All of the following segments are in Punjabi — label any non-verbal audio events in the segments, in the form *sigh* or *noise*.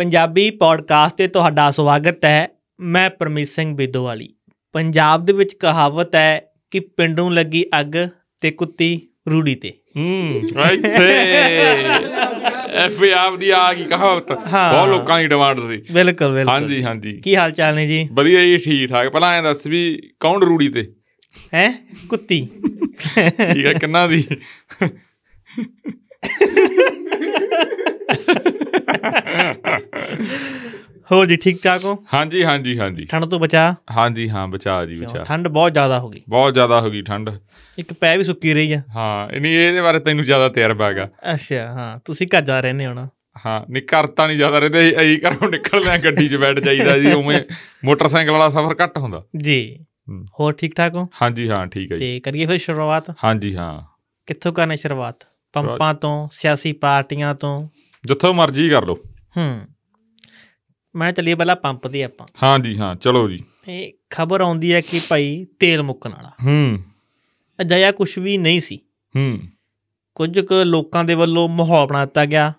ਪੰਜਾਬੀ ਪੋਡਕਾਸਟ ਤੇ ਤੁਹਾਡਾ ਸਵਾਗਤ ਹੈ। ਮੈਂ ਪਰਮੇਸ਼ ਸਿੰਘ ਬੇਦੋਵਾਲੀ। ਪੰਜਾਬ ਦੇ ਵਿੱਚ ਕਹਾਵਤ ਹੈ ਕਿ ਪਿੰਡ ਨੂੰ ਲੱਗੀ ਅੱਗ ਤੇ ਕੁੱਤੀ ਰੂੜੀ ਤੇ। ਹੂੰ ਇੱਥੇ। ਐਫ ਆਪ ਦੀ ਆ ਗਈ ਕਹਾਵਤ। ਬਹੁਤ ਲੋਕਾਂ ਦੀ ਡਿਮਾਂਡ ਸੀ। ਬਿਲਕੁਲ ਬਿਲਕੁਲ। ਹਾਂਜੀ ਹਾਂਜੀ। ਕੀ ਹਾਲ ਚਾਲ ਨੇ ਜੀ? ਵਧੀਆ ਜੀ ਠੀਕ ਠਾਕ ਪਹਿਲਾਂ ਐਂ ਦੱਸ ਵੀ ਕੌਣ ਰੂੜੀ ਤੇ? ਹੈ? ਕੁੱਤੀ। ਠੀਕ ਹੈ ਕਿੰਨਾ ਦੀ? ਹੋਰ ਜੀ ਠੀਕ ਠਾਕ ਹੋ? ਹਾਂਜੀ ਹਾਂਜੀ ਹਾਂਜੀ। ਠੰਡ ਤੋਂ ਬਚਾ? ਹਾਂਜੀ ਹਾਂ ਬਚਾ ਜੀ ਬਚਾ। ਠੰਡ ਬਹੁਤ ਜ਼ਿਆਦਾ ਹੋ ਗਈ। ਬਹੁਤ ਜ਼ਿਆਦਾ ਹੋ ਗਈ ਠੰਡ। ਇੱਕ ਪੈ ਵੀ ਸੁੱਕੀ ਰਹੀ ਆ। ਹਾਂ ਨਹੀਂ ਇਹਦੇ ਬਾਰੇ ਤੈਨੂੰ ਜ਼ਿਆਦਾ ਤਜਰਬਾ ਹੈਗਾ। ਅੱਛਾ ਹਾਂ ਤੁਸੀਂ ਘਰ ਜਾ ਰਹਿੰਦੇ ਹੋ ਨਾ ਹਾਂ ਨਹੀਂ ਘਰ ਤਾਂ ਨਹੀਂ ਜ਼ਿਆਦਾ ਰਹਿੰਦੇ ਅਸੀਂ ਘਰੋਂ ਨਿਕਲਦੇ ਆ ਗੱਡੀ 'ਚ ਬੈਠ ਜਾਈਦਾ ਜੀ ਉਵੇਂ ਮੋਟਰਸਾਈਕਲ ਵਾਲਾ ਸਫ਼ਰ ਘੱਟ ਹੁੰਦਾ। ਜੀ। ਹੋਰ ਠੀਕ ਠਾਕ ਹੋ? ਹਾਂਜੀ ਹਾਂ ਠੀਕ ਹੈ ਜੀ। ਤੇ ਕਰੀਏ ਫਿਰ ਸ਼ੁਰੂਆਤ? ਹਾਂਜੀ ਹਾਂ। ਕਿੱਥੋਂ ਕਰਨੀ ਸ਼ੁਰੂਆਤ? ਪੰਪਾਂ ਤੋਂ ਸਿਆਸੀ ਪਾਰਟੀਆਂ ਤੋਂ? ਜਿੱਥੋਂ ਮਰਜ਼ੀ ਕਰ ਲਓ। ਹੂੰ। ਮੈਂ ਚੱਲੀਏ ਪਹਿਲਾਂ ਪੰਪ ਤੇ ਆਪਾਂ। ਹਾਂਜੀ ਹਾਂ ਚਲੋ ਜੀ। ਇਹ ਖਬਰ ਆਉਂਦੀ ਹੈ ਕਿ ਭਾਈ ਤੇਲ ਮੁੱਕਣ ਵਾਲਾ। ਹੂੰ। ਅਜਿਹਾ ਕੁਝ ਵੀ ਨਹੀਂ ਸੀ। ਹੂੰ। ਕੁਝ ਕੁ ਲੋਕਾਂ ਦੇ ਵੱਲੋਂ ਮਾਹੌਲ ਬਣਾ ਦਿੱਤਾ ਗਿਆ।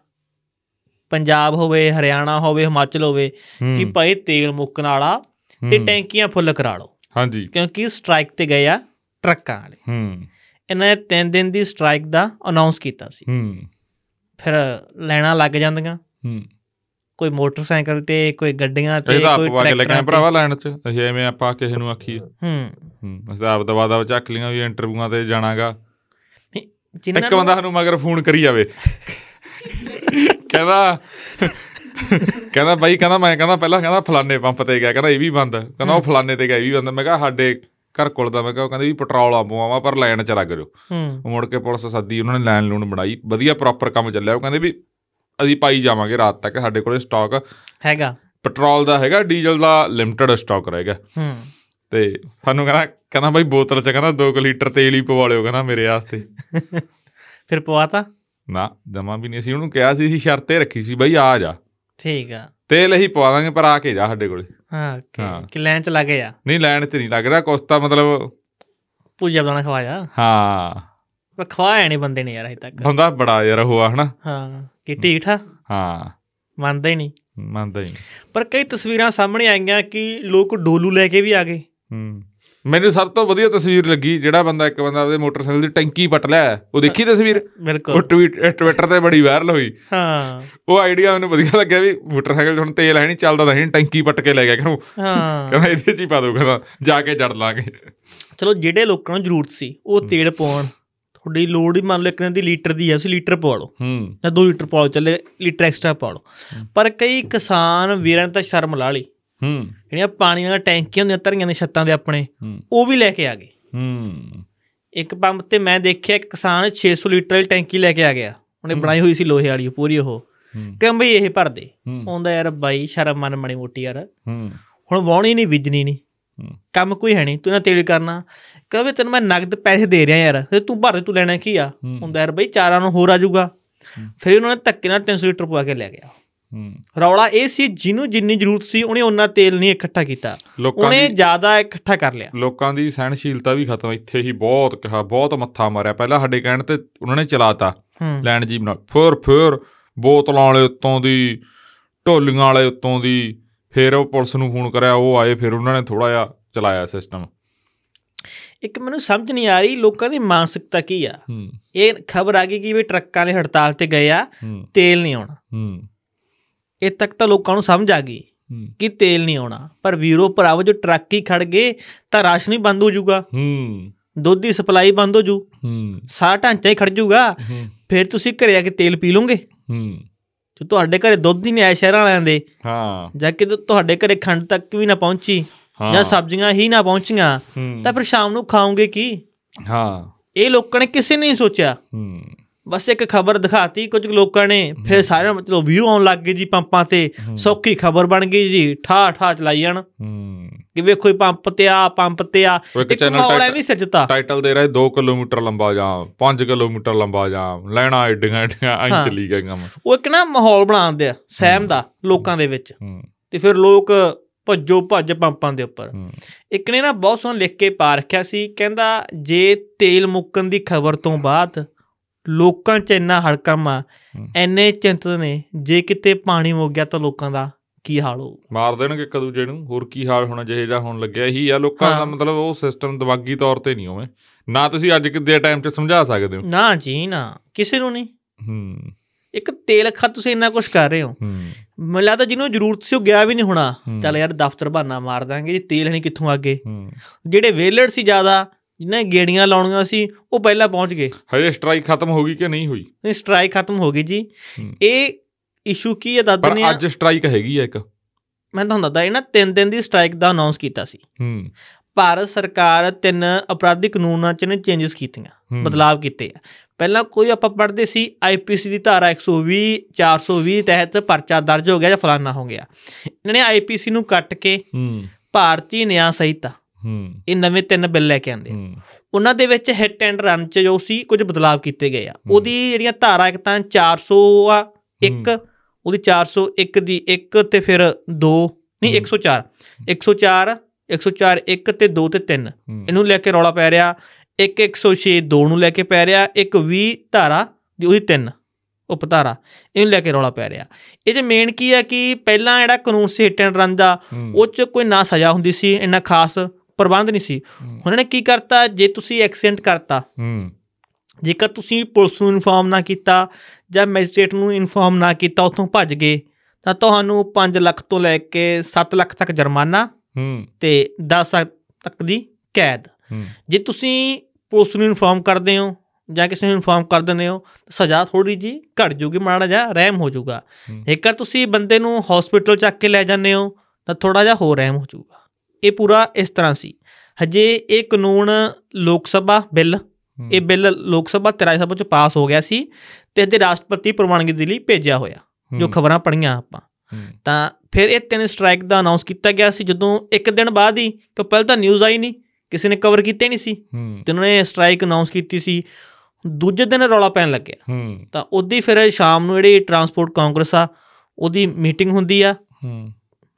ਪੰਜਾਬ ਹੋਵੇ ਹਰਿਆਣਾ ਹੋਵੇ ਹਿਮਾਚਲ ਹੋਵੇ ਕਿ ਹੂੰ, ਭਾਈ ਤੇਲ ਮੁੱਕਣ ਵਾਲਾ ਤੇ ਹੂੰ, ਟੈਂਕੀਆਂ ਫੁੱਲ ਕਰਾ ਲਓ। ਹਾਂਜੀ ਕਿਉਂਕਿ ਸਟ੍ਰਾਈਕ ਤੇ ਗਏ ਆ ਟਰੱਕਾਂ ਵਾਲੇ। ਹੂੰ। ਇਹਨਾਂ ਨੇ ਤਿੰਨ ਦਿਨ ਦੀ ਸਟ੍ਰਾਈਕ ਦਾ ਅਨਾਉਂਸ ਕੀਤਾ ਸੀ। ਹੂੰ। ਫਿਰ ਲੈਣਾ ਲੱਗ ਜਾਂਦੀਆਂ। ਹੂੰ। ਕੋਈ ਮੋਟਰਸਾਈਕਲ ਤੇ ਕੋਈ ਗੱਡੀਆਂ ਤੇ ਤਾਂ ਕੋਈ ਟਰੈਕਟਰਾਂ ਭਰਾਵਾ ਲੈਣ 'ਚ। ਅਸੀਂ ਐਵੇਂ ਆਪਾਂ ਕਿਸੇ ਨੂੰ ਆਖੀਏ। ਹੂੰ। ਹੂੰ ਅਸੀਂ ਤਾਂ ਆਪ ਦਵਾ ਦਵਾ ਚੱਕ ਲੀਆਂ ਵੀ ਇੰਟਰਵਿਊਆਂ ਤੇ ਜਾਣਾਗਾ। ਇੱਕ ਬੰਦਾ ਸਾਨੂੰ ਮਗਰ ਫੋਨ ਕਰੀ ਜਾਵੇ। ਕਹਿੰਦਾ ਕਹਿੰਦਾ ਬਾਈ ਕਹਿੰਦਾ ਮੈਂ ਕਹਿੰਦਾ ਪਹਿਲਾਂ ਕਹਿੰਦਾ ਫਲਾਣੇ ਪੰਪ ਤੇ ਗਿਆ। ਕਹਿੰਦਾ ਇਹ ਵੀ ਬੰਦ। ਕਹਿੰਦਾ ਉਹ ਫਲਾਣੇ ਤੇ ਗਿਆ ਇਹ ਵੀ ਬੰਦ। ਮੈਂ ਕਿਹਾ ਸਾਡੇ ਘਰ ਕੋਲ ਦਾ ਮੈਂ ਕਿਹਾ ਉਹ ਕਹਿੰਦੇ ਵੀ ਪੈਟਰੋਲ ਆ ਪਵਾਵਾਂ ਪਰ ਲਾਈਨ 'ਚ ਲੱਗ ਜਾਓ ਮੁੜ ਕੇ ਪੁਲਿਸ ਸੱਦੀ ਉਹਨਾਂ ਨੇ ਲਾਈਨ ਲੂਣ ਬਣਾਈ ਵਧੀਆ ਪ੍ਰੋਪਰ ਕੰਮ ਚੱਲਿਆ। ਉਹ ਕਹਿੰਦੇ ਵੀ ਅਸੀਂ ਪਾਈ ਜਾਵਾਂਗੇ ਰਾਤ ਤੱਕ ਸਾਡੇ ਕੋਲੇ ਸਟਾਕ ਹੈਗਾ। ਪੈਟਰੋਲ ਦਾ ਹੈਗਾ ਡੀਜ਼ਲ ਦਾ ਲਿਮਟਿਡ ਸਟਾਕ ਰਹੇਗਾ। ਹੂੰ। ਤੇ ਸਾਨੂੰ ਕਹਿੰਦਾ ਕਹਿੰਦਾ ਬਾਈ ਬੋਤਲ 'ਚ ਕਹਿੰਦਾ 2 ਲੀਟਰ ਤੇਲ ਹੀ ਪਵਾ ਲਿਓ ਕਹਿੰਦਾ ਮੇਰੇ ਵਾਸਤੇ। *laughs* ਫਿਰ ਪਵਾਤਾ? ਨਾ ਜਮਾ ਵੀ ਨਹੀਂ ਅਸੀਂ ਉਹਨੂੰ ਕਿਹਾ ਸੀ ਸ਼ਰਤੇ ਰੱਖੀ ਸੀ ਬਾਈ ਆ ਜਾ। ਠੀਕ ਆ। ਤੇਲ ਅਸੀਂ ਪਵਾ ਦਾਂਗੇ ਪਰ ਆ ਕੇ ਜਾ ਸਾਡੇ ਕੋਲੇ। ਹਾਂ ਕਿ- ਹਾਂ। ਲੈਣ ਚ ਲੱਗੇ ਆ ਨਹੀਂ ਲੈਣ 'ਚ ਨਹੀਂ ਲੱਗ ਰਿਹਾ ਕੁਛ ਤਾਂ ਮਤਲਬ ਪੂਜਾ ਬਣਾ ਖਵਾਇਆ ਹਾਂ। ਪਰ ਖਵਾਇਆ ਨਹੀਂ ਬੰਦੇ ਨੇ ਯਾਰ ਅਜੇ ਤੱਕ। ਬੰਦਾ ਬੜਾ ਯਾਰ ਉਹ ਆ ਹਨਾ? ਹਾਂ ਕਿ ਠੀਕ ਠਾ ਹਾਂ। ਮੰਨਦਾ ਹੀ ਨਹੀਂ। ਮੰਨਦਾ ਹੀ ਨਹੀਂ। ਪਰ ਕਈ ਤਸਵੀਰਾਂ ਸਾਹਮਣੇ ਆਈਆਂ ਕਿ ਲੋਕ ਡੋਲੂ ਲੈ ਕੇ ਵੀ ਆ ਗਏ। ਹੂੰ। ਮੈਨੂੰ ਸਭ ਤੋਂ ਵਧੀਆ ਤਸਵੀਰ ਲੱਗੀ ਜਿਹੜਾ ਬੰਦਾ ਇੱਕ ਬੰਦਾ ਉਹਦੇ ਮੋਟਰਸਾਈਕਲ ਦੀ ਟੈਂਕੀ ਪਟ ਲਿਆ ਉਹ ਦੇਖੀ ਤਸਵੀਰ? ਉਹ ਟਵੀਟ ਟਵਿੱਟਰ ਤੇ ਬੜੀ ਵਾਇਰਲ ਹੋਈ। ਹਾਂ। ਉਹ ਆਈਡੀਆ ਮੈਨੂੰ ਵਧੀਆ ਲੱਗਿਆ ਵੀ ਮੋਟਰਸਾਈਕਲ ਹੁਣ ਤੇਲ ਹੈ ਨਹੀਂ ਚੱਲਦਾ ਤਾਂ ਹੈ ਨਹੀਂ ਟੈਂਕੀ ਪੱਟ ਕੇ ਲੈ ਗਿਆ ਕਿਉਂ ਹਾਂ। ਕਹਿੰਦਾ ਇਹਦੇ 'ਚ ਹੀ ਪਾ ਦੋ ਕਹਿੰਦਾ ਜਾ ਕੇ ਜੜ ਲਾਂਗੇ। ਚਲੋ ਜਿਹੜੇ ਲੋਕਾਂ ਨੂੰ ਜ਼ਰੂਰਤ ਸੀ ਉਹ ਤੇਲ ਪਾਉਣ ਤੁਹਾਡੀ ਲੋੜ ਹੀ ਮੰਨ ਲਓ ਇੱਕ ਦਿਨ ਦੀ ਲੀਟਰ ਦੀ ਹੈ ਤੁਸੀਂ ਲੀਟਰ ਪਵਾ ਲਓ। ਹੂੰ। ਜਾਂ 2 ਲੀਟਰ ਪਾ ਲਓ ਚੱਲੇ ਲੀਟਰ ਐਕਸਟਰਾ ਪਾ ਲਓ। ਪਰ ਕਈ ਕਿਸਾਨ ਵੀਰਾਂ ਤਾਂ ਸ਼ਰਮ ਲਾ ਲਈ। ਹੂੰ। ਜਿਹੜੀਆਂ ਪਾਣੀ ਦੀਆਂ ਟੈਂਕੀਆਂ ਹੁੰਦੀਆਂ ਧਰੀਆਂ ਦੇ ਛੱਤਾਂ ਦੇ ਆਪਣੇ ਉਹ ਵੀ ਲੈ ਕੇ ਆ ਗਏ। ਹੂੰ। ਇੱਕ ਪੰਪ ਤੇ ਮੈਂ ਦੇਖਿਆ ਇੱਕ ਕਿਸਾਨ 600 ਲੀਟਰ ਵਾਲੀ ਟੈਂਕੀ ਲੈ ਕੇ ਆ ਗਿਆ। ਉਹਨੇ ਬਣਾਈ ਹੋਈ ਸੀ ਲੋਹੇ ਵਾਲੀ ਪੂਰੀ ਉਹ। ਕਹਿੰਦਾ ਬਈ ਇਹ ਭਰ ਦੇ ਆਉਂਦਾ ਯਾਰ ਬਾਈ ਸ਼ਰਮ ਮਨ ਮਣੀ ਮੋਟੀ ਯਾਰ। ਹੂੰ। ਹੁਣ ਵਾਉਣੀ ਨਹੀਂ ਵਿਜਣੀ ਨਹੀਂ। ਕੰਮ ਕੋਈ ਹੈ ਨਹੀਂ ਤੂੰ ਨਾ ਤੇਲ ਕਰਨਾ। ਕਹਿੰਦਾ ਤੈਨੂੰ ਮੈਂ ਨਗਦ ਪੈਸੇ ਦੇ ਰਿਹਾ ਯਾਰ ਤੇ ਤੂੰ ਭਰ ਦੇ ਤੂੰ ਲੈਣਾ ਕੀ ਆ। ਹੁੰਦਾ ਯਾਰ ਬਈ ਚਾਰਾਂ ਨੂੰ ਹੋਰ ਆ ਜਾਊਗਾ। ਫਿਰ ਉਹਨਾਂ ਨੇ ਧੱਕੇ ਨਾਲ 300 ਲੀਟਰ ਪਵਾ ਕੇ ਲੈ ਗਿਆ। ਰੌਲਾ ਇਹ ਸੀ ਜਿਹਨੂੰ ਜਿੰਨੀ ਜ਼ਰੂਰਤ ਸੀ ਉਹਨੇ ਉਹਨਾਂ ਤੇਲ ਨਹੀਂ ਇਕੱਠਾ ਕੀਤਾ। ਉਹਨੇ ਜ਼ਿਆਦਾ ਇਕੱਠਾ ਕਰ ਲਿਆ। ਲੋਕਾਂ ਦੀ ਸਹਿਣਸ਼ੀਲਤਾ ਵੀ ਖਤਮ ਇੱਥੇ ਹੀ ਬਹੁਤ ਕਿਹਾ ਬਹੁਤ ਮੱਥਾ ਮਾਰਿਆ। ਪਹਿਲਾਂ ਸਾਡੇ ਕਹਿਣ ਤੇ ਉਹਨਾਂ ਨੇ ਚਲਾਤਾ। ਹੂੰ। ਲੈਣ ਜੀ ਬਣਾ ਫਿਰ ਫਿਰ ਬੋਤਲਾਂ ਵਾਲੇ ਉੱਤੋਂ ਦੀ ਢੋਲੀਆਂ ਵਾਲੇ ਉੱਤੋਂ ਦੀ ਫਿਰ ਉਹ ਪੁਲਿਸ ਨੂੰ ਫੋਨ ਕਰਿਆ ਉਹ ਆਏ ਫਿਰ ਉਹਨਾਂ ਨੇ ਥੋੜਾ ਜਿਹਾ ਚਲਾਇਆ ਸਿਸਟਮ ਇੱਕ ਮੈਨੂੰ ਸਮਝ ਨਹੀਂ ਆ ਰਹੀ ਲੋਕਾਂ ਦੀ ਮਾਨਸਿਕਤਾ ਕੀ ਆ। ਇਹ ਖਬਰ ਆ ਗਈ ਕਿ ਵੀ ਟਰੱਕਾਂ ਵਾਲੇ ਹੜਤਾਲ ਤੇ ਗਏ ਆ ਤੇਲ ਨਹੀਂ ਆਉਣਾ। ਇਹ ਤੱਕ ਤਾਂ ਲੋਕਾਂ ਨੂੰ ਸਮਝ ਆ ਗਈ ਕਿ ਤੇਲ ਨਹੀਂ ਆਉਣਾ। ਪਰ ਵੀਰੋ ਭਰਾਵੋ ਜੋ ਟਰੱਕ ਹੀ ਖੜ ਗਏ ਤਾਂ ਰਾਸ਼ਨ ਹੀ ਬੰਦ ਹੋ ਜਾਊਗਾ। ਹੂੰ। ਦੁੱਧ ਦੀ ਸਪਲਾਈ ਬੰਦ ਹੋ ਜੂ ਹੂੰ। ਸਾਰਾ ਢਾਂਚਾ ਹੀ ਖੜ ਜਾਊਗਾ। ਫਿਰ ਤੁਸੀਂ ਘਰੇ ਆ ਕੇ ਤੇਲ ਪੀ ਲਓਗੇ? ਹੂੰ। ਜੋ ਤੁਹਾਡੇ ਘਰੇ ਦੁੱਧ ਹੀ ਨਹੀਂ ਆਇਆ ਸ਼ਹਿਰਾਂ ਵਾਲਿਆਂ ਦੇ ਹਾਂ। ਜਾਂ ਕਿ ਤੁਹਾਡੇ ਘਰੇ ਖੰਡ ਤੱਕ ਵੀ ਨਾ ਪਹੁੰਚੀ ਜਾਂ ਸਬਜ਼ੀਆਂ ਹੀ ਨਾ ਪਹੁੰਚੀਆਂ ਤਾਂ ਫਿਰ ਸ਼ਾਮ ਨੂੰ ਖਾਓਗੇ ਕੀ? ਹਾਂ। ਇਹ ਲੋਕਾਂ ਨੇ ਕਿਸੇ ਨੇ ਨਹੀਂ ਸੋਚਿਆ। ਹੂੰ। ਬਸ ਇੱਕ ਖਬਰ ਦਿਖਾਤੀ ਕੁਝ ਲੋਕਾਂ ਨੇ ਫਿਰ ਸਾਰੇ ਮਤਲਬ ਵਿਊ ਆਉਣ ਲੱਗ ਗਏ ਜੀ ਪੰਪਾਂ ਤੇ। ਸੌਖੀ ਖਬਰ ਬਣ ਗਈ ਜੀ ਠਾ ਠਾ ਚਲਾਈ ਜਾਣ। ਕਿ ਵੇਖੋ ਇਹ ਪੰਪ ਤੇ ਆ ਪੰਪ ਤੇ ਆ। ਇੱਕ title- ਐਵੇਂ ਸੱਜਤਾ ਟਾਈਟਲ ਦੇ ਰਿਹਾ 2 ਕਿਲੋਮੀਟਰ ਲੰਬਾ ਜਾਮ 5 ਕਿਲੋਮੀਟਰ ਲੰਬਾ ਜਾਮ ਲੈਣਾ ਏਡੀਆਂ ਏਡੀਆਂ ਐਂ। ਚੱਲੀ ਗਿਆ ਕੰਮ। ਉਹ ਇੱਕ ਨਾ ਮਾਹੌਲ ਬਣਾਉਂਦੇ ਆ ਸਹਿਮ ਦਾ ਲੋਕਾਂ ਦੇ ਵਿੱਚ। ਤੇ ਫਿਰ ਲੋਕ ਭੱਜੋ ਭੱਜ ਪੰਪਾਂ ਦੇ ਉੱਪਰ। ਇੱਕ ਨੇ ਨਾ ਬਹੁਤ ਸੋਹਣਾ ਲਿਖ ਕੇ ਪਾ ਰੱਖਿਆ ਸੀ ਕਹਿੰਦਾ ਜੇ ਤੇਲ ਮੁੱਕਣ ਦੀ ਖਬਰ ਤੋਂ ਬਾਅਦ ਲੋਕਾਂ 'ਚ ਇੰਨਾ ਹੜਕੰਮ ਆ ਹੂੰ। ਐਨੇ ਚਿੰਤਤ ਨੇ ਜੇ ਕਿਤੇ ਪਾਣੀ ਮੁੱਕ ਗਿਆ ਤਾਂ ਲੋਕਾਂ ਦਾ ਕੀ ਹਾਲ ਹੋਊ? ਮਾਰ ਦੇਣਗੇ ਇੱਕ ਦੂਜੇ ਨੂੰ ਹੋਰ ਕੀ ਹਾਲ ਹੋਣਾ ਜਿਹੇ ਜਿਹਾ ਹੋਣ ਲੱਗਿਆ ਇਹੀ ਆ ਲੋਕਾਂ ਦਾ ਹਾਂ। ਮਤਲਬ ਉਹ ਸਿਸਟਮ ਦਿਮਾਗੀ ਤੌਰ ਤੇ ਨਹੀਂ ਹੋਵੇ ਨਾ ਤੁਸੀਂ ਅੱਜ ਦੇ ਟਾਈਮ 'ਚ ਸਮਝਾ ਸਕਦੇ ਹੋ। ਨਾ ਜੀ ਨਾ। ਕਿਸੇ ਨੂੰ ਨਹੀਂ। ਹੂੰ। ਇੱਕ ਤੇਲ ਖਤ ਤੁਸੀਂ ਇੰਨਾ ਕੁਝ ਕਰ ਰਹੇ ਹੋ। ਹੂੰ। ਮੈਨੂੰ ਲੱਗਦਾ ਜਿਹਨੂੰ ਜ਼ਰੂਰਤ ਸੀ ਉਹ ਗਿਆ ਵੀ ਨਹੀਂ ਹੋਣਾ। ਹੂੰ। ਚੱਲ ਯਾਰ ਦਫ਼ਤਰ ਬਹਾਨਾ ਮਾਰ ਦਾਂਗੇ ਜੀ ਤੇਲ ਨਹੀਂ ਕਿੱਥੋਂ ਹੂੰ। ਜਿਹੜੇ ਵੇਲੜ ਸੀ ਜ਼ਿਆਦਾ ਜਿਨ੍ਹਾਂ ਨੇ ਗੇੜੀਆਂ ਲਾਉਣੀਆਂ ਸੀ ਉਹ ਪਹਿਲਾਂ ਪਹੁੰਚ ਗਏ। ਹਜੇ ਸਟ੍ਰਾਈਕ ਖਤਮ ਹੋ ਗਈ ਕਿ ਨਹੀਂ ਹੋਈ? ਸਟ੍ਰਾਈਕ ਖਤਮ ਹੋ ਗਈ ਜੀ। ਇਹ ਇਸ਼ੂ ਕੀ ਹੈ ਪਰ ਦਿੰਦੇ ਆ ਅੱਜ ਸਟ੍ਰਾਈਕ ਹੈਗੀ ਆ ਇੱਕ। ਮੈਂ ਤੁਹਾਨੂੰ ਦੱਸਦਾ ਇਹ ਨਾ 3 ਦਿਨ ਦੀ ਸਟ੍ਰਾਈਕ ਦਾ ਅਨਾਉਂਸ ਕੀਤਾ ਸੀ। ਹੂੰ। ਭਾਰਤ ਸਰਕਾਰ ਤਿੰਨ ਅਪਰਾਧਿਕ ਕਾਨੂੰਨਾਂ 'ਚ ਨੇ ਚੇਂਜਸ ਕੀਤੀਆਂ ਹੂੰ। ਬਦਲਾਵ ਕੀਤੇ ਆ। ਪਹਿਲਾਂ ਕੋਈ ਆਪਾਂ ਪੜ੍ਹਦੇ ਸੀ ਆਈਪੀਸੀ ਦੀ ਧਾਰਾ 120 420 ਤਹਿਤ ਪਰਚਾ ਦਰਜ ਹੋ ਗਿਆ ਜਾਂ ਫਲਾਨਾ ਹੋ ਗਿਆ। ਇਹਨਾਂ ਨੇ ਆਈਪੀਸੀ ਨੂੰ ਕੱਟ ਕੇ ਭਾਰਤੀ ਨਿਆਂ ਸੰਹਿਤਾ ਹੂੰ। ਇਹ ਨਵੇਂ ਤਿੰਨ ਬਿੱਲ ਲੈ ਕੇ ਆਂਦੇ ਹੂੰ। ਉਹਨਾਂ ਦੇ ਵਿੱਚ ਹਿੱਟ ਐਂਡ ਰਨ 'ਚ ਜੋ ਸੀ ਕੁਝ ਬਦਲਾਵ ਕੀਤੇ ਗਏ ਆ। ਉਹਦੀ ਜਿਹੜੀਆਂ ਧਾਰਾ ਇੱਕ ਤਾਂ 400 ਆ ਇੱਕ ਉਹਦੀ 401 ਦੀ ਇੱਕ ਤੇ ਫਿਰ 2 ਨਹੀਂ 104 104 104 1 ਤੇ 2 ਤੇ 3 ਹੂੰ। ਇਹਨੂੰ ਲੈ ਕੇ ਰੌਲਾ ਪੈ ਰਿਹਾ। ਇੱਕ 106 2 ਨੂੰ ਲੈ ਕੇ ਪੈ ਰਿਹਾ। ਇੱਕ 20 ਧਾਰਾ ਦੀ ਉਹਦੀ 3 ਉਪ ਧਾਰਾ ਇਹਨੂੰ ਲੈ ਕੇ ਰੌਲਾ ਪੈ ਰਿਹਾ। ਇਹ ਜੇ ਮੇਨ ਕੀ ਹੈ ਕਿ ਪਹਿਲਾਂ ਜਿਹੜਾ ਕਾਨੂੰਨ ਸੀ ਹਿੱਟ ਐਂਡ ਰਨ ਦਾ। ਉਹ 'ਚ ਕੋਈ ਨਾ ਸਜ਼ਾ ਹੁੰਦੀ ਸੀ ਇੰਨਾ ਖਾਸ ਪ੍ਰਬੰਧ ਨਹੀਂ ਸੀ। ਉਹਨਾਂ ਨੇ ਕੀ ਕਰਤਾ? ਜੇ ਤੁਸੀਂ ਐਕਸੀਡੈਂਟ ਕਰਤਾ ਹੂੰ। ਜੇਕਰ ਤੁਸੀਂ ਪੁਲਿਸ ਨੂੰ ਇਨਫਾਰਮ ਨਾ ਕੀਤਾ ਜਾਂ ਮੈਜਿਸਟ੍ਰੇਟ ਨੂੰ ਇਨਫਾਰਮ ਨਾ ਕੀਤਾ ਉੱਥੋਂ ਭੱਜ ਗਏ ਤਾਂ ਤੁਹਾਨੂੰ 5 ਲੱਖ ਤੋਂ ਲੈ ਕੇ 7 ਲੱਖ ਤੱਕ ਜੁਰਮਾਨਾ ਹੂੰ। ਤੇ 10 ਸਾਲ ਤੱਕ ਦੀ ਕੈਦ। ਜੇ ਤੁਸੀਂ ਪੁਲਿਸ ਨੂੰ ਇਨਫਾਰਮ ਕਰਦੇ ਹੋ ਜਾਂ ਕਿਸੇ ਨੂੰ ਇਨਫਾਰਮ ਕਰ ਦਿੰਦੇ ਹੋ ਤਾਂ ਸਜ਼ਾ ਥੋੜੀ ਜੀ ਘਟ ਜੂਗੀ ਮਾੜਾ ਜਿਹਾ ਰਹਿਮ ਹੋ ਜਾਊਗਾ। ਹੂੰ। ਜੇਕਰ ਤੁਸੀਂ ਬੰਦੇ ਨੂੰ ਹਸਪੀਟਲ ਚੱਕ ਕੇ ਲੈ ਜਾਂਦੇ ਹੋ ਤਾਂ ਥੋੜਾ ਜਿਹਾ ਹੋਰ ਰਹਿਮ ਹੋ ਜਾਊਗਾ। ਇਹ ਪੂਰਾ ਇਸ ਤਰ੍ਹਾਂ ਸੀ। ਹਜੇ ਇਹ ਕਾਨੂੰਨ ਲੋਕ ਸਭਾ ਬਿੱਲ ਇਹ ਬਿੱਲ ਲੋਕ ਸਭਾ ਤੇ ਰਾਜ ਸਭਾ ਚ ਪਾਸ ਹੋ ਗਿਆ ਸੀ ਤੇ ਇਹਦੇ ਰਾਸ਼ਟਰਪਤੀ ਪ੍ਰਵਾਨਗੀ ਦੇ ਲਈ ਭੇਜਿਆ ਹੋਇਆ ਜੋ। ਖਬਰਾਂ ਪੜੀਆਂ ਆਪਾਂ। ਤਾਂ ਫਿਰ ਇਹ ਤਿੰਨ ਸਟ੍ਰਾਈਕ ਦਾ ਅਨਾਉਂਸ ਕੀਤਾ ਗਿਆ ਸੀ ਜਦੋਂ ਇੱਕ ਦਿਨ ਬਾਅਦ ਹੀ ਕਿ ਪਹਿਲਾਂ ਤਾਂ ਨਿਊਜ਼ ਆਈ ਨਹੀਂ ਕਿਸੇ ਨੇ ਕਵਰ ਕੀਤਾ ਨਹੀਂ ਸੀ। ਤੇ ਉਹਨਾਂ ਨੇ ਸਟ੍ਰਾਈਕ ਅਨਾਉਂਸ ਕੀਤੀ ਸੀ ਦੂਜੇ ਦਿਨ ਰੌਲਾ ਪੈਣ ਲੱਗਿਆ। ਤਾਂ ਉਹਦੀ ਫਿਰ ਸ਼ਾਮ ਨੂੰ ਜਿਹੜੀ ਟਰਾਂਸਪੋਰਟ ਕਾਂਗਰਸ ਆ ਉਹਦੀ ਮੀਟਿੰਗ ਹੁੰਦੀ ਆ।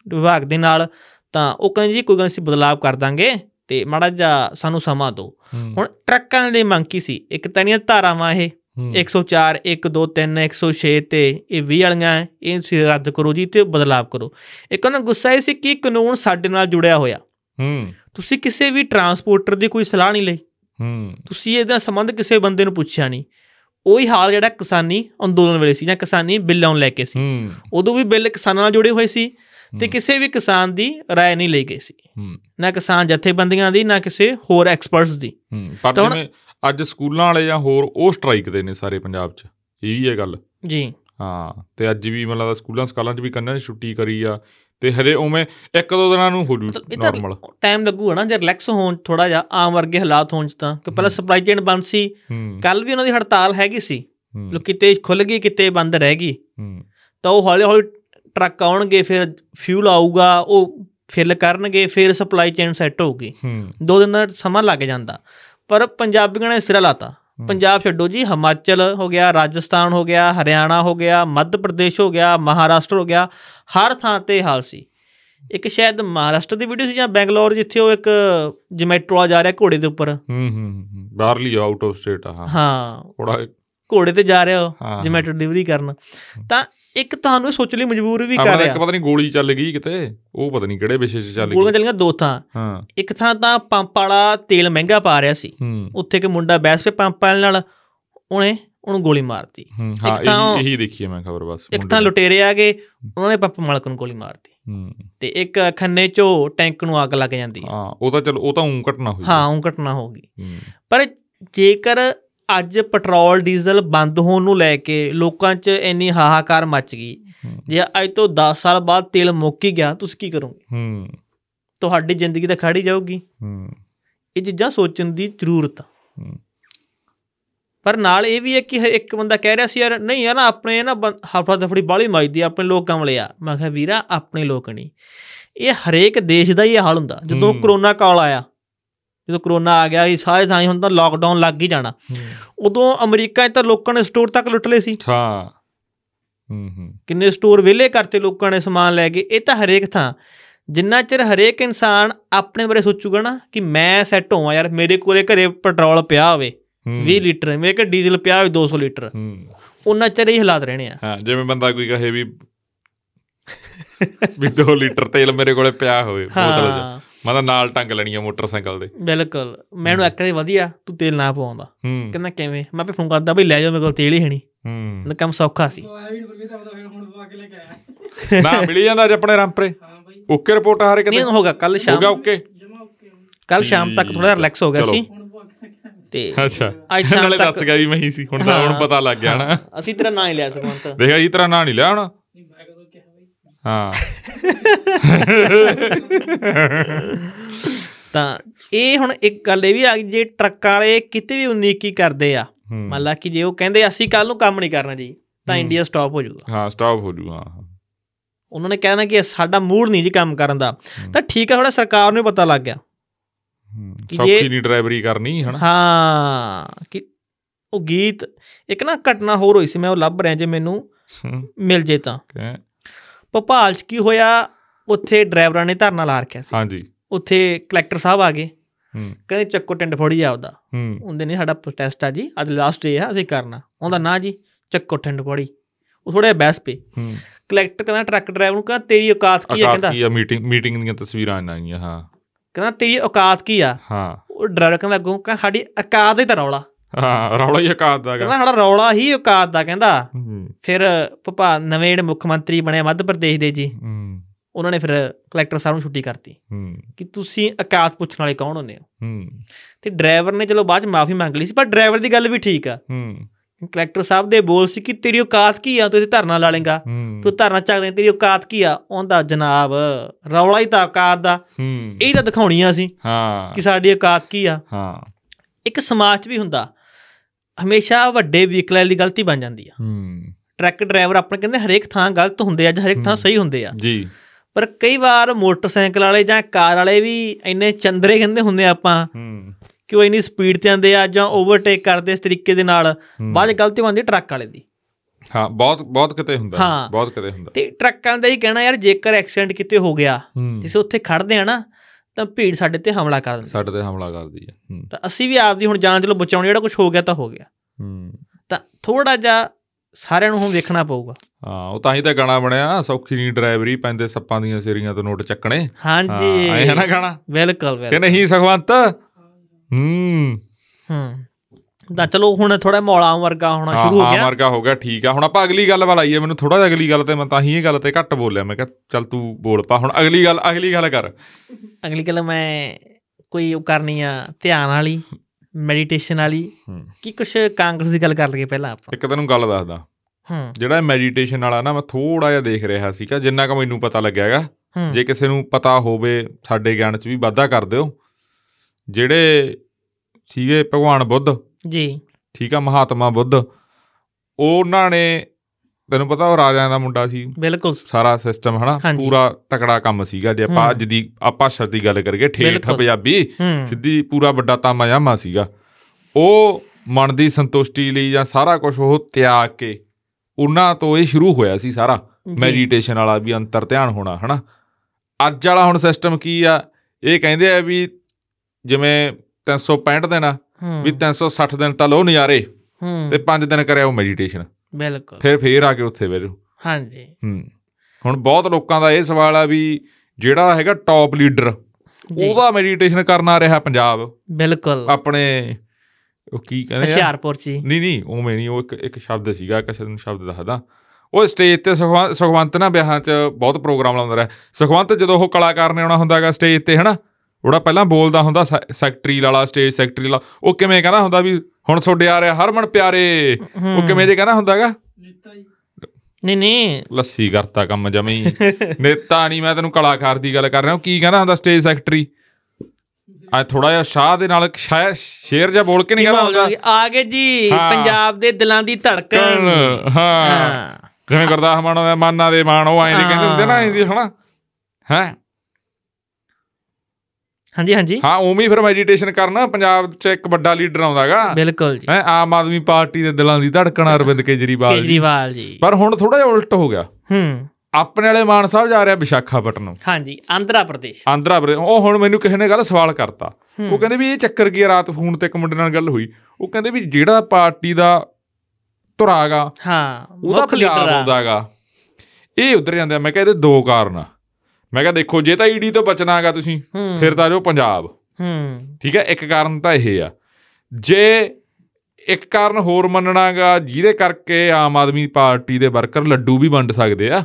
ਵਿਭਾਗ ਦੇ ਨਾਲ ਤਾਂ ਉਹ ਕਹਿੰਦੇ ਜੀ ਕੋਈ ਗੱਲ ਅਸੀਂ ਬਦਲਾਵ ਕਰ ਦਾਂਗੇ ਤੇ ਮਾੜਾ ਜਿਹਾ ਸਾਨੂੰ ਸਮਾਂ ਦਿਓ। ਹੁਣ ਟਰੱਕਾਂ ਦੇ ਮੰਗ ਕੀ ਸੀ? ਇੱਕ ਤਾਂ ਦੀਆਂ ਧਾਰਾਵਾਂ ਇਹ ਹੂੰ। 104 1 2 3 106 ਤੇ ਇਹ 20 ਵਾਲੀਆਂ ਇਹ ਤੁਸੀਂ ਰੱਦ ਕਰੋ ਜੀ ਤੇ ਬਦਲਾਵ ਕਰੋ। ਇੱਕ ਉਹਨਾਂ ਗੁੱਸਾ ਇਹ ਸੀ ਕਿ ਕਾਨੂੰਨ ਸਾਡੇ ਨਾਲ ਜੁੜਿਆ ਹੋਇਆ। ਹੂੰ। ਤੁਸੀਂ ਕਿਸੇ ਵੀ ਟਰਾਂਸਪੋਰਟਰ ਦੀ ਕੋਈ ਸਲਾਹ ਨਹੀਂ ਲਈ। ਹੂੰ। ਤੁਸੀਂ ਇਹਦਾ ਸੰਬੰਧ ਕਿਸੇ ਬੰਦੇ ਨੂੰ ਪੁੱਛਿਆ ਨਹੀਂ। ਉਹੀ ਹਾਲ ਜਿਹੜਾ ਕਿਸਾਨੀ ਅੰਦੋਲਨ ਵੇਲੇ ਸੀ ਜਾਂ ਕਿਸਾਨੀ ਬਿੱਲਾਂ ਨੂੰ ਲੈ ਕੇ ਸੀ। ਉਦੋਂ ਵੀ ਬਿੱਲ ਕਿਸਾਨਾਂ ਨਾਲ ਜੁੜੇ ਹੋਏ ਸੀ। ਤੇ ਕਿਸੇ ਵੀ ਕਿਸਾਨ ਦੀ رائے ਨਹੀਂ ਲਈ ਗਈ ਸੀ ਹੂੰ ਨਾ ਕਿਸਾਨ ਜਥੇਬੰਦੀਆਂ ਦੀ ਨਾ ਕਿਸੇ ਹੋਰ ਐਕਸਪਰਟਸ ਦੀ ਹੂੰ ਪਰ ਤਾਂ ਹੁਣ- ਜਿਵੇਂ ਅੱਜ ਸਕੂਲਾਂ ਵਾਲੇ ਜਾਂ ਹੋਰ ਉਹ ਸਟ੍ਰਾਈਕ ਦੇ ਨੇ ਸਾਰੇ ਪੰਜਾਬ 'ਚ ਇਹ ਵੀ ਹੈ ਗੱਲ ਜੀ ਹਾਂ ਤੇ ਅੱਜ ਵੀ ਮਤਲਬ ਦਾ ਸਕੂਲਾਂ ਸਕਾਲਾਂ 'ਚ ਵੀ ਕੰਨਾਂ 'ਚ ਛੁੱਟੀ ਕਰੀ ਆ ਤੇ ਹਰੇ ਉਵੇਂ ਇੱਕ ਦੋ ਦਿਨਾਂ ਨੂੰ ਹੋ ਜੂ ਮਤਲਬ ਇਹ ਤਾਂ ਨਾਰਮਲ ਟਾਈਮ ਲੱਗੂਗਾ ਨਾ ਜੇ ਰਿਲੈਕਸ ਹੋਣ ਥੋੜਾ ਜਿਹਾ ਆਮ ਵਰਗੇ ਹਾਲਾਤ ਹੋਣ ਚ ਤਾਂ ਕਿ ਪਹਿਲਾਂ ਸਪਲਾਈ ਚੇਨ ਬੰਦ ਸੀ ਹੂੰ ਕੱਲ ਵੀ ਉਹਨਾਂ ਦੀ ਹੜਤਾਲ ਹੈਗੀ ਸੀ ਹੂੰ, ਲੋ ਕਿਤੇ ਖੁੱਲ ਗਈ ਕਿਤੇ ਬੰਦ ਰਹਿ ਗਈ ਹੂੰ ਤਾਂ ਉਹ ਹੌਲੀ ਹੌਲੀ ਟਰੱਕ ਆਉਣਗੇ ਫਿਰ ਫਿਊਲ ਆਊਗਾ ਉਹ ਫਿਲ ਕਰਨਗੇ ਫਿਰ ਸਪਲਾਈ ਚੇਨ ਸੈੱਟ ਹੋਊਗੀ। ਦੋ ਦਿਨ ਦਾ ਸਮਾਂ ਲੱਗ ਜਾਂਦਾ। ਪਰ ਪੰਜਾਬੀਆਂ ਨੇ ਸਿਰਾ ਲਾਤਾ। ਪੰਜਾਬ ਛੱਡੋ ਜੀ ਹਿਮਾਚਲ ਹੋ ਗਿਆ ਰਾਜਸਥਾਨ ਹੋ ਗਿਆ ਹਰਿਆਣਾ ਹੋ ਗਿਆ ਮੱਧ ਪ੍ਰਦੇਸ਼ ਹੋ ਗਿਆ ਮਹਾਰਾਸ਼ਟਰ ਹੋ ਗਿਆ ਹਰ ਥਾਂ ਤੇ ਹਾਲ ਸੀ। ਇੱਕ ਸ਼ਾਇਦ ਮਹਾਰਾਸ਼ਟਰ ਦੀ ਵੀਡੀਓ ਸੀ ਜਾਂ ਬੈਂਗਲੌਰ ਜਿੱਥੇ ਉਹ ਇੱਕ ਜਮੈਟਰੋ ਆ ਜਾ ਰਿਹਾ ਘੋੜੇ ਦੇ ਉੱਪਰ। ਹੂੰ ਹੂੰ, ਬਾਹਰਲੀ ਆਊਟ ਆਫ ਸਟੇਟ ਆ ਹਾਂ। ਹਾਂ। ਥੋੜਾ ਘੋੜੇ ਤੇ ਜਾ ਰਿਹਾ ਉਹ। ਜਮੈਟੋ ਡਿਲੀਵਰੀ ਕਰਨ। ਤਾਂ ਇੱਕ ਤੁਹਾਨੂੰ ਸੋਚ ਲਈ ਮਜਬੂਰ ਵੀ ਕਰ ਆਪਣਾ ਇੱਕ ਰਿਹਾ ਪਤਾ ਨਹੀਂ ਗੋਲੀ ਚੱਲ ਗਈ ਕਿਤੇ ਉਹ ਪਤਾ ਨਹੀਂ ਕਿਹੜੇ ਵਿਸ਼ੇ 'ਚ ਚੱਲ ਗੋਲੀਆਂ ਗਈ ਚੱਲੀਆਂ ਦੋ ਥਾਂ। ਹਾਂ। ਇੱਕ ਥਾਂ ਤਾਂ ਪੰਪ ਵਾਲਾ ਤੇਲ ਮਹਿੰਗਾ ਪਾ ਰਿਹਾ ਸੀ। ਉੱਥੇ ਕਿ ਮੁੰਡਾ ਬੈਸ ਪੇ ਪੰਪ ਵਾਲੇ ਨਾਲ ਉਹਨੇ ਉਹਨੂੰ ਗੋਲੀ ਮਾਰਤੀ। ਇੱਕ ਤਾਂ- ਇਹੀ ਦੇਖੀ ਮੈਂ ਖਬਰ ਬਸ ਇੱਕ ਦੀ। ਲੁਟੇਰੇ ਆ ਗਏ ਉਹਨਾਂ ਨੇ ਪੰਪ ਮਾਲਕ ਨੂੰ ਗੋਲੀ ਮਾਰਤੀ। ਤੇ ਇੱਕ ਖੰਨੇ ਚੋਂ ਟੈਂਕ ਨੂੰ ਅੱਗ ਲੱਗ ਜਾਂਦੀ ਹੈ ਉਹ ਤਾਂ ਚਲ ਉਹ ਤਾਂ ਉਂ ਘਟਨਾ ਹੋਈ। ਹਾਂ ਉਹ ਘਟਨਾ ਹੋ ਗਈ। ਪਰ ਜੇਕਰ ਅੱਜ ਪੈਟਰੋਲ ਡੀਜ਼ਲ ਬੰਦ ਹੋਣ ਨੂੰ ਲੈ ਕੇ ਲੋਕਾਂ 'ਚ ਇੰਨੀ ਹਾਹਾਕਾਰ ਮਚ ਗਈ। ਜੇ ਅੱਜ ਤੋਂ 10 ਸਾਲ ਬਾਅਦ ਤੇਲ ਮੁੱਕ ਹੀ ਗਿਆ ਤੁਸੀਂ ਕੀ ਕਰੋਗੇ? ਹੂੰ। ਤੁਹਾਡੀ ਜ਼ਿੰਦਗੀ ਤਾਂ ਖੜੀ ਜਾਊਗੀ। ਹੂੰ। ਇਹ ਚੀਜ਼ਾਂ ਸੋਚਣ ਦੀ ਜ਼ਰੂਰਤ ਆ। ਹੂੰ। ਪਰ ਨਾਲ ਇਹ ਵੀ ਹੈ ਕਿ ਇੱਕ ਬੰਦਾ ਕਹਿ ਰਿਹਾ ਸੀ ਯਾਰ ਨਹੀਂ ਯਾਰ ਆਪਣੇ ਨਾ ਹਫੜਾ ਦਫੜੀ ਬਾਲੀ ਮਾਈਦੀ ਆਪਣੇ ਲੋਕ ਕਮਲੇ ਆ। ਮੈਂ ਕਿਹਾ ਵੀਰਾ ਆਪਣੇ ਲੋਕ ਨਹੀਂ। ਇਹ ਹਰੇਕ ਦੇਸ਼ ਦਾ ਹੀ ਹਾਲ ਹੁੰਦਾ। ਜਦੋਂ। ਕਰੋਨਾ ਕਾਲ ਆਇਆ ਜਦੋਂ ਕਰੋਨਾ ਆ ਗਿਆ ਇਹ ਸਾਰੇ ਥਾਂ ਹੀ ਹੁੰਦਾ ਲਾਕਡਾਊਨ ਲੱਗ ਹੀ ਜਾਣਾ। ਉਦੋਂ ਅਮਰੀਕਾ 'ਚ ਤਾਂ ਲੋਕਾਂ ਨੇ ਸਟੋਰ ਤੱਕ ਲੁੱਟ ਲਏ ਸੀ। ਹਾਂ। ਹੂੰ ਹੂੰ। ਕਿੰਨੇ ਸਟੋਰ ਵਿਹਲੇ ਕਰਤੇ ਲੋਕਾਂ ਨੇ ਸਮਾਨ ਲੈ ਕੇ ਇਹ ਤਾਂ ਹਰੇਕ ਥਾਂ। ਜਿੰਨਾ ਚਿਰ ਹਰੇਕ ਇਨਸਾਨ ਆਪਣੇ ਬਾਰੇ ਸੋਚੂਗਾ ਨਾ ਕਿ ਮੈਂ ਸੈੱਟ ਹੋਵਾਂ ਯਾਰ ਮੇਰੇ ਕੋਲੇ ਘਰੇ ਪੈਟਰੋਲ ਪਿਆ ਹੋਵੇ ਹੂੰ। 20 ਲੀਟਰ ਮੇਰੇ ਕੋਲ ਡੀਜ਼ਲ ਪਿਆ ਹੋਵੇ 200 ਲੀਟਰ। ਹੂੰ। ਉਹਨਾਂ ਚਿਰ ਹੀ ਹਾਲਾਤ ਰਹਿਣੇ ਆ। ਹਾਂ ਜਿਵੇਂ ਬੰਦਾ ਕੋਈ ਕਹੇ ਵੀ ਵੀ 2 ਲੀਟਰ ਤੇਲ ਮੇਰੇ ਕੋਲੇ ਪਿਆ ਹੋਵੇ ਬੋਤਲ 'ਚ। ਮੈਂ ਤਾਂ ਨਾਲ ਟੰਗ ਲੈਣੀ ਆ ਮੋਟਰਸਾਈਕਲ ਦੇ। ਬਿਲਕੁਲ। ਮੈਨੂੰ ਇੱਕ ਵਾਰੀ ਵਧੀਆ ਤੂੰ ਤੇਲ ਨਾ ਪਵਾਉਂਦਾ। ਹੂੰ। ਕਹਿੰਦਾ ਕਿਵੇਂ? ਮੈਂ ਆਪੇ ਫੋਨ ਕਰਦਾ ਬਈ ਲੈ ਜਾਓ ਮੇਰੇ ਕੋਲ ਤੇਲ ਹੀ ਹੈ ਨਹੀਂ। ਹੂੰ। ਨਾ ਕੰਮ ਸੌਖਾ ਸੀ। ਆਇਆ ਵੀ ਨਹੀਂ ਤਾਂ ਫਿਰ ਹੁਣ ਪਵਾ ਕੇ ਲੈ ਕੇ ਆਇਆ। ਨਾ ਮਿਲੀ ਜਾਂਦਾ ਅੱਜ ਆਪਣੇ ਰਾਮਪਰੇ। ਹਾਂ ਬਾਈ। ਓਕੇ ਰਿਪੋਰਟ ਹਾਰੇ ਨਹੀਂ ਕਿਤੇ ਹੋਗਾ ਕੱਲ ਹੋ ਸ਼ਾਮ। ਗਿਆ ਓਕੇ ਕੱਲ ਸ਼ਾਮ ਤੱਕ ਥੋੜਾ ਰਿਲੈਕਸ ਹੋ ਗਿਆ। ਸੀ। ਤੇ ਅੱਛਾ। ਅੱਜ ਸ਼ਾਮ ਨਾਲੇ ਤੱਕ- ਦੱਸ ਗਿਆ ਵੀ ਮੈਂ ਹੀ ਸੀ। ਹੁਣ ਤਾਂ ਹੁਣ ਪਤਾ ਲੱਗ ਗਿਆ ਨਾ। ਹਾਂ, ਅਸੀਂ ਤੇਰਾ ਨਾਂ ਹੀ ਲਿਆ ਸੁਖਵੰਤ ਦੇਖਿਆ ਜੀ ਤਰ੍ਹਾਂ ਨਾਂ ਨਹੀਂ ਲਿਆ ਹੁਣ ਨਹੀਂ ਮੈਂ ਕਦੋਂ ਕਿਹਾ ਬਾਈ ਹਾਂ ਤਾਂ ਇਹ ਹੁਣ ਇੱਕ ਗੱਲ ਇਹ ਵੀ ਆ ਜੇ ਟਰੱਕ ਵਾਲੇ ਕਿਤੇ ਵੀ ਉਨੀਕੀ ਕਰਦੇ ਆ ਹੂੰ। ਮੰਨ ਲਾ ਕਿ ਜੇ ਉਹ ਕਹਿੰਦੇ ਅਸੀਂ ਕੱਲ ਨੂੰ ਕੰਮ ਨਹੀਂ ਕਰਨਾ ਜੀ ਤਾਂ ਹੂੰ। ਇੰਡੀਆ ਸਟਾਪ ਹੋ ਜਾਊਗਾ ਹਾਂ ਸਟਾਪ ਹੋ ਜੂ ਹਾਂ ਉਹਨਾਂ ਨੇ ਕਹਿਣਾ ਕਿ ਸਾਡਾ ਮੂਡ ਨਹੀਂ ਜੀ ਕੰਮ ਕਰਨ ਦਾ ਤਾਂ ਠੀਕ ਆ ਥੋੜਾ ਸਰਕਾਰ ਨੂੰ ਪਤਾ ਲੱਗ ਗਿਆ ਹੂੰ। ਸੌਖੀ ਨਹੀਂ ਡਰਾਈਵਰੀ ਕਰਨੀ ਹਨਾ ਹਾਂ ਕਿ ਉਹ ਗੀਤ ਇੱਕ ਨਾ ਘਟਨਾ ਹੋਰ ਹੋਈ ਸੀ ਮੈਂ ਉਹ ਲੱਭ ਰਿਹਾ ਜੇ ਮੈਨੂੰ ਹੂੰ। ਮਿਲ ਜੇ ਤਾਂ ਭੋਪਾਲ 'ਚ ਕੀ ਹੋਇਆ? ਉੱਥੇ ਡਰਾਈਵਰਾਂ ਨੇ ਧਰਨਾ ਲਾ ਰੱਖਿਆ ਸੀ। ਹਾਂਜੀ। ਉੱਥੇ ਕਲੈਕਟਰ ਸਾਹਿਬ ਆ ਗਏ। ਹੂੰ। ਕਹਿੰਦੇ ਚੱਕੋ ਟਿੰਡ ਫੋੜੀ ਆਪਦਾ ਹੂੰ। ਉਹਦੇ ਨਹੀਂ ਸਾਡਾ ਪ੍ਰੋਟੈਸਟ ਆ ਜੀ। ਅੱਜ ਲਾਸਟ ਡੇ ਆ ਅਸੀਂ ਕਰਨਾ। ਉਹਦਾ ਨਾ ਜੀ ਚੱਕੋ ਟਿੰਡ ਫੋੜੀ। ਉਹ ਥੋੜਾ ਬਹਿਸ ਪੇ ਹੂੰ। ਕਲੈਕਟਰ ਕਹਿੰਦਾ ਟਰੱਕ ਡਰਾਈਵਰ ਨੂੰ ਕਹਿੰਦਾ ਤੇਰੀ ਔਕਾਤ ਕੀ ਆ? ਕਹਿੰਦਾ ਕੀ ਆ? ਮੀਟਿੰਗ ਮੀਟਿੰਗ ਦੀਆਂ ਤਸਵੀਰਾਂ ਆਈਆਂ ਹਾਂ। ਕਹਿੰਦਾ ਤੇਰੀ ਔਕਾਤ ਕੀ ਆ? ਹਾਂ। ਉਹ ਡਰਾਈਵਰ ਕਹਿੰਦਾ ਅੱਗੋਂ ਕਹਿੰਦਾ ਸਾਡੀ ਔਕਾਤ ਹੀ ਤਾਂ ਰੌਲਾ। ਹਾਂ ਰੌਲਾ ਹੀ ਆਕਾਸ਼ ਦਾ ਕਹਿੰਦਾ ਸਾਡਾ ਰੌਲਾ ਹੀ ਔਕਾਤ ਦਾ ਕਹਿੰਦਾ। ਫਿਰ ਭਪਾ ਨਵੇਂ ਜਿਹੜੇ ਮੁੱਖ ਮੰਤਰੀ ਬਣੇ ਮੱਧ ਪ੍ਰਦੇਸ਼ ਦੇ ਜੀ ਉਹਨਾਂ ਨੇ ਫਿਰ ਕਲੈਕਟਰ ਸਾਹਿਬ ਨੂੰ ਛੁੱਟੀ ਕਰਤੀ। ਕਿ ਤੁਸੀਂ ਔਕਾਤ ਪੁੱਛਣ ਵਾਲੇ ਕੌਣ ਹੁੰਦੇ ਹੋ? ਤੇ ਡਰਾਈਵਰ ਨੇ ਚਲੋ ਬਾਅਦ ਚ ਮਾਫੀ ਮੰਗ ਲਈ ਸੀ ਪਰ ਡਰਾਈਵਰ ਦੀ ਗੱਲ ਵੀ ਠੀਕ ਆ। ਹੂੰ। ਕਲੈਕਟਰ ਸਾਹਿਬ ਦੇ ਬੋਲ ਸੀ ਕਿ ਤੇਰੀ ਔਕਾਤ ਕੀ ਆ ਤੂੰ ਇੱਥੇ ਧਰਨਾ ਲਾ ਲੇਗਾ ਤੂੰ ਧਰਨਾ ਚੱਕਦੇ ਤੇਰੀ ਔਕਾਤ ਕੀ ਆ? ਉਹਦਾ ਜਨਾਬ ਰੌਲਾ ਹੀ ਤਾਂ ਔਕਾਤ ਦਾ। ਇਹ ਤਾਂ ਦਿਖਾਉਣੀਆਂ ਸੀ ਹਾਂ। ਕਿ ਸਾਡੀ ਔਕਾਤ ਕੀ ਆ। ਹਾਂ। ਇੱਕ ਸਮਾਜ 'ਚ ਵੀ ਹੁੰਦਾ ਹਮੇਸ਼ਾ ਵੱਡੇ ਵਹੀਕਲ ਦੀ ਗਲਤੀ ਬਣ ਜਾਂਦੀ ਆ। ਹੂੰ। ਟਰੱਕ ਡਰਾਈਵਰ ਆਪਣੇ ਕਹਿੰਦੇ ਹਰੇਕ ਥਾਂ ਗਲਤ ਹੁੰਦੇ ਆ ਜਾਂ ਹਰੇਕ ਥਾਂ ਸਹੀ ਹੁੰਦੇ ਆ। ਜੀ। ਪਰ ਕਈ ਵਾਰ ਮੋਟਰਸਾਈਕਲ ਵਾਲੇ ਜਾਂ ਕਾਰ ਵਾਲੇ ਵੀ ਇੰਨੇ ਚੰਦਰੇ ਕਹਿੰਦੇ ਹੁੰਦੇ ਆ ਆਪਾਂ ਹੂੰ। ਕਿ ਉਹ ਇੰਨੀ ਸਪੀਡ ਤੇ ਆਉਂਦੇ ਆ ਜਾਂ ਓਵਰਟੇਕ ਕਰਦੇ ਇਸ ਤਰੀਕੇ ਦੇ ਨਾਲ। ਬਾਅਦ ਗਲਤੀ ਬਣਦੀ ਟਰੱਕ ਵਾਲੇ ਦੀ। ਹਾਂ ਬਹੁਤ ਬਹੁਤ ਕਿਤੇ ਹੁੰਦਾ। ਹਾਂ। ਬਹੁਤ ਕਿਤੇ ਹੁੰਦਾ। ਤੇ ਟਰੱਕਾਂ ਦਾ ਹੀ ਕਹਿਣਾ ਯਾਰ ਜੇਕਰ ਐਕਸੀਡੈਂਟ ਕਿਤੇ ਹੋ ਗਿਆ ਜਿਸੇ ਉੱਥੇ ਖੜਦੇ ਆ ਨਾ ਤਾਂ ਭੀੜ ਸਾਡੇ ਤੇ ਹਮਲਾ ਕਰ ਦਿੰਦੀ। ਸਾਡੇ ਤੇ ਹਮਲਾ ਕਰਦੀ ਹੈ। ਤਾਂ ਅਸੀਂ ਵੀ ਆਪਦੀ ਹੁਣ ਜਾਨ ਚਲੋ ਬਚਾਉਣੀ ਜਿਹੜਾ ਕੁਝ ਹੋ ਗਿਆ ਤਾਂ ਹੋ ਗਿਆ। ਹੂੰ। ਤਾਂ ਥੋੜਾ ਜਿਹਾ ਸਾਰਿਆਂ ਨੂੰ ਹੁਣ ਵੇਖਣਾ ਪਊਗਾ। ਹਾਂ ਉਹ ਤਾਂ ਹੀ ਤਾਂ ਗਾਣਾ ਬਣਿਆ ਸੌਖੀ ਨਹੀਂ ਡਰਾਈਵਰੀ ਪੈਂਦੇ ਸੱਪਾਂ ਦੀਆਂ ਸਿਰੀਆਂ ਤੋਂ ਨੋਟ ਚੱਕਣੇ। ਹਾਂਜੀ। ਇਹ ਹੈ ਨਾ ਗਾਣਾ? ਬਿਲਕੁਲ ਕਿ ਬਿਲਕੁਲ ਨਹੀਂ ਸੁਖਵੰਤ? ਹੂੰ। ਹੂੰ। ਤਾਂ ਚਲੋ ਹੁਣ ਥੋੜਾ ਮੌਲਾ ਵਰਗਾ ਹੋਣਾ ਹਾਂ ਸ਼ੁਰੂ ਹੋ ਹਾਂ ਗਿਆ। ਵਰਗਾ ਹੋ ਗਿਆ ਠੀਕ ਆ। ਹੁਣ ਆਪਾਂ ਅਗਲੀ ਗੱਲ ਵੱਲ ਆਈਏ ਮੈਨੂੰ ਥੋੜਾ ਜਿਹਾ ਅਗਲੀ ਗੱਲ ਤੇ ਮੈਂ ਤਾਂ ਹੀ ਇਹ ਗੱਲ ਤੇ ਘੱਟ ਬੋਲਿਆ ਮੈਂ ਕਿਹਾ ਚੱਲ ਤੂੰ ਬੋਲ ਪਾ। ਹੁਣ ਅਗਲੀ ਗੱਲ ਅਗਲੀ ਗੱਲ ਕਰ। ਅਗਲੀ ਗੱਲ ਮੈਂ ਕੋਈ ਉਹ ਕਰਨੀ ਆ ਧਿਆਨ ਵਾਲੀ ਮੈਡੀਟੇਸ਼ਨ ਵਾਲੀ ਹੂੰ। ਕੀ ਕੁਛ ਕਾਂਗਰਸ ਦੀ ਗੱਲ ਕਰ ਲਈਏ ਪਹਿਲਾਂ ਆਪਾਂ। ਇੱਕ ਤੈਨੂੰ ਗੱਲ ਦੱਸਦਾ। ਹੂੰ। ਜਿਹੜਾ ਮੈਡੀਟੇਸ਼ਨ ਵਾਲਾ ਨਾ ਮੈਂ ਥੋੜਾ ਜਿਹਾ ਦੇਖ ਰਿਹਾ ਸੀਗਾ ਜਿੰਨਾ ਕੁ ਮੈਨੂੰ ਪਤਾ ਲੱਗਿਆ ਹੈਗਾ ਹੂੰ। ਜੇ ਕਿਸੇ ਨੂੰ ਪਤਾ ਹੋਵੇ ਸਾਡੇ ਗਿਆਨ 'ਚ ਵੀ ਵਾਧਾ ਕਰ ਦਿਓ। ਜਿਹੜੇ ਸੀਗੇ ਭਗਵਾਨ ਬੁੱਧ ਜੀ। ਠੀਕ ਆ ਮਹਾਤਮਾ ਬੁੱਧ। ਉਹਨਾਂ ਨੇ ਤੈਨੂੰ ਪਤਾ ਉਹ ਰਾਜਿਆਂ ਦਾ ਮੁੰਡਾ ਸੀ? ਬਿਲਕੁਲ। ਸਾਰਾ ਸਿਸਟਮ ਹਨਾ। ਪੂਰਾ ਤਕੜਾ ਕੰਮ ਸੀਗਾ। ਜੇ ਆਪਾਂ। ਅੱਜ ਦੀ ਆ ਭਾਸ਼ਾ ਦੀ ਗੱਲ ਕਰੀਏ ਠੇਠ। ਪੰਜਾਬੀ ਸਿੱਧੀ ਪੂਰਾ ਵੱਡਾ ਤਾਮਾਯਾਮਾ ਸੀਗਾ। ਉਹ ਮਨ ਦੀ ਸੰਤੁਸ਼ਟੀ ਲਈ ਜਾਂ ਸਾਰਾ ਕੁਝ ਉਹ ਤਿਆਗ ਕੇ ਉਹਨਾਂ ਤੋਂ ਇਹ ਸ਼ੁਰੂ ਹੋਇਆ ਸੀ ਸਾਰਾ। ਮੈਡੀਟੇਸ਼ਨ ਵਾਲਾ ਵੀ ਅੰਤਰ ਧਿਆਨ ਹੋਣਾ ਹਨਾ? ਅੱਜ ਵਾਲਾ ਹੁਣ ਸਿਸਟਮ ਕੀ ਆ? ਇਹ ਕਹਿੰਦੇ ਆ ਵੀ ਜਿਵੇਂ 365 ਦਿਨ ਆ ਵੀ 360 ਦਿਨ ਤਾਂ ਲੋ ਨਜ਼ਾਰੇ। ਤੇ 5 ਦਿਨ ਕਰਿਆ ਉਹ ਮੈਡੀਟੇਸ਼ਨ ਬਿਲਕੁਲ। ਫਿਰ ਫੇਰ ਆ ਕੇ ਉੱਥੇ ਬਹਿ ਜਾਓ ਹਾਂਜੀ। ਹੂੰ। ਹੁਣ ਬਹੁਤ ਲੋਕਾਂ ਦਾ ਇਹ ਸਵਾਲ ਆ ਵੀ ਜਿਹੜਾ ਹੈਗਾ ਟੌਪ ਲੀਡਰ। ਉਹਦਾ ਮੈਡੀਟੇਸ਼ਨ ਕਰਨ ਆ ਰਿਹਾ ਪੰਜਾਬ। ਬਿਲਕੁਲ। ਆਪਣੇ ਉਹ ਕੀ ਕਹਿੰਦੇ ਆ? ਹੁਸ਼ਿਆਰਪੁਰ ਚ। ਨਹੀਂ ਨਹੀਂ ਉਵੇਂ ਨਹੀਂ ਉਹ ਇੱਕ ਇੱਕ ਸ਼ਬਦ ਸੀਗਾ ਕਿਸੇ ਨੂੰ ਸ਼ਬਦ ਦੱਸਦਾ। ਉਹ ਸਟੇਜ ਤੇ ਸੁਖਵੰਤ ਸੁਖਵੰਤ ਨਾ ਵਿਆਹਾਂ 'ਚ ਬਹੁਤ ਪ੍ਰੋਗਰਾਮ ਲਾਉਂਦਾ ਰਿਹਾ। ਸੁਖਵੰਤ ਜਦੋਂ ਉਹ ਕਲਾਕਾਰ ਨੇ ਆਉਣਾ ਹੁੰਦਾਗਾ ਸਟੇਜ ਤੇ ਹਨਾ? ਉਹਦਾ ਪਹਿਲਾਂ ਬੋਲਦਾ ਹੁੰਦਾ ਸੈਕਟਰੀ ਵਾਲਾ ਸਟੇਜ ਸੈਕਟਰੀ ਵਾਲਾ ਉਹ ਕਿਵੇਂ ਕਹਿੰਦਾ ਹੁੰਦਾ ਵੀ ਹੁਣ ਤੁਹਾਡੇ ਆ ਰਿਹਾ ਹਰਮਨ ਪਿਆਰੇ? ਉਹ ਕਿਵੇਂ ਜੇ ਕਹਿੰਦਾ ਹੁੰਦਾਗਾ? ਨੀਤਾ ਜੀ। ਨਹੀਂ ਨਹੀਂ। ਲੱਸੀ ਕਰਤਾ ਕੰਮ ਜਮੀ। ਨੇਤਾ ਨਹੀਂ ਮੈਂ ਤੈਨੂੰ ਕਲਾਕਾਰ ਦੀ ਗੱਲ ਕਰ ਰਿਹਾ। ਕੀ ਕਹਿੰਦਾ ਹੁੰਦਾ ਸਟੇਜ ਸੈਕਟਰੀ? ਆ ਥੋੜਾ ਜਿਹਾ ਸ਼ਾਹ ਦੇ ਨਾਲ ਸ਼ਾਇਰ ਸ਼ੇਰ ਜਿਹਾ ਬੋਲ ਕੇ ਨਹੀਂ ਕਹਿੰਦਾ ਹੁੰਦਾ? ਆ ਗਏ ਜੀ। ਪੰਜਾਬ ਦੇ ਦਿਲਾਂ ਦੀ ਧੜਕਣ। ਹਾਂ। ਹਾਂ। ਜਿਵੇਂ ਗੁਰਦਾਸ ਮਾਨ ਦਾ ਮਾਨਾ ਦੇ ਮਾਨ ਉਹ ਐਂ ਦੇ ਕਹਿੰਦੇ ਹੁੰਦੇ ਨਾ ਐਂ ਦੀ ਹਨਾ? ਹੈ? ਹਾਂਜੀ ਹਾਂਜੀ। ਹਾਂ ਉਵੇਂ ਫਿਰ ਮੈਡੀਟੇਸ਼ਨ ਕਰਨਾ ਪੰਜਾਬ 'ਚ ਇੱਕ ਵੱਡਾ ਲੀਡਰ ਆਉਂਦਾਗਾ। ਬਿਲਕੁਲ ਜੀ। ਹੈ ਆਮ ਆਦਮੀ ਪਾਰਟੀ ਦੇ ਦਿਲਾਂ ਦੀ ਧੜਕਣ ਅਰਵਿੰਦ ਕੇਜਰੀਵਾਲ ਜੀ। ਕੇਜਰੀਵਾਲ ਜੀ। ਪਰ ਹੁਣ ਥੋੜਾ ਜਿਹਾ ਉਲਟ ਹੋ ਗਿਆ। ਹੂੰ। ਆਪਣੇ ਵਾਲੇ ਮਾਨ ਸਾਹਿਬ ਜਾ ਰਿਹਾ ਵਿਸ਼ਾਖਾਪਟਨਮ ਹਾਂਜੀ ਆਂਧਰਾ ਪ੍ਰਦੇਸ਼। ਆਂਧਰਾ ਪ੍ਰਦੇਸ਼। ਉਹ ਹੁਣ ਮੈਨੂੰ ਕਿਸੇ ਨੇ ਗੱਲ ਸਵਾਲ ਕਰਤਾ। ਉਹ ਕਹਿੰਦੇ ਵੀ ਇਹ ਚੱਕਰ ਕੀ ਰਾਤ ਫੋਨ ਤੇ ਇੱਕ ਮੁੰਡੇ ਨਾਲ ਗੱਲ ਹੋਈ। ਉਹ ਕਹਿੰਦੇ ਵੀ ਜਿਹੜਾ ਪਾਰਟੀ ਦਾ ਧੁਰਾਗਾ ਹਾਂ ਉਹਦਾ ਪੰਜਾਬ ਆਉਂਦਾਗਾ। ਇਹ ਉਧਰ ਜਾਂਦੇ ਮੈਂ ਕਿਹਾ ਇਹਦੇ ਦੋ ਕਾਰਨ ਆ। ਮੈਂ ਕਿਹਾ ਦੇਖੋ ਜੇ ਤਾਂ ਈਡੀ ਤੋਂ ਬਚਣਾਗਾ ਤੁਸੀਂ ਫਿਰ ਤਾਂ ਜੋ ਪੰਜਾਬ। ਹੂੰ। ਠੀਕ ਹੈ ਇੱਕ ਕਾਰਨ ਤਾਂ ਇਹ ਆ। ਜੇ ਇੱਕ ਕਾਰਨ ਹੋਰ ਮੰਨਣਾਗਾ ਜਿਹਦੇ ਕਰਕੇ ਆਮ ਆਦਮੀ ਪਾਰਟੀ ਦੇ ਵਰਕਰ ਲੱਡੂ ਵੀ ਵੰਡ ਸਕਦੇ ਆ।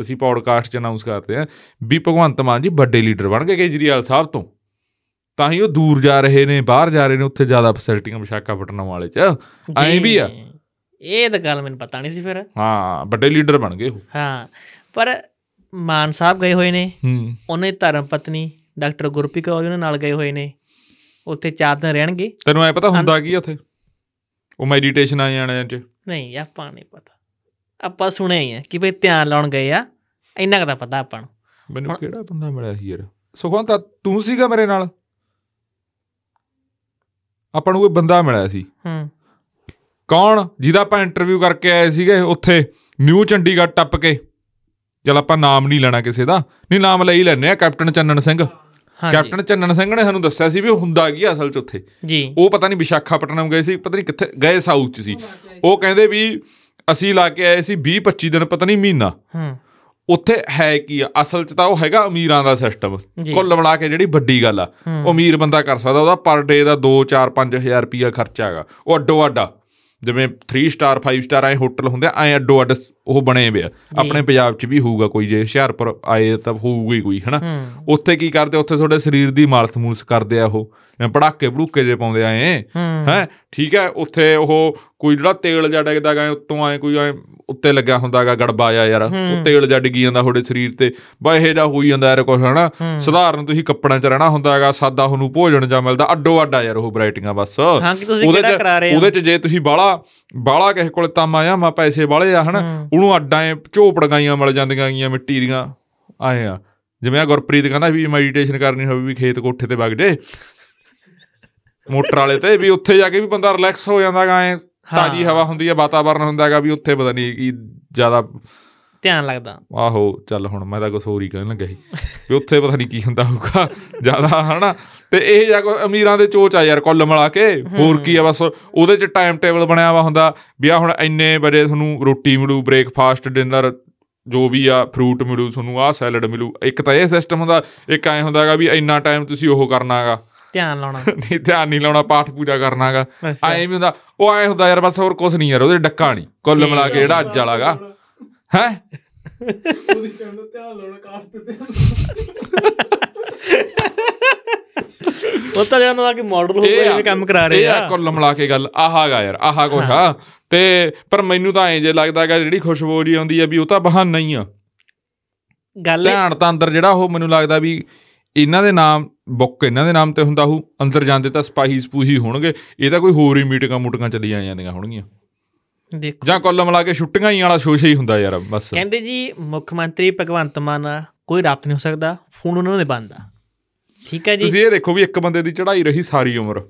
ਅਸੀਂ ਪੌਡਕਾਸਟ 'ਚ ਅਨਾਉਂਸ ਕਰਦੇ ਆ ਵੀ ਭਗਵੰਤ ਮਾਨ ਜੀ ਵੱਡੇ ਲੀਡਰ ਬਣ ਗਏ ਕੇਜਰੀਵਾਲ ਸਾਹਿਬ ਤੋਂ। ਤਾਂ ਹੀ ਉਹ ਦੂਰ ਜਾ ਰਹੇ ਨੇ ਬਾਹਰ ਜਾ ਰਹੇ ਨੇ ਉੱਥੇ ਜ਼ਿਆਦਾ ਫੈਸਿਲਿਟੀਆਂ ਵਿਸ਼ਾਖਾਪਟਨਮ ਵਾਲੇ 'ਚ। ਐਂ ਵੀ ਆ। ਇਹ ਤਾਂ ਗੱਲ ਮੈਨੂੰ ਪਤਾ ਨਹੀਂ ਸੀ ਫਿਰ। ਹਾਂ ਵੱਡੇ ਲੀਡਰ ਬਣ ਗਏ ਉਹ। ਹਾਂ ਪਰ ਮਾਨ ਸਾਹਿਬ ਗਏ ਹੋਏ ਨੇ ਹੂੰ। ਉਹਨੇ ਧਰਮ ਪਤਨੀ ਡਾਕਟਰ ਗੁਰਪ੍ਰੀਤ ਕੌਰ ਉਹਨਾਂ ਨਾਲ ਗਏ ਹੋਏ ਨੇ। ਉੱਥੇ ਚਾਰ ਦਿਨ ਰਹਿਣਗੇ। ਤੈਨੂੰ ਐ ਪਤਾ ਹੁੰਦਾ ਕੀ ਉੱਥੇ? ਉਹ ਮੈਡੀਟੇਸ਼ਨ ਆ ਜਾਣੇ 'ਚ ਨਹੀਂ ਆਪਾਂ ਨਹੀਂ ਪਤਾ। ਆਪਾਂ ਸੁਣਿਆ ਹੀ ਹੈ ਕਿ ਭਈ ਧਿਆਨ ਲਾਉਣ ਗਏ ਆ। ਇੰਨਾ ਕੁ ਤਾਂ ਪਤਾ ਆਪਾਂ ਨੂੰ। ਮੈਨੂੰ ਕਿਹੜਾ ਬੰਦਾ ਮਿਲਿਆ ਸੀ ਯਾਰ? ਸੁਖਵੰਤ ਤੂੰ ਸੀਗਾ ਮੇਰੇ ਨਾਲ? ਆਪਾਂ ਨੂੰ ਕੋਈ ਬੰਦਾ ਮਿਲਿਆ ਸੀ। ਹੂੰ। ਕੌਣ? ਜਿਹਦਾ ਆਪਾਂ ਇੰਟਰਵਿਊ ਕਰਕੇ ਆਏ ਸੀਗੇ ਉੱਥੇ ਨਿਊ ਚੰਡੀਗੜ੍ਹ ਟੱਪ ਕੇ। ਚਲ ਆਪਾਂ ਨਾਮ ਨਹੀਂ ਲੈਣਾ ਕਿਸੇ ਦਾ। ਨਹੀਂ ਨਾਮ ਲੈ ਹੀ ਲੈਨੇ ਆ ਕੈਪਟਨ ਚੰਨਣ ਸਿੰਘ। ਕੈਪਟਨ ਚੰਨਣ ਸਿੰਘ ਨੇ ਸਾਨੂੰ ਦੱਸਿਆ ਸੀ ਵੀ ਉਹ ਹੁੰਦਾ ਕੀ ਅਸਲ 'ਚ ਉੱਥੇ। ਜੀ। ਉਹ ਪਤਾ ਨਹੀਂ ਵਿਸ਼ਾਖਾਪਟਨਮ ਗਏ ਸੀ ਪਤਾ ਨਹੀਂ ਕਿੱਥੇ ਗਏ ਸਾਊਥ 'ਚ ਸੀ। ਉਹ ਕਹਿੰਦੇ ਵੀ ਅਸੀਂ ਲਾ ਕੇ ਆਏ ਸੀ 20 25 ਦਿਨ ਪਤਾ ਨਹੀਂ ਮਹੀਨਾ। ਹੂੰ। ਉੱਥੇ ਹੈ ਕੀ ਆ? ਅਸਲ 'ਚ ਤਾਂ ਉਹ ਹੈਗਾ ਅਮੀਰਾਂ ਦਾ ਸਿਸਟਮ। ਕੁੱਲ ਮਿਲਾ ਕੇ ਜਿਹੜੀ ਵੱਡੀ ਗੱਲ ਆ। ਉਹ ਅਮੀਰ ਬੰਦਾ ਕਰ ਸਕਦਾ ਉਹਦਾ ਪਰ ਡੇ ਦਾ 2 4 5000 ਰੁਪਿਆ ਖਰਚਾ ਹੈਗਾ। ਉਹ ਅੱਡੋ ਅੱਡਾ ਜਿਵੇਂ 3 ਸਟਾਰ 5 ਸਟਾਰ ਐ ਹੋਟਲ ਹੁੰਦੇ ਐ ਅੱਡੋ ਅੱਡ ਉਹ ਬਣੇ ਆ। ਆਪਣੇ ਪੰਜਾਬ 'ਚ ਵੀ ਹੋਊਗਾ ਕੋਈ ਜੇ ਹੁਸ਼ਿਆਰਪੁਰ ਆਏ ਤਾਂ ਹੋਊਗਾ ਹੀ ਕੋਈ ਹਨਾ? ਉੱਥੇ ਕੀ ਕਰਦੇ ਉੱਥੇ ਤੁਹਾਡੇ ਸਰੀਰ ਦੀ ਮਾਲਸ਼ ਮੂਲਸ਼ ਕਰਦੇ ਆ ਉਹ। ਜਿਵੇਂ ਪੜਾਕੇ ਭੜੂਕੇ ਜੇ ਪਾਉਂਦੇ ਆਏ ਹੂੰ। ਹੈ? ਠੀਕ ਹੈ ਉੱਥੇ ਉਹ ਕੋਈ ਜਿਹੜਾ ਤੇਲ ਜਿਹਾ ਡਿੱਗਦਾ ਗਾ ਉੱਤੋਂ ਆਏ ਕੋਈ ਐ ਉੱਤੇ ਲੱਗਿਆ ਹੁੰਦਾਗਾ ਗੜਬਾ ਆ ਯਾਰ। ਉਹ ਤੇਲ ਜਿਹਾ ਡਿੱਗੀ ਜਾਂਦਾ ਤੁਹਾਡੇ ਸਰੀਰ ਤੇ। ਬਾ ਇਹ ਜਾ ਹੋਈ ਜਾਂਦਾ ਯਾਰ ਕੁਛ ਹਨਾ? ਸਧਾਰਨ ਤੁਸੀਂ ਕੱਪੜਿਆਂ 'ਚ ਰਹਿਣਾ ਹੁੰਦਾਗਾ ਸਾਦਾ ਤੁਹਾਨੂੰ ਭੋਜਨ ਜਾਂ ਮਿਲਦਾ ਅੱਡੋ ਅੱਡਾ ਯਾਰ ਉਹ ਵੈਰਾਈਟੀਆਂ ਬਸ। ਉਹਦੇ 'ਚ- ਉਹਦੇ 'ਚ ਜੇ ਤੁਸੀਂ ਬਾਲਾ ਬਾਲਾ ਕਿਸੇ ਕੋਲ ਤਾਮਾ ਆ ਮਾ ਪੈਸੇ ਬਾਲੇ ਆ ਹਨਾ। ਉਹਨੂੰ ਅੱਡਾਂ ਐ ਝੋਪੜ ਗਾਈਆਂ ਮਿਲ ਜਾਂਦੀਆਂ ਗੀਆਂ ਮਿੱਟੀ ਦੀਆਂ। ਆਏ ਆ। ਜਿਵੇਂ ਆ ਗੁਰਪ੍ਰੀਤ ਕਹਿੰਦਾ ਵੀ ਮੈਡੀਟੇਸ਼ਨ ਕਰਨੀ ਹੋਵੇ ਵੀ ਖੇਤ ਕੋਠੇ ਤੇ ਵਗ ਜੇ। ਮੋਟਰ ਵਾਲੇ ਤੇ ਵੀ ਉੱਥੇ ਜਾ ਕੇ ਵੀ ਬੰਦਾ ਰਿਲੈਕਸ ਹੋ ਜਾਂਦਾ ਗਾ ਐ। ਤਾਜੀ ਹਵਾ ਹੁੰਦੀ ਹੈ ਵਾਤਾਵਰਨ ਹੁੰਦਾ ਹੈਗਾ ਵੀ ਉੱਥੇ ਪਤਾ ਨਹੀਂ ਕੀ ਜ਼ਿਆਦਾ ਧਿਆਨ ਲੱਗਦਾ। ਆਹੋ ਚੱਲ ਹੁਣ ਮੈਂ ਤਾਂ ਕੁਛ ਹੋਰ ਹੀ ਕਹਿਣ ਲੱਗਾ ਸੀ। ਵੀ ਉੱਥੇ ਪਤਾ ਨਹੀਂ ਕੀ ਹੁੰਦਾ ਹੋਊਗਾ ਜ਼ਿਆਦਾ ਹਨਾ? ਤੇ ਇਹ ਜਾ ਕੋ ਅਮੀਰਾਂ ਦੇ ਚੋਚ ਆ ਯਾਰ ਕੁੱਲ ਮਿਲਾ ਕੇ। ਹੋਰ ਕੀ ਆ ਬਸ ਉਹਦੇ ਚ ਟਾਈਮ ਟੇਬਲ ਬਣਿਆ ਵਾ ਹੁੰਦਾ। ਵੀ ਆ ਹੁਣ ਇੰਨੇ ਵਜੇ ਤੁਹਾਨੂੰ ਰੋਟੀ ਮਿਲੂ ਬ੍ਰੇਕਫਾਸਟ ਡਿਨਰ ਜੋ ਵੀ ਆ ਫਰੂਟ ਮਿਲੂ ਤੁਹਾਨੂੰ ਆ ਸੈਲਡ ਮਿਲੂ। ਇੱਕ ਤਾਂ ਇਹ ਸਿਸਟਮ ਹੁੰਦਾ ਇੱਕ ਐ ਹੁੰਦਾਗਾ ਵੀ ਇੰਨਾ ਟਾਈਮ ਤੁਸੀਂ ਉਹ ਕਰਨਾਗਾ ਧਿਆਨ ਲਾਉਣਾ। *laughs* ਨਹੀਂ ਧਿਆਨ ਨਹੀਂ ਲਾਉਣਾ ਪਾਠ ਪੂਜਾ ਕਰਨਾਗਾ। ਐਂ ਵੀ ਹੁੰਦਾ ਉਹ ਐ ਹੁੰਦਾ ਯਾਰ ਬਸ ਹੋਰ ਕੁਝ ਨਹੀਂ ਯਾਰ ਉਹਦੇ ਡੱਕਾ ਨਹੀਂ ਕੁੱਲ ਮਿਲਾ ਕੇ ਜਿਹੜਾ ਅੱਜ ਵਾਲਾਗਾ ਹੈ? ਉਹਦੀ ਕਹਿੰਦਾ ਧਿਆਨ ਲਾਉਣਾ ਕਾਸ ਤੇ ਧਿਆਨ ਉਹ ਤਾਂ ਜਦੋਂ ਆ ਕਿ ਮਾਡਲ ਹੋ ਇਹ ਗਏ ਆ- ਜਿਵੇਂ ਕੰਮ ਕਰਾ ਰਹੇ ਇਹ ਆ ਆ। ਕੁੱਲ ਮਿਲਾ ਕੇ ਗੱਲ ਆਹਾਗਾ ਯਾਰ ਆਹਾ ਕੁਛ ਆ। ਤੇ ਪਰ ਮੈਨੂੰ ਤਾਂ ਐਂ ਜੇ ਲੱਗਦਾ ਹੈਗਾ ਜਿਹੜੀ ਖੁਸ਼ਬੂ ਜੀ ਆਉਂਦੀ ਆ ਵੀ ਉਹ ਤਾਂ ਬਹਾਨਾ ਹੀ ਆ। ਗੱਲ ਇਹ- ਧਿਆਨ ਤਾਂ ਅੰਦਰ ਜਿਹੜਾ ਉਹ ਮੈਨੂੰ ਲੱਗਦਾ ਵੀ ਇਹਨਾਂ ਦੇ ਨਾਮ ਬੁੱਕ ਇਹਨਾਂ ਦੇ ਨਾਮ ਤੇ ਹੁੰਦਾ ਹੋਊ ਅੰਦਰ ਜਾਂਦੇ ਤਾਂ ਸਪਾਹੀ ਸਪੂਹੀ ਹੋਣਗੇ। ਇਹ ਤਾਂ ਕੋਈ ਹੋਰ ਹੀ ਮੀਟਿੰਗਾਂ ਮੂਟਿੰਗਾਂ ਚੱਲੀਆਂ ਜਾਂਦੀਆਂ ਹੋਣਗੀਆਂ। ਦੇਖੋ। ਜਾਂ ਕੁੱਲ ਮਿਲਾ ਕੇ ਛੁੱਟੀਆਂ ਹੀ ਵਾਲਾ ਸ਼ੋਸ਼ਾ ਹੀ ਹੁੰਦਾ ਯਾਰ ਬਸ। ਕਹਿੰਦੇ ਜੀ ਮੁੱਖ ਮੰਤਰੀ ਭਗਵੰਤ ਮਾਨ ਨਾਲ ਕੋਈ ਰਾਬਤ ਨਹੀਂ ਹੋ ਸਕਦਾ ਫੋਨ ਉਹਨਾਂ ਨੇ ਬੰਦ ਆ। ਠੀਕ ਹੈ ਜੀ? ਤੁਸੀਂ ਇਹ ਦੇਖੋ ਵੀ ਇੱਕ ਬੰਦੇ ਦੀ ਚੜ੍ਹਾਈ ਰਹੀ ਸਾਰੀ ਉਮਰ।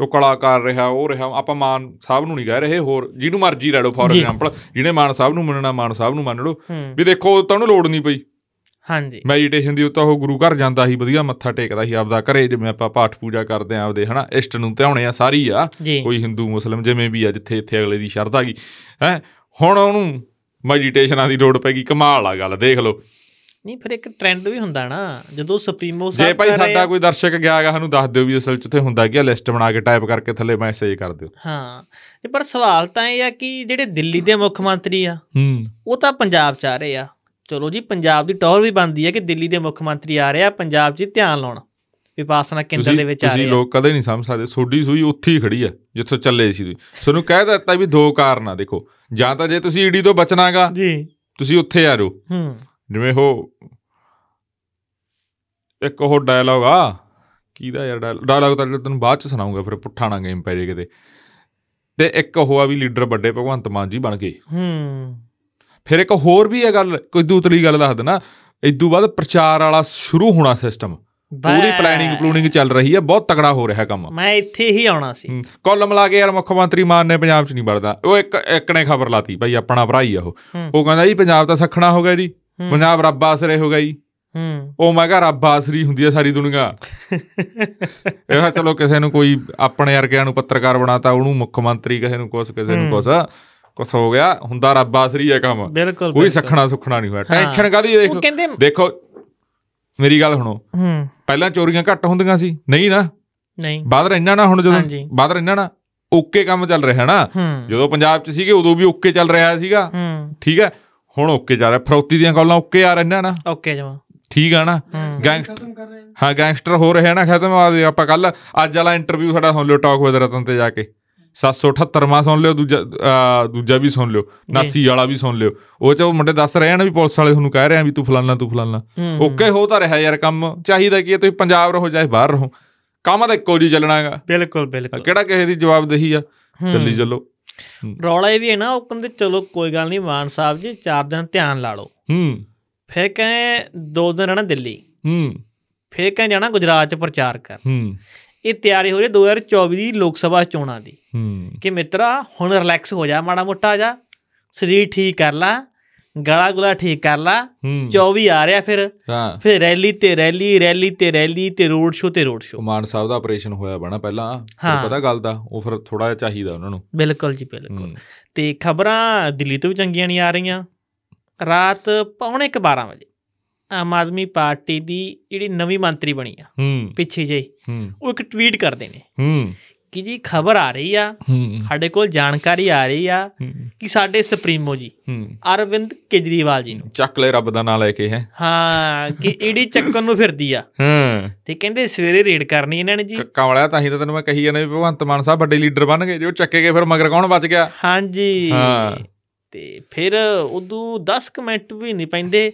ਉਹ ਕਲਾਕਾਰ ਰਿਹਾ ਉਹ ਰਿਹਾ ਆਪਾਂ ਮਾਨ ਸਾਹਿਬ ਨੂੰ ਨਹੀਂ ਕਹਿ ਰਹੇ ਹੋਰ ਜਿਹਨੂੰ ਮਰਜ਼ੀ ਲੈ ਲਓ ਫੋਰ। ਐਗਜ਼ਾਮਪਲ ਜਿਹਨੇ ਮਾਨ ਸਾਹਿਬ ਨੂੰ ਮੰਨਣਾ ਮਾਨ ਸਾਹਿਬ ਨੂੰ ਮੰਨ ਲਓ। ਵੀ ਦੇਖੋ ਤਾਂ ਉਹਨੂੰ ਲੋੜ ਨਹੀਂ ਪਈ। ਹਾਂਜੀ। ਮੈਡੀਟੇਸ਼ਨ ਦੀ ਉਹ ਤਾਂ ਉਹ ਗੁਰੂ ਘਰ ਜਾਂਦਾ ਸੀ ਵਧੀਆ ਮੱਥਾ ਟੇਕਦਾ ਸੀ ਆਪਦਾ ਘਰੇ ਜਿਵੇਂ ਆਪਾਂ ਪਾਠ ਪੂਜਾ ਕਰਦੇ ਆਂ ਆਪਦੇ ਹਨਾ? ਇਸ਼ਟ ਨੂੰ ਧਿਆਉਣੇ ਆ ਸਾਰੀ ਆ। ਜੀ। ਕੋਈ ਹਿੰਦੂ ਮੁਸਲਮ ਜਿਵੇਂ ਵੀ ਆ ਜਿੱਥੇ ਇੱਥੇ ਅਗਲੇ ਦੀ ਸ਼ਰਧਾ ਗਈ। ਹੈ? ਹੁਣ ਉਹਨੂੰ ਮੈਡੀਟੇਸ਼ਨਾਂ ਦੀ ਲੋੜ ਪੈ ਗਈ ਕਮਾਲ ਆ ਗੱਲ ਦੇਖ ਲਓ। ਨਹੀਂ ਫਿਰ ਇੱਕ ਟ੍ਰੈਂਡ ਵੀ ਹੁੰਦਾ ਨਾ ਜਦੋਂ ਸੁਪਰੀਮੋ ਜੇ ਸਾਹਿਬ ਭਾਈ ਕਰ ਰਹੇ ਸਾਡਾ ਕੋਈ ਦਰਸ਼ਕ ਗਿਆ ਗਾ ਸਾਨੂੰ ਦੱਸ ਦਿਓ ਵੀ ਅਸਲ ਚ ਉੱਥੇ ਹੁੰਦਾ ਕੀ ਆ ਲਿਸਟ ਬਣਾ ਕੇ ਟਾਈਪ ਕਰਕੇ ਥੱਲੇ ਮੈਸੇਜ ਕਰ ਦਿਓ। ਹਾਂ। ਪਰ ਸਵਾਲ ਤਾਂ ਇਹ ਆ ਕਿ ਜਿਹੜੇ ਦਿੱਲੀ ਦੇ ਮੁੱਖ ਮੰਤਰੀ ਆ ਹੂੰ। ਉਹ ਤਾਂ ਪੰਜਾਬ ਚ ਆ ਰਹੇ ਆ। ਚਲੋ ਜੀ ਪੰਜਾਬ ਦੀ ਟੌਰ ਵੀ ਬਣਦੀ ਹੈ ਕਿ ਦਿੱਲੀ ਦੇ ਮੁੱਖ ਮੰਤਰੀ ਆ ਰਹੇ ਆ ਪੰਜਾਬ 'ਚ ਧਿਆਨ ਲਾਉਣ। ਵਿਪਾਸਨਾ ਕੇਂਦਰ ਤੁਸੀਂ ਦੇ ਵਿੱਚ ਆ ਤੁਸੀਂ ਰਹੇ ਆ। ਲੋਕ ਕਦੇ ਨਹੀਂ ਸਮਝ ਸਕਦੇ ਸੋਡੀ ਸੂਈ ਉੱਥੇ ਹੀ ਖੜੀ ਆ ਜਿੱਥੋਂ ਚੱਲੇ ਸੀ ਤੁਸੀਂ। ਤੁਹਾਨੂੰ ਕਹਿ ਦਿੱਤਾ ਵੀ ਦੋ ਕਾਰਨ ਆ ਦੇਖੋ। ਜਾਂ ਤਾਂ ਜੇ ਤੁਸੀਂ ਈਡੀ ਤੋਂ ਬਚਣਾਗਾ ਜੀ। ਤੁਸੀਂ ਉੱਥੇ ਆ ਰਹੋ ਹੂੰ। ਜਿਵੇਂ ਉਹ ਇੱਕ ਉਹ ਡਾਇਲੌਗ ਆ ਕਿਹਦਾ ਯਾਰ ਡਾਇਲੌਗ ਤਾਂ ਤੈਨੂੰ ਬਾਅਦ ਚ ਸੁਣਾਉਂਗਾ ਫਿਰ ਪੁੱਠਾ ਨਾ ਗੇਮ ਪੈ ਜੇ ਕਿਤੇ। ਤੇ ਇੱਕ ਉਹ ਆ ਵੀ ਲੀਡਰ ਵੱਡੇ ਭਗਵੰਤ ਮਾਨ ਜੀ ਬਣ ਗਏ। ਹੂੰ। ਫਿਰ ਇੱਕ ਹੋਰ ਵੀ ਹੈ ਗੱਲ ਕੋਈ ਦੂਤਰੀ ਗੱਲ ਦੱਸ ਦੇਣਾ ਇਦੋਂ ਬਾਅਦ ਪ੍ਰਚਾਰ ਵਾਲਾ ਸ਼ੁਰੂ ਹੋਣਾ ਸਿਸਟਮ ਪੂਰੀ। ਪਲੈਨਿੰਗ ਪਲੂਨਿੰਗ ਚੱਲ ਰਹੀ ਹੈ ਬਹੁਤ ਤਕੜਾ ਹੋ ਰਿਹਾ ਕੰਮ। ਮੈਂ ਇੱਥੇ ਹੀ ਆਉਣਾ ਸੀ। ਹੂੰ। ਕੁੱਲ ਮਿਲਾ ਕੇ ਯਾਰ ਮੁੱਖ ਮੰਤਰੀ ਮਾਨ ਨੇ ਪੰਜਾਬ 'ਚ ਨਹੀਂ ਵੜਦਾ। ਉਹ ਇੱਕ ਇੱਕ ਨੇ ਖਬਰ ਲਾਤੀ ਭਾਈ ਆਪਣਾ ਭਰਾ ਹੀ ਆ ਉਹ। ਉਹ ਕਹਿੰਦਾ ਜੀ ਪੰਜਾਬ ਤਾਂ ਸਖਣਾ ਹੋ ਗਿਆ ਜੀ। ਪੰਜਾਬ ਰੱਬ ਆਸਰੇ ਹੋ ਗਿਆ ਜੀ। ਹੂੰ। ਉਹ ਮੈਂ ਕਿਹਾ ਰੱਬ ਆਸਰੀ ਹੁੰਦੀ ਹੈ ਸਾਰੀ ਦੁਨੀਆ। *laughs* ਇਹ ਚਲੋ ਕਿਸੇ ਨੂੰ ਕੋਈ ਆਪਣੇ ਵਰਗਿਆਂ ਨੂੰ ਪੱਤਰਕਾਰ ਬਣਾਤਾ ਉਹਨੂੰ ਮੁੱਖ ਮੰਤਰੀ ਕਿਸੇ ਨੂੰ ਕੁਛ ਕਿਸੇ ਨੂੰ ਕੁਛ। ਕੁਛ ਹੋ ਗਿਆ ਹੁੰਦਾ ਰੱਬ ਆਸਰੀ ਹੈ ਕੰਮ। ਬਿਲਕੁਲ ਕੋਈ। ਸਖਣਾ ਸੁਖਣਾ ਨਹੀਂ ਹੋਇਆ। ਟੈਨਸ਼ਨ ਕਾਦੀ ਦੇਖੋ ਦੇਖੋ ਮੇਰੀ ਗੱਲ ਸੁਣੋ। ਹੂੰ। ਪਹਿਲਾਂ ਚੋਰੀਆਂ ਘੱਟ ਹੁੰਦੀਆਂ ਸੀ। ਨਹੀਂ ਨਾ। ਨਹੀਂ। ਬਾਦ ਰਹਿਣਾ ਨਾ ਹੁਣ। ਜਦੋਂ ਬਾਦ ਰਹਿਣਾ ਨਾ ਓਕੇ ਕੰਮ ਚੱਲ ਰਿਹਾ ਨਾ। ਜਦੋਂ ਪੰਜਾਬ 'ਚ ਸੀਗੇ ਉਦੋਂ ਵੀ ਓਕੇ ਚੱਲ ਰਿਹਾ ਸੀਗਾ। ਠੀਕ ਹੈ? ਹੁਣ ਓਕੇ ਚੱਲ ਰਿਹਾ। ਫਰੌਤੀ ਦੀਆਂ ਗੱਲਾਂ ਓਕੇ ਆ ਰਹੀਆਂ ਨਾ। ਓਕੇ ਜਮਾ। ਠੀਕ ਆ ਨਾ? ਗੈਂਗਸਟਰ ਖਤਮ ਕਰ ਰਹੇ ਹਾਂ ਗੈਂਗਸਟਰ ਹੋ ਰਹੇ ਨਾ ਖਤਮ। ਆ ਆਪਾਂ ਕੱਲ ਅੱਜ ਵਾਲਾ ਇੰਟਰਵਿਊ ਸਾਡਾ ਸੁਣ ਲਿਓ ਟਾਕ ਵਿਦ ਰਤਨ ਤੇ ਜਾ ਕੇ। 778ਵਾਂ ਸੁਣ ਲਿਓ ਦੂਜਾ ਦੂਜਾ ਵੀ ਸੁਣ ਲਿਓ 89 ਵਾਲਾ ਵੀ ਸੁਣ ਲਿਓ। ਉਹ ਚ ਉਹ ਮੁੰਡੇ ਦੱਸ ਰਹੇ ਆ ਨਾ ਵੀ ਪੁਲਿਸ ਵਾਲੇ ਤੁਹਾਨੂੰ ਕਹਿ ਰਹੇ ਆ ਵੀ ਤੂੰ ਫਲਾਨਾ ਤੂੰ ਫਲਾਨਾ। ਓਕੇ ਹੋ ਤਾਂ ਰਿਹਾ ਯਾਰ ਕੰਮ ਚਾਹੀਦਾ ਕੀ ਹੈ ਤੁਸੀਂ ਪੰਜਾਬ ਰਹੋ ਚਾਹੇ ਬਾਹਰ ਰਹੋ। ਕੰਮ ਤਾਂ ਇੱਕੋ ਜੀ ਚੱਲਣਾਗਾ ਬਿਲਕੁਲ ਬਿਲਕੁਲ। ਕਿਹੜਾ ਕਿਸੇ ਦੀ ਜਵਾਬਦੇਹੀ ਆ? ਚੱਲੀ ਚੱਲੋ। ਰੌਲਾ ਇਹ ਵੀ ਹੈ ਨਾ ਉਹ ਕਹਿੰਦੇ ਚਲੋ ਕੋਈ ਗੱਲ ਨਹੀਂ ਮਾਨ ਸਾਹਿਬ ਜੀ ਚਾਰ ਦਿਨ ਧਿਆਨ ਲਾ ਲਓ। ਹੂੰ। ਫਿਰ ਕਹੇ ਦੋ ਦਿਨ ਰਹਿਣਾ ਦਿੱਲੀ। ਹੂੰ। ਫਿਰ ਕਹੇ ਜਾਣਾ ਗੁਜਰਾਤ ਚ ਪ੍ਰਚਾਰ ਕਰ ਹੂੰ। ਇਹ ਤਿਆਰੀ ਹੋ ਰਹੀ ਹੈ 2024 ਦੀ ਲੋਕ ਸਭਾ ਚੋਣਾਂ ਦੀ। ਕਿ ਮਿੱਤਰਾ ਹੁਣ ਰਿਲੈਕਸ ਹੋ ਜਾ ਮਾੜਾ ਮੋਟਾ ਜਾ। ਸਰੀਰ ਠੀਕ ਕਰ ਲਾ ਗਲਾ ਗੁਲਾ ਠੀਕ ਕਰ ਲਾ। ਹੂੰ। 24 ਆ ਰਿਹਾ ਫਿਰ। ਫਿਰ ਰੈਲੀ ਤੇ ਰੈਲੀ ਰੈਲੀ ਤੇ ਰੈਲੀ ਤੇ ਰੋਡ ਸ਼ੋ ਤੇ ਰੋਡ ਸ਼ੋ ਮਾਨ ਸਾਹਿਬ ਦਾ ਆਪਰੇਸ਼ਨ ਹੋਇਆ ਬਣਾ ਪਹਿਲਾਂ। ਫਿਰ। ਪਤਾ ਗੱਲ ਦਾ ਉਹ ਫਿਰ ਥੋੜਾ ਜਿਹਾ ਚਾਹੀਦਾ ਉਹਨਾਂ ਨੂੰ। ਬਿਲਕੁਲ ਜੀ ਬਿਲਕੁਲ। ਤੇ ਖਬਰਾਂ ਦਿੱਲੀ ਤੋਂ ਵੀ ਚੰਗੀਆਂ ਨਹੀਂ ਆ ਰਹੀਆਂ। ਰਾਤ ਪੌਣੇ ਕੁ 12 ਵਜੇ। ਆਮ ਆਦਮੀ ਪਾਰਟੀ ਦੀ ਜਿਹੜੀ ਨਵੀਂ ਮੰਤਰੀ ਬਣੀ ਆ ਪਿੱਛੇ ਜੇ ਉਹ ਇੱਕ ਟਵੀਟ ਕਰਦੇ ਨੇ। ਕਿ ਜੀ ਖਬਰ ਆ ਰਹੀ ਆ ਸਾਡੇ ਕੋਲ ਜਾਣਕਾਰੀ ਆ ਰਹੀ ਆ ਕਿ ਸਾਡੇ ਸੁਪਰੀਮੋ ਜੀ ਅਰਵਿੰਦ ਕੇਜਰੀਵਾਲ ਜੀ ਨੂੰ। ਚੱਕ ਲੈ ਰੱਬ ਦਾ ਨਾਂ ਲੈ ਕੇ ਹੈ। ਹਾਂ ਕਿ ਈਡੀ ਚੱਕਣ ਨੂੰ ਫਿਰਦੀ ਆ। ਹਾਂ। ਤੇ ਕਹਿੰਦੇ ਸਵੇਰੇ ਰੇਡ ਕਰਨੀ ਇਹਨਾਂ ਨੇ ਜੀ। ਕਮਲਿਆ ਤਾਂ ਹੀ ਤਾਂ ਤੈਨੂੰ ਮੈਂ ਕਹੀ ਜਾਂਦਾ ਵੀ ਭਗਵੰਤ ਮਾਨ ਸਾਹਿਬ ਵੱਡੇ ਲੀਡਰ ਬਣ ਗਏ ਜੋ ਚੱਕੇ ਗਏ ਫਿਰ ਮਗਰ ਕੌਣ ਬਚ ਗਿਆ? ਹਾਂਜੀ। ਹਾਂ। ਤੇ ਫਿਰ ਉਦੋਂ 10 ਕੁ ਮਿੰਟ ਵੀ ਨਹੀਂ ਪੈਂਦੇ।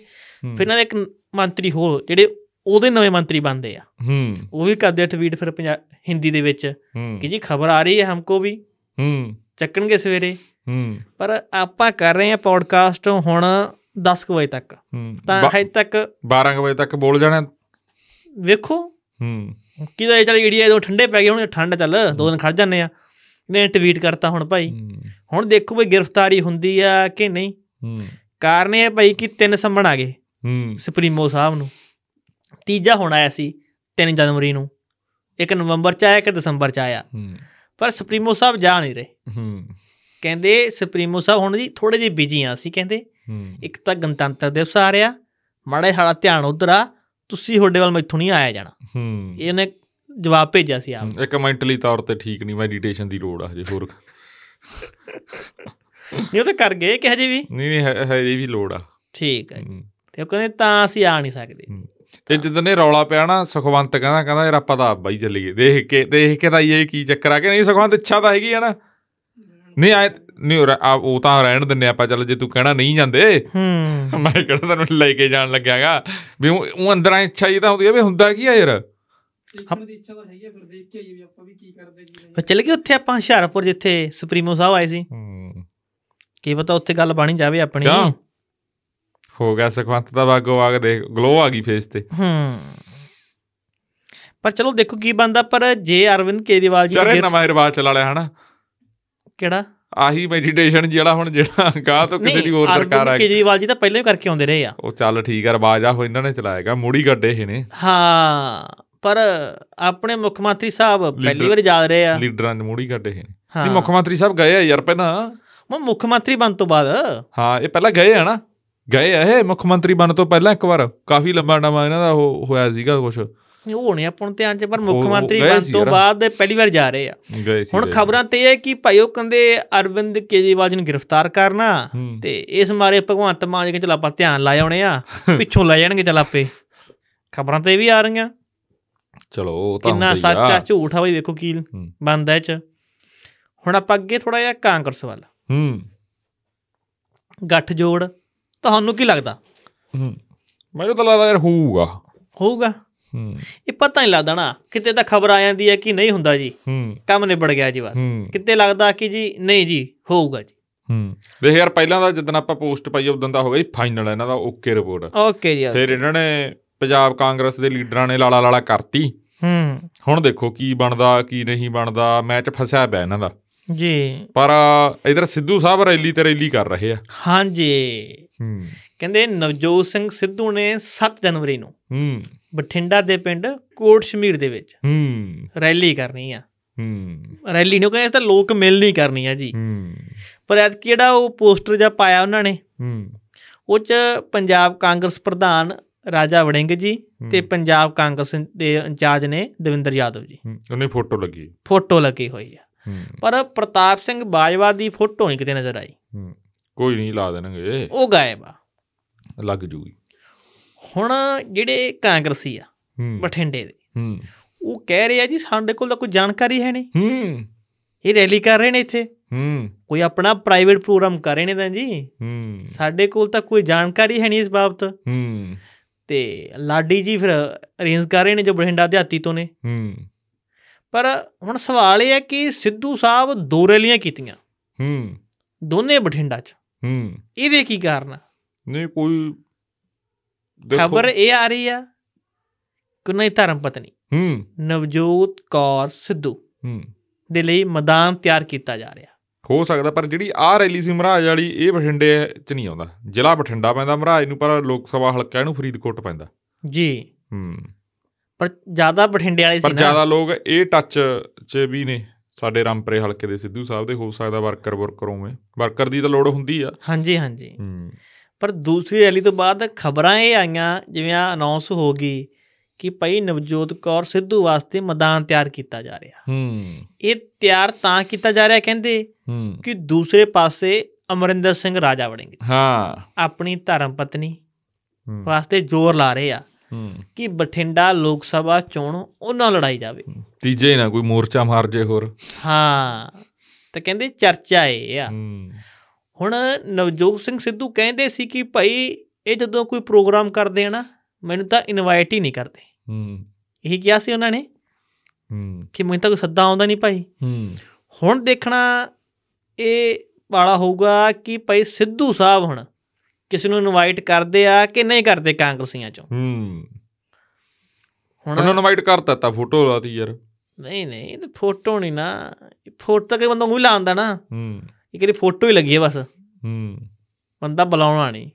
ਫਿਰ ਇਹਨਾਂ ਦੇ ਇੱਕ ਮੰਤਰੀ ਹੋਰ ਜਿਹੜੇ ਉਹਦੇ ਨਵੇਂ ਮੰਤਰੀ ਬਣਦੇ ਆ। ਹੂੰ। ਉਹ ਵੀ ਕਰਦੇ ਆ ਟਵੀਟ ਫਿਰ ਹਿੰਦੀ ਦੇ ਵਿੱਚ। ਕਿ ਜੀ ਖਬਰ ਆ ਰਹੀ ਹੈ ਹਮਕੋ ਵੀ। ਹੂੰ। ਚੱਕਣਗੇ ਸਵੇਰੇ। ਹੂੰ। ਪਰ ਆਪਾਂ ਕਰ ਰਹੇ ਹਾਂ ਪੋਡਕਾਸਟ ਹੁਣ 10 ਕੁ ਵਜੇ ਤੱਕ। ਤਾਂ ਹਜੇ ਤੱਕ 12 ਕੁ ਵਜੇ ਤੱਕ ਬੋਲ ਜਾਣਾ। ਵੇਖੋ। ਹੂੰ। ਕਿਦਾ ਇਹ ਚੱਲ ਇੰਡੀਆ ਜਦੋਂ ਠੰਡੇ ਪੈ ਗਏ ਹੁਣ ਠੰਡ ਚੱਲ ਦੋ ਦਿਨ ਖੜ ਜਾਂਦੇ ਆ। ਨੇ ਟਵੀਟ ਕਰਤਾ ਹੁਣ ਭਾਈ। ਹੁਣ ਦੇਖੋ ਬਈ ਗ੍ਰਿਫਤਾਰੀ ਹੁੰਦੀ ਆ ਕਿ ਨਹੀਂ। ਹੂੰ। ਕਾਰਨ ਇਹ ਭਾਈ ਕਿ ਤਿੰਨ ਸੰਮਣ ਆ ਗਏ। ਹੂੰ। ਸੁਪਰੀਮੋ ਸਾਹਿਬ ਨੂੰ। ਤੀਜਾ ਹੁਣ ਆਇਆ ਸੀ 3 ਜਨਵਰੀ ਨੂੰ। ਇੱਕ ਨਵੰਬਰ ਚ ਆਇਆ ਇੱਕ ਦਸੰਬਰ ਚ ਆਇਆ। ਪਰ ਸੁਪਰੀਮੋ ਸਾਹਿਬ ਜਾ ਨਹੀਂ ਰਹੇ। ਹੂੰ। ਕਹਿੰਦੇ ਸੁਪਰੀਮੋ ਸਾਹਿਬ ਹੁਣ ਜੀ ਥੋੜੇ ਜਿਹੇ ਬਿਜ਼ੀ ਆ ਸੀ ਕਹਿੰਦੇ। ਇੱਕ ਤਾਂ ਗਣਤੰਤਰ ਦਿਵਸ ਆ ਰਿਹਾ। ਮਾੜਾ ਸਾਡਾ ਧਿਆਨ ਉਧਰ ਆ। ਤੁਸੀਂ ਤੁਹਾਡੇ ਵੱਲ ਮੈਥੋਂ ਨਹੀਂ ਆਇਆ ਜਾਣਾ। ਹੂੰ। ਇਹਨੇ ਜਵਾਬ ਭੇਜਿਆ ਸੀ ਆਪ ਇੱਕ ਮੈਂਟਲੀ ਤੌਰ ਤੇ ਠੀਕ ਨਹੀਂ ਮੈਡੀਟੇਸ਼ਨ ਦੀ ਲੋੜ ਆ ਹਜੇ ਹੋਰ। ਨਹੀਂ ਉਹ ਤਾਂ ਕਰ ਗਏ ਕਿ ਹਜੇ ਵੀ? ਨਹੀਂ ਨਹੀਂ ਹਜੇ ਵੀ ਲੋੜ ਆ। ਠੀਕ ਹੂੰ। ਤੇ ਉਹ ਕਹਿੰਦੇ ਤਾਂ ਅਸੀਂ ਆ ਨਹੀਂ ਸਕਦੇ। ਤੇ ਜਦੋਂ ਨੇ ਰੌਲਾ ਪਿਆ ਨਾ ਸੁਖਵੰਤ ਕਹਿੰਦਾ ਕਹਿੰਦਾ ਯਾਰ ਆਪਾਂ ਤਾਂ ਆਪ ਬਾਈ ਚੱਲੀਏ। ਦੇਖ ਕੇ ਦੇਖ ਕੇ ਤਾਂ ਇਹ ਕੀ ਚੱਕਰ ਆ ਕਿ ਨਹੀਂ ਸੁਖਵੰਤ ਇੱਛਾ ਤਾਂ ਹੈਗੀ ਆ ਨਾ। ਨਹੀਂ ਆਏ ਨਹੀਂ ਉਹ ਰ- ਆ- ਉਹ ਤਾਂ ਰਹਿਣ ਦਿੰਨੇ ਆਪਾਂ ਚੱਲ ਜੇ ਤੂੰ ਕਹਿਣਾ ਨਹੀਂ ਜਾਂਦੇ ਹੂੰ। ਮੈਂ ਕਿਹੜਾ ਤੈਨੂੰ ਲੈ ਕੇ ਜਾਣ ਲੱਗਿਆਗਾ। ਵੀ ਉਹ ਅੰਦਰਾਂ ਇੱਛਾ ਹੀ ਤਾਂ ਹੁੰਦੀ ਆ ਵੀ ਹੁੰਦਾ ਕੀ ਆ ਯਾਰ। ਦੇਖਣ ਦੀ ਇੱਛਾ ਤਾਂ ਹੈਗੀ ਆ ਫਿਰ ਦੇਖ ਕੇ ਆਈਏ ਵੀ ਆਪਾਂ ਵੀ ਕੀ ਕਰਦੇ ਕੀ ਨਹੀਂ। ਫਿਰ ਚੱਲ ਗਏ ਉੱਥੇ ਆਪਾਂ ਹੁਸ਼ਿਆਰਪੁਰ ਜਿੱਥੇ ਸੁਪਰੀਮੋ ਸਾਹਿਬ ਆਏ ਸੀ। ਹੂੰ। ਕੀ ਪਤਾ ਉੱਥੇ ਗੱਲ ਬਣੀ ਜਾਵੇ ਆਪਣੀ? ਹੋ ਗਿਆ ਸੁਖਵੰਤ ਦਾ ਵਾਗੋ ਵਾਗ ਦੇਖ ਗਲੋ ਆ ਗਈ ਫੇਸ ਤੇ। ਹੂੰ। ਪਰ ਚਲੋ ਦੇਖੋ ਕੀ ਬੰਦਾ ਪਰ ਜੇ ਅਰਵਿੰਦ ਕੇਜਰੀਵਾਲ ਜੀ ਚਾਰੇ ਨਵਾਂ ਰਿਵਾਜ ਚਲਾ ਲਿਆ ਹਨਾ? ਕਿਹੜਾ? ਆਹੀ ਮੈਡੀਟੇਸ਼ਨ ਜਿਹੜਾ ਹੁਣ ਜਿਹੜਾ ਗਾਹ ਤੋਂ ਕਿਸੇ ਦੀ ਹੋਰ ਸਰਕਾਰ ਆ ਗਈ। ਕੇਜਰੀਵਾਲ ਜੀ ਤਾਂ ਪਹਿਲਾਂ ਹੀ ਕਰਕੇ ਆਉਂਦੇ ਰਹੇ ਆ। ਉਹ ਚੱਲ ਠੀਕ ਆ ਰਿਵਾਜ ਆ ਉਹ ਇਹਨਾਂ ਨੇ ਚਲਾਏਗਾ ਮੂੜੀ ਗੱਡੇ ਇਹ ਨੇ। ਹਾਂ ਪਰ ਆਪਣੇ ਮੁੱਖ ਮੰਤਰੀ ਸਾਹਿਬ ਪਹਿਲੀ ਵਾਰ ਜਾ ਰਹੇ ਆ। ਲੀਡਰਾਂ ਨੇ ਮੂੜੀ ਗੱਡੇ ਇਹ ਨੇ। ਹਾਂ। ਨਹੀਂ ਮੁੱਖ ਮੰਤਰੀ ਸਾਹਿਬ ਗਏ ਆ ਯਾਰ ਪਹਿਲਾਂ। ਉਹ ਮੁੱਖ ਮੰਤਰੀ ਬਣ ਤੋਂ ਬਾਅਦ। ਹਾਂ ਇਹ ਪਹਿਲਾਂ ਗਏ ਆ ਨਾ। ਗਏ ਆ ਇਹ ਮੁੱਖ ਮੰਤਰੀ ਬਣ ਤੋਂ ਪਹਿਲਾਂ ਇੱਕ ਵਾਰ। ਕਾਫੀ ਲੰਬਾ ਨਾਮਾ ਇਹਨਾਂ ਦਾ ਉਹ ਹੋਇਆ ਸੀਗਾ ਕੁਝ ਉਹ ਨਹੀਂ ਆਪਾਂ ਨੂੰ ਧਿਆਨ ਚ ਪਰ ਮੁੱਖ ਮੰਤਰੀ ਗਏ ਬਣ ਸੀ ਤੋਂ। ਬਾਅਦ ਪਹਿਲੀ ਵਾਰ ਜਾ ਰਹੇ ਆ। ਹੁਣ। ਖਬਰਾਂ ਤੇ ਇਹ ਹੈ ਕਿ ਭਾਈ ਉਹ ਕਹਿੰਦੇ ਅਰਵਿੰਦ ਕੇਜਰੀਵਾਲ ਜੀ ਨੂੰ ਗ੍ਰਿਫਤਾਰ ਕਰਨਾ। ਤੇ ਇਸ ਮਾਰੇ ਭਗਵੰਤ ਮਾਨ ਜੀ ਚਲ ਆਪਾਂ ਧਿਆਨ ਲਾ ਆਉਣੇ ਆ *laughs* ਪਿੱਛੋਂ ਲੈ ਜਾਣਗੇ ਚਲ ਆਪੇ। ਖਬਰਾਂ ਤੇ ਵੀ ਆ ਰਹੀਆਂ। ਚਲੋ ਉਹ ਤਾਂ ਕਿੰਨਾ ਸੱਚ ਆ। ਝੂਠ ਆ ਬਈ ਵੇਖੋ ਕੀ। ਬੰਦਾ ਚ। ਹੁਣ ਆਪਾਂ ਅੱਗੇ ਥੋੜਾ ਜਿਹਾ ਕਾਂਗਰਸ ਵੱਲ। ਹੂੰ। ਗੱਠ ਜੋੜ ਤੁਹਾਨੂੰ ਕੀ ਲੱਗਦਾ? ਹੂੰ। ਮੈਨੂੰ ਤਾਂ ਲੱਗਦਾ ਯਾਰ ਹੋਊਗਾ। ਹੋਊਗਾ? ਹੂੰ। ਇਹ ਪਤਾ ਨਹੀਂ ਲੱਗਦਾ ਨਾ। ਕਿਤੇ ਤਾਂ ਖਬਰ ਆ ਜਾਂਦੀ ਹੈ ਕਿ ਨਹੀਂ ਹੁੰਦਾ ਜੀ। ਹੂੰ। ਕੰਮ ਨਿਬੜ ਗਿਆ ਜੀ ਬਸ। ਕਿਤੇ ਲੱਗਦਾ ਕਿ ਜੀ ਨਹੀਂ ਜੀ ਹੋਊਗਾ ਜੀ। ਹੂੰ। ਦੇਖ ਯਾਰ ਪਹਿਲਾਂ ਦਾ ਜਦੋਂ ਆਪਾਂ ਪੋਸਟ ਪਾਈ ਉਦੋਂ ਦਾ ਹੋ ਗਿਆ ਜੀ ਫਾਈਨਲ ਇਹਨਾਂ ਦਾ ਓਕੇ ਰਿਪੋਰਟ। ਓਕੇ ਜੀ ਫਿਰ ਇਹਨਾਂ ਨੇ ਪੰਜਾਬ ਕਾਂਗਰਸ ਦੇ ਲੀਡਰਾਂ ਨੇ ਲਾਲਾ ਲਾਲਾ ਕਰਤੀ। ਹੂੰ। ਹੁਣ ਦੇਖੋ ਕੀ ਬਣਦਾ ਕੀ ਨਹੀਂ ਬਣਦਾ ਮੈਚ ਫਸਿਆ ਪਿਆ ਇਹਨਾਂ ਦਾ। ਜੀ। ਪਰ ਇਧਰ ਸਿੱਧੂ ਸਾਹਿਬ ਰੈਲੀ ਤੇ ਰੈਲੀ ਕਰ ਰਹੇ ਆ। ਹਾਂਜੀ। ਹੂੰ। ਕਹਿੰਦੇ ਨਵਜੋਤ ਸਿੰਘ ਸਿੱਧੂ ਨੇ 7 ਜਨਵਰੀ ਨੂੰ ਹੂੰ। ਬਠਿੰਡਾ ਦੇ ਪਿੰਡ ਕੋਟ ਸ਼ਮੀਰ ਦੇ ਵਿੱਚ ਹੂੰ। ਰੈਲੀ ਕਰਨੀ ਆ। ਹੂੰ। ਰੈਲੀ ਨੂੰ ਕਹਿੰਦੇ ਇਸ ਤਾਂ ਲੋਕ ਮਿਲ ਨਹੀਂ ਕਰਨੀ ਆ ਜੀ। ਹੂੰ। ਪਰ ਐਤ ਕਿਹੜਾ ਉਹ ਪੋਸਟਰ ਜਿਹਾ ਪਾਇਆ ਉਹਨਾਂ ਨੇ ਹੂੰ। ਉਹ ਚ ਪੰਜਾਬ ਕਾਂਗਰਸ ਪ੍ਰਧਾਨ ਰਾਜਾ ਵੜਿੰਗ ਜੀ ਤੇ ਪੰਜਾਬ ਕਾਂਗਰਸ ਦੇ ਇੰਚਾਰਜ ਨੇ ਦਵਿੰਦਰ ਯਾਦਵ ਜੀ। ਉਹਨੇ ਫੋਟੋ ਲੱਗੀ। ਫੋਟੋ ਲੱਗੀ ਹੋਈ ਆ। ਪਰ ਪ੍ਰਤਾਪ ਸਿੰਘ ਬਾਜਵਾ ਦੀ ਫੋਟੋ ਨਹੀਂ ਕਿਤੇ ਨਜ਼ਰ ਆਈ। ਕੋਈ ਨਹੀਂ ਲਾ ਦੇਣਗੇ। ਉਹ ਗਾਇਬ ਆ। ਲੱਗ ਜੂਗੀ। ਹੁਣ ਜਿਹੜੇ ਕਾਂਗਰਸੀ ਆ ਬਠਿੰਡੇ ਦੇ ਉਹ ਕਹਿ ਰਹੇ ਆ ਜੀ ਸਾਡੇ ਕੋਲ ਤਾਂ ਕੋਈ ਜਾਣਕਾਰੀ ਹੈ ਨਹੀਂ। ਹੂੰ। ਇਹ ਰੈਲੀ ਕਰ ਰਹੇ ਨੇ ਇੱਥੇ। ਹੂੰ। ਕੋਈ ਆਪਣਾ ਪ੍ਰਾਈਵੇਟ ਪ੍ਰੋਗਰਾਮ ਕਰ ਰਹੇ ਨੇ ਤਾਂ ਜੀ। ਹੂੰ। ਸਾਡੇ ਕੋਲ ਤਾਂ ਕੋਈ ਜਾਣਕਾਰੀ ਹੈ ਨਹੀਂ ਇਸ ਬਾਬਤ। ਹੂੰ। ਤੇ ਲਾਡੀ ਜੀ ਫਿਰ ਅਰੇਂਜ ਕਰ ਰਹੇ ਨੇ ਜੋ ਬਠਿੰਡਾ ਦਿਹਾਤੀ ਤੋਂ ਨੇ। ਹੂੰ। ਪਰ ਹੁਣ ਸਵਾਲ ਇਹ ਹੈ ਕਿ ਸਿੱਧੂ ਸਾਹਿਬ ਦੋ ਰੈਲੀਆਂ ਕੀਤੀਆਂ। ਹੂੰ। ਦੋਨੇ ਬਠਿੰਡਾ 'ਚ। ਹੂੰ। ਇਹਦੇ ਕੀ ਕਾਰਨ ਆ? ਨਹੀਂ ਕੋਈ ਖਬਰ ਇਹ ਆ ਰਹੀ ਆ ਕਿ ਦੀ ਧਰਮ ਪਤਨੀ ਹੂੰ। ਨਵਜੋਤ ਕੌਰ ਸਿੱਧੂ ਹੂੰ। ਦੇ ਲਈ ਮੈਦਾਨ ਤਿਆਰ ਕੀਤਾ ਜਾ ਰਿਹਾ। ਹੋ ਸਕਦਾ ਪਰ ਜਿਹੜੀ ਆਹ ਰੈਲੀ ਸੀ ਮਹਾਰਾਜ ਵਾਲੀ ਇਹ ਬਠਿੰਡੇ ਚ ਨਹੀਂ ਆਉਂਦਾ। ਜ਼ਿਲ੍ਹਾ ਬਠਿੰਡਾ ਪੈਂਦਾ ਮਹਾਰਾਜ ਨੂੰ ਪਰ ਲੋਕ ਸਭਾ ਹਲਕਾ ਇਹਨੂੰ ਫਰੀਦਕੋਟ ਪੈਂਦਾ। ਜੀ। ਹੂੰ। ਪਰ ਜ਼ਿਆਦਾ ਬਠਿੰਡੇ ਵਾਲੇ ਸੀ ਪਰ ਨਾ। ਜ਼ਿਆਦਾ ਲੋਕ ਇਹ ਟੱਚ 'ਚ ਵੀ ਨੇ ਸਾਡੇ ਰਾਮਪਰੇ ਹਲਕੇ ਦੇ ਸਿੱਧੂ ਸਾਹਿਬ ਦੇ ਹੋ ਸਕਦਾ ਵਰਕਰ ਵਰਕਰ ਹੋਵੇ। ਵਰਕਰ ਦੀ ਤਾਂ ਲੋੜ ਹੁੰਦੀ ਆ। ਹਾਂਜੀ ਹਾਂਜੀ। ਪਰ ਦੂਸਰੀ ਰੈਲੀ ਤੋਂ ਬਾਅਦ ਖਬਰਾਂ ਇਹ ਆਈਆਂ ਜਿਵੇਂ ਆ ਅਨਾਉਂਸ ਹੋ ਗਈ ਕਿ ਭਾਈ ਨਵਜੋਤ ਕੌਰ ਸਿੱਧੂ ਵਾਸਤੇ ਮੈਦਾਨ ਤਿਆਰ ਕੀਤਾ ਜਾ ਰਿਹਾ। ਹੂੰ। ਇਹ ਤਿਆਰ ਤਾਂ ਕੀਤਾ ਜਾ ਰਿਹਾ ਕਹਿੰਦੇ ਕਿ ਦੂਸਰੇ ਪਾਸੇ ਅਮਰਿੰਦਰ ਸਿੰਘ ਰਾਜਾ ਵੜਿੰਗੇ। ਹਾਂ। ਆਪਣੀ ਧਰਮ ਪਤਨੀ ਵਾਸਤੇ ਜ਼ੋਰ ਲਾ ਰਹੇ ਆ। ਕਿ ਬਠਿੰਡਾ ਲੋਕ ਸਭਾ ਚੋਣ ਉਹਨਾਂ ਲੜਾਈ ਜਾਵੇ। ਤੀਜੇ ਨਾ ਕੋਈ ਮੋਰਚਾ ਮਾਰ ਜੇ ਹੋਰ। ਹਾਂ ਤਾਂ ਕਹਿੰਦੇ ਚਰਚਾ ਇਹ ਆ। ਹੁਣ ਨਵਜੋਤ ਸਿੰਘ ਸਿੱਧੂ ਕਹਿੰਦੇ ਸੀ ਕਿ ਭਾਈ ਇਹ ਜਦੋਂ ਕੋਈ ਪ੍ਰੋਗਰਾਮ ਕਰਦੇ ਆ ਨਾ ਮੈਨੂੰ ਤਾਂ ਇਨਵਾਈਟ ਹੀ ਨਹੀਂ ਕਰਦੇ। ਹੂੰ। ਇਹੀ ਕਿਹਾ ਸੀ ਉਹਨਾਂ ਨੇ ਹੂੰ। ਕਿ ਮੈਨੂੰ ਤਾਂ ਕੋਈ ਸੱਦਾ ਆਉਂਦਾ ਨਹੀਂ ਭਾਈ। ਹੂੰ। ਹੁਣ ਦੇਖਣਾ ਇਹ ਵਾਲਾ ਹੋਊਗਾ ਕਿ ਭਾਈ ਸਿੱਧੂ ਸਾਹਿਬ ਹੁਣ ਕਿਸੇ ਨੂੰ ਇਨਵਾਈਟ ਕਰਦੇ ਆ ਕਿ ਨਹੀਂ ਕਰਦੇ ਕਾਂਗਰਸੀਆਂ ਚੋਂ? ਹੂੰ। ਹੁਣ ਉਹਨਾਂ ਨੂੰ ਇਨਵਾਈਟ ਕਰਤਾ ਤਾਂ ਫੋਟੋ ਲਾਤੀ ਯਾਰ। ਨਹੀਂ ਨਹੀਂ ਤਾਂ ਫੋਟੋ ਨਹੀਂ ਨਾ। ਫੋਟੋ ਤਾਂ ਕਿ ਬੰਦਾ ਉਹੀ ਲਾਉਂਦਾ ਨਾ। ਹੂੰ। ਇਹ ਕਿਹੜੀ ਫੋਟੋ ਹੀ ਲੱਗੀ ਹੈ ਬਸ। ਹੂੰ। ਬੰਦਾ ਬੁਲਾਉਣਾ ਨਹੀਂ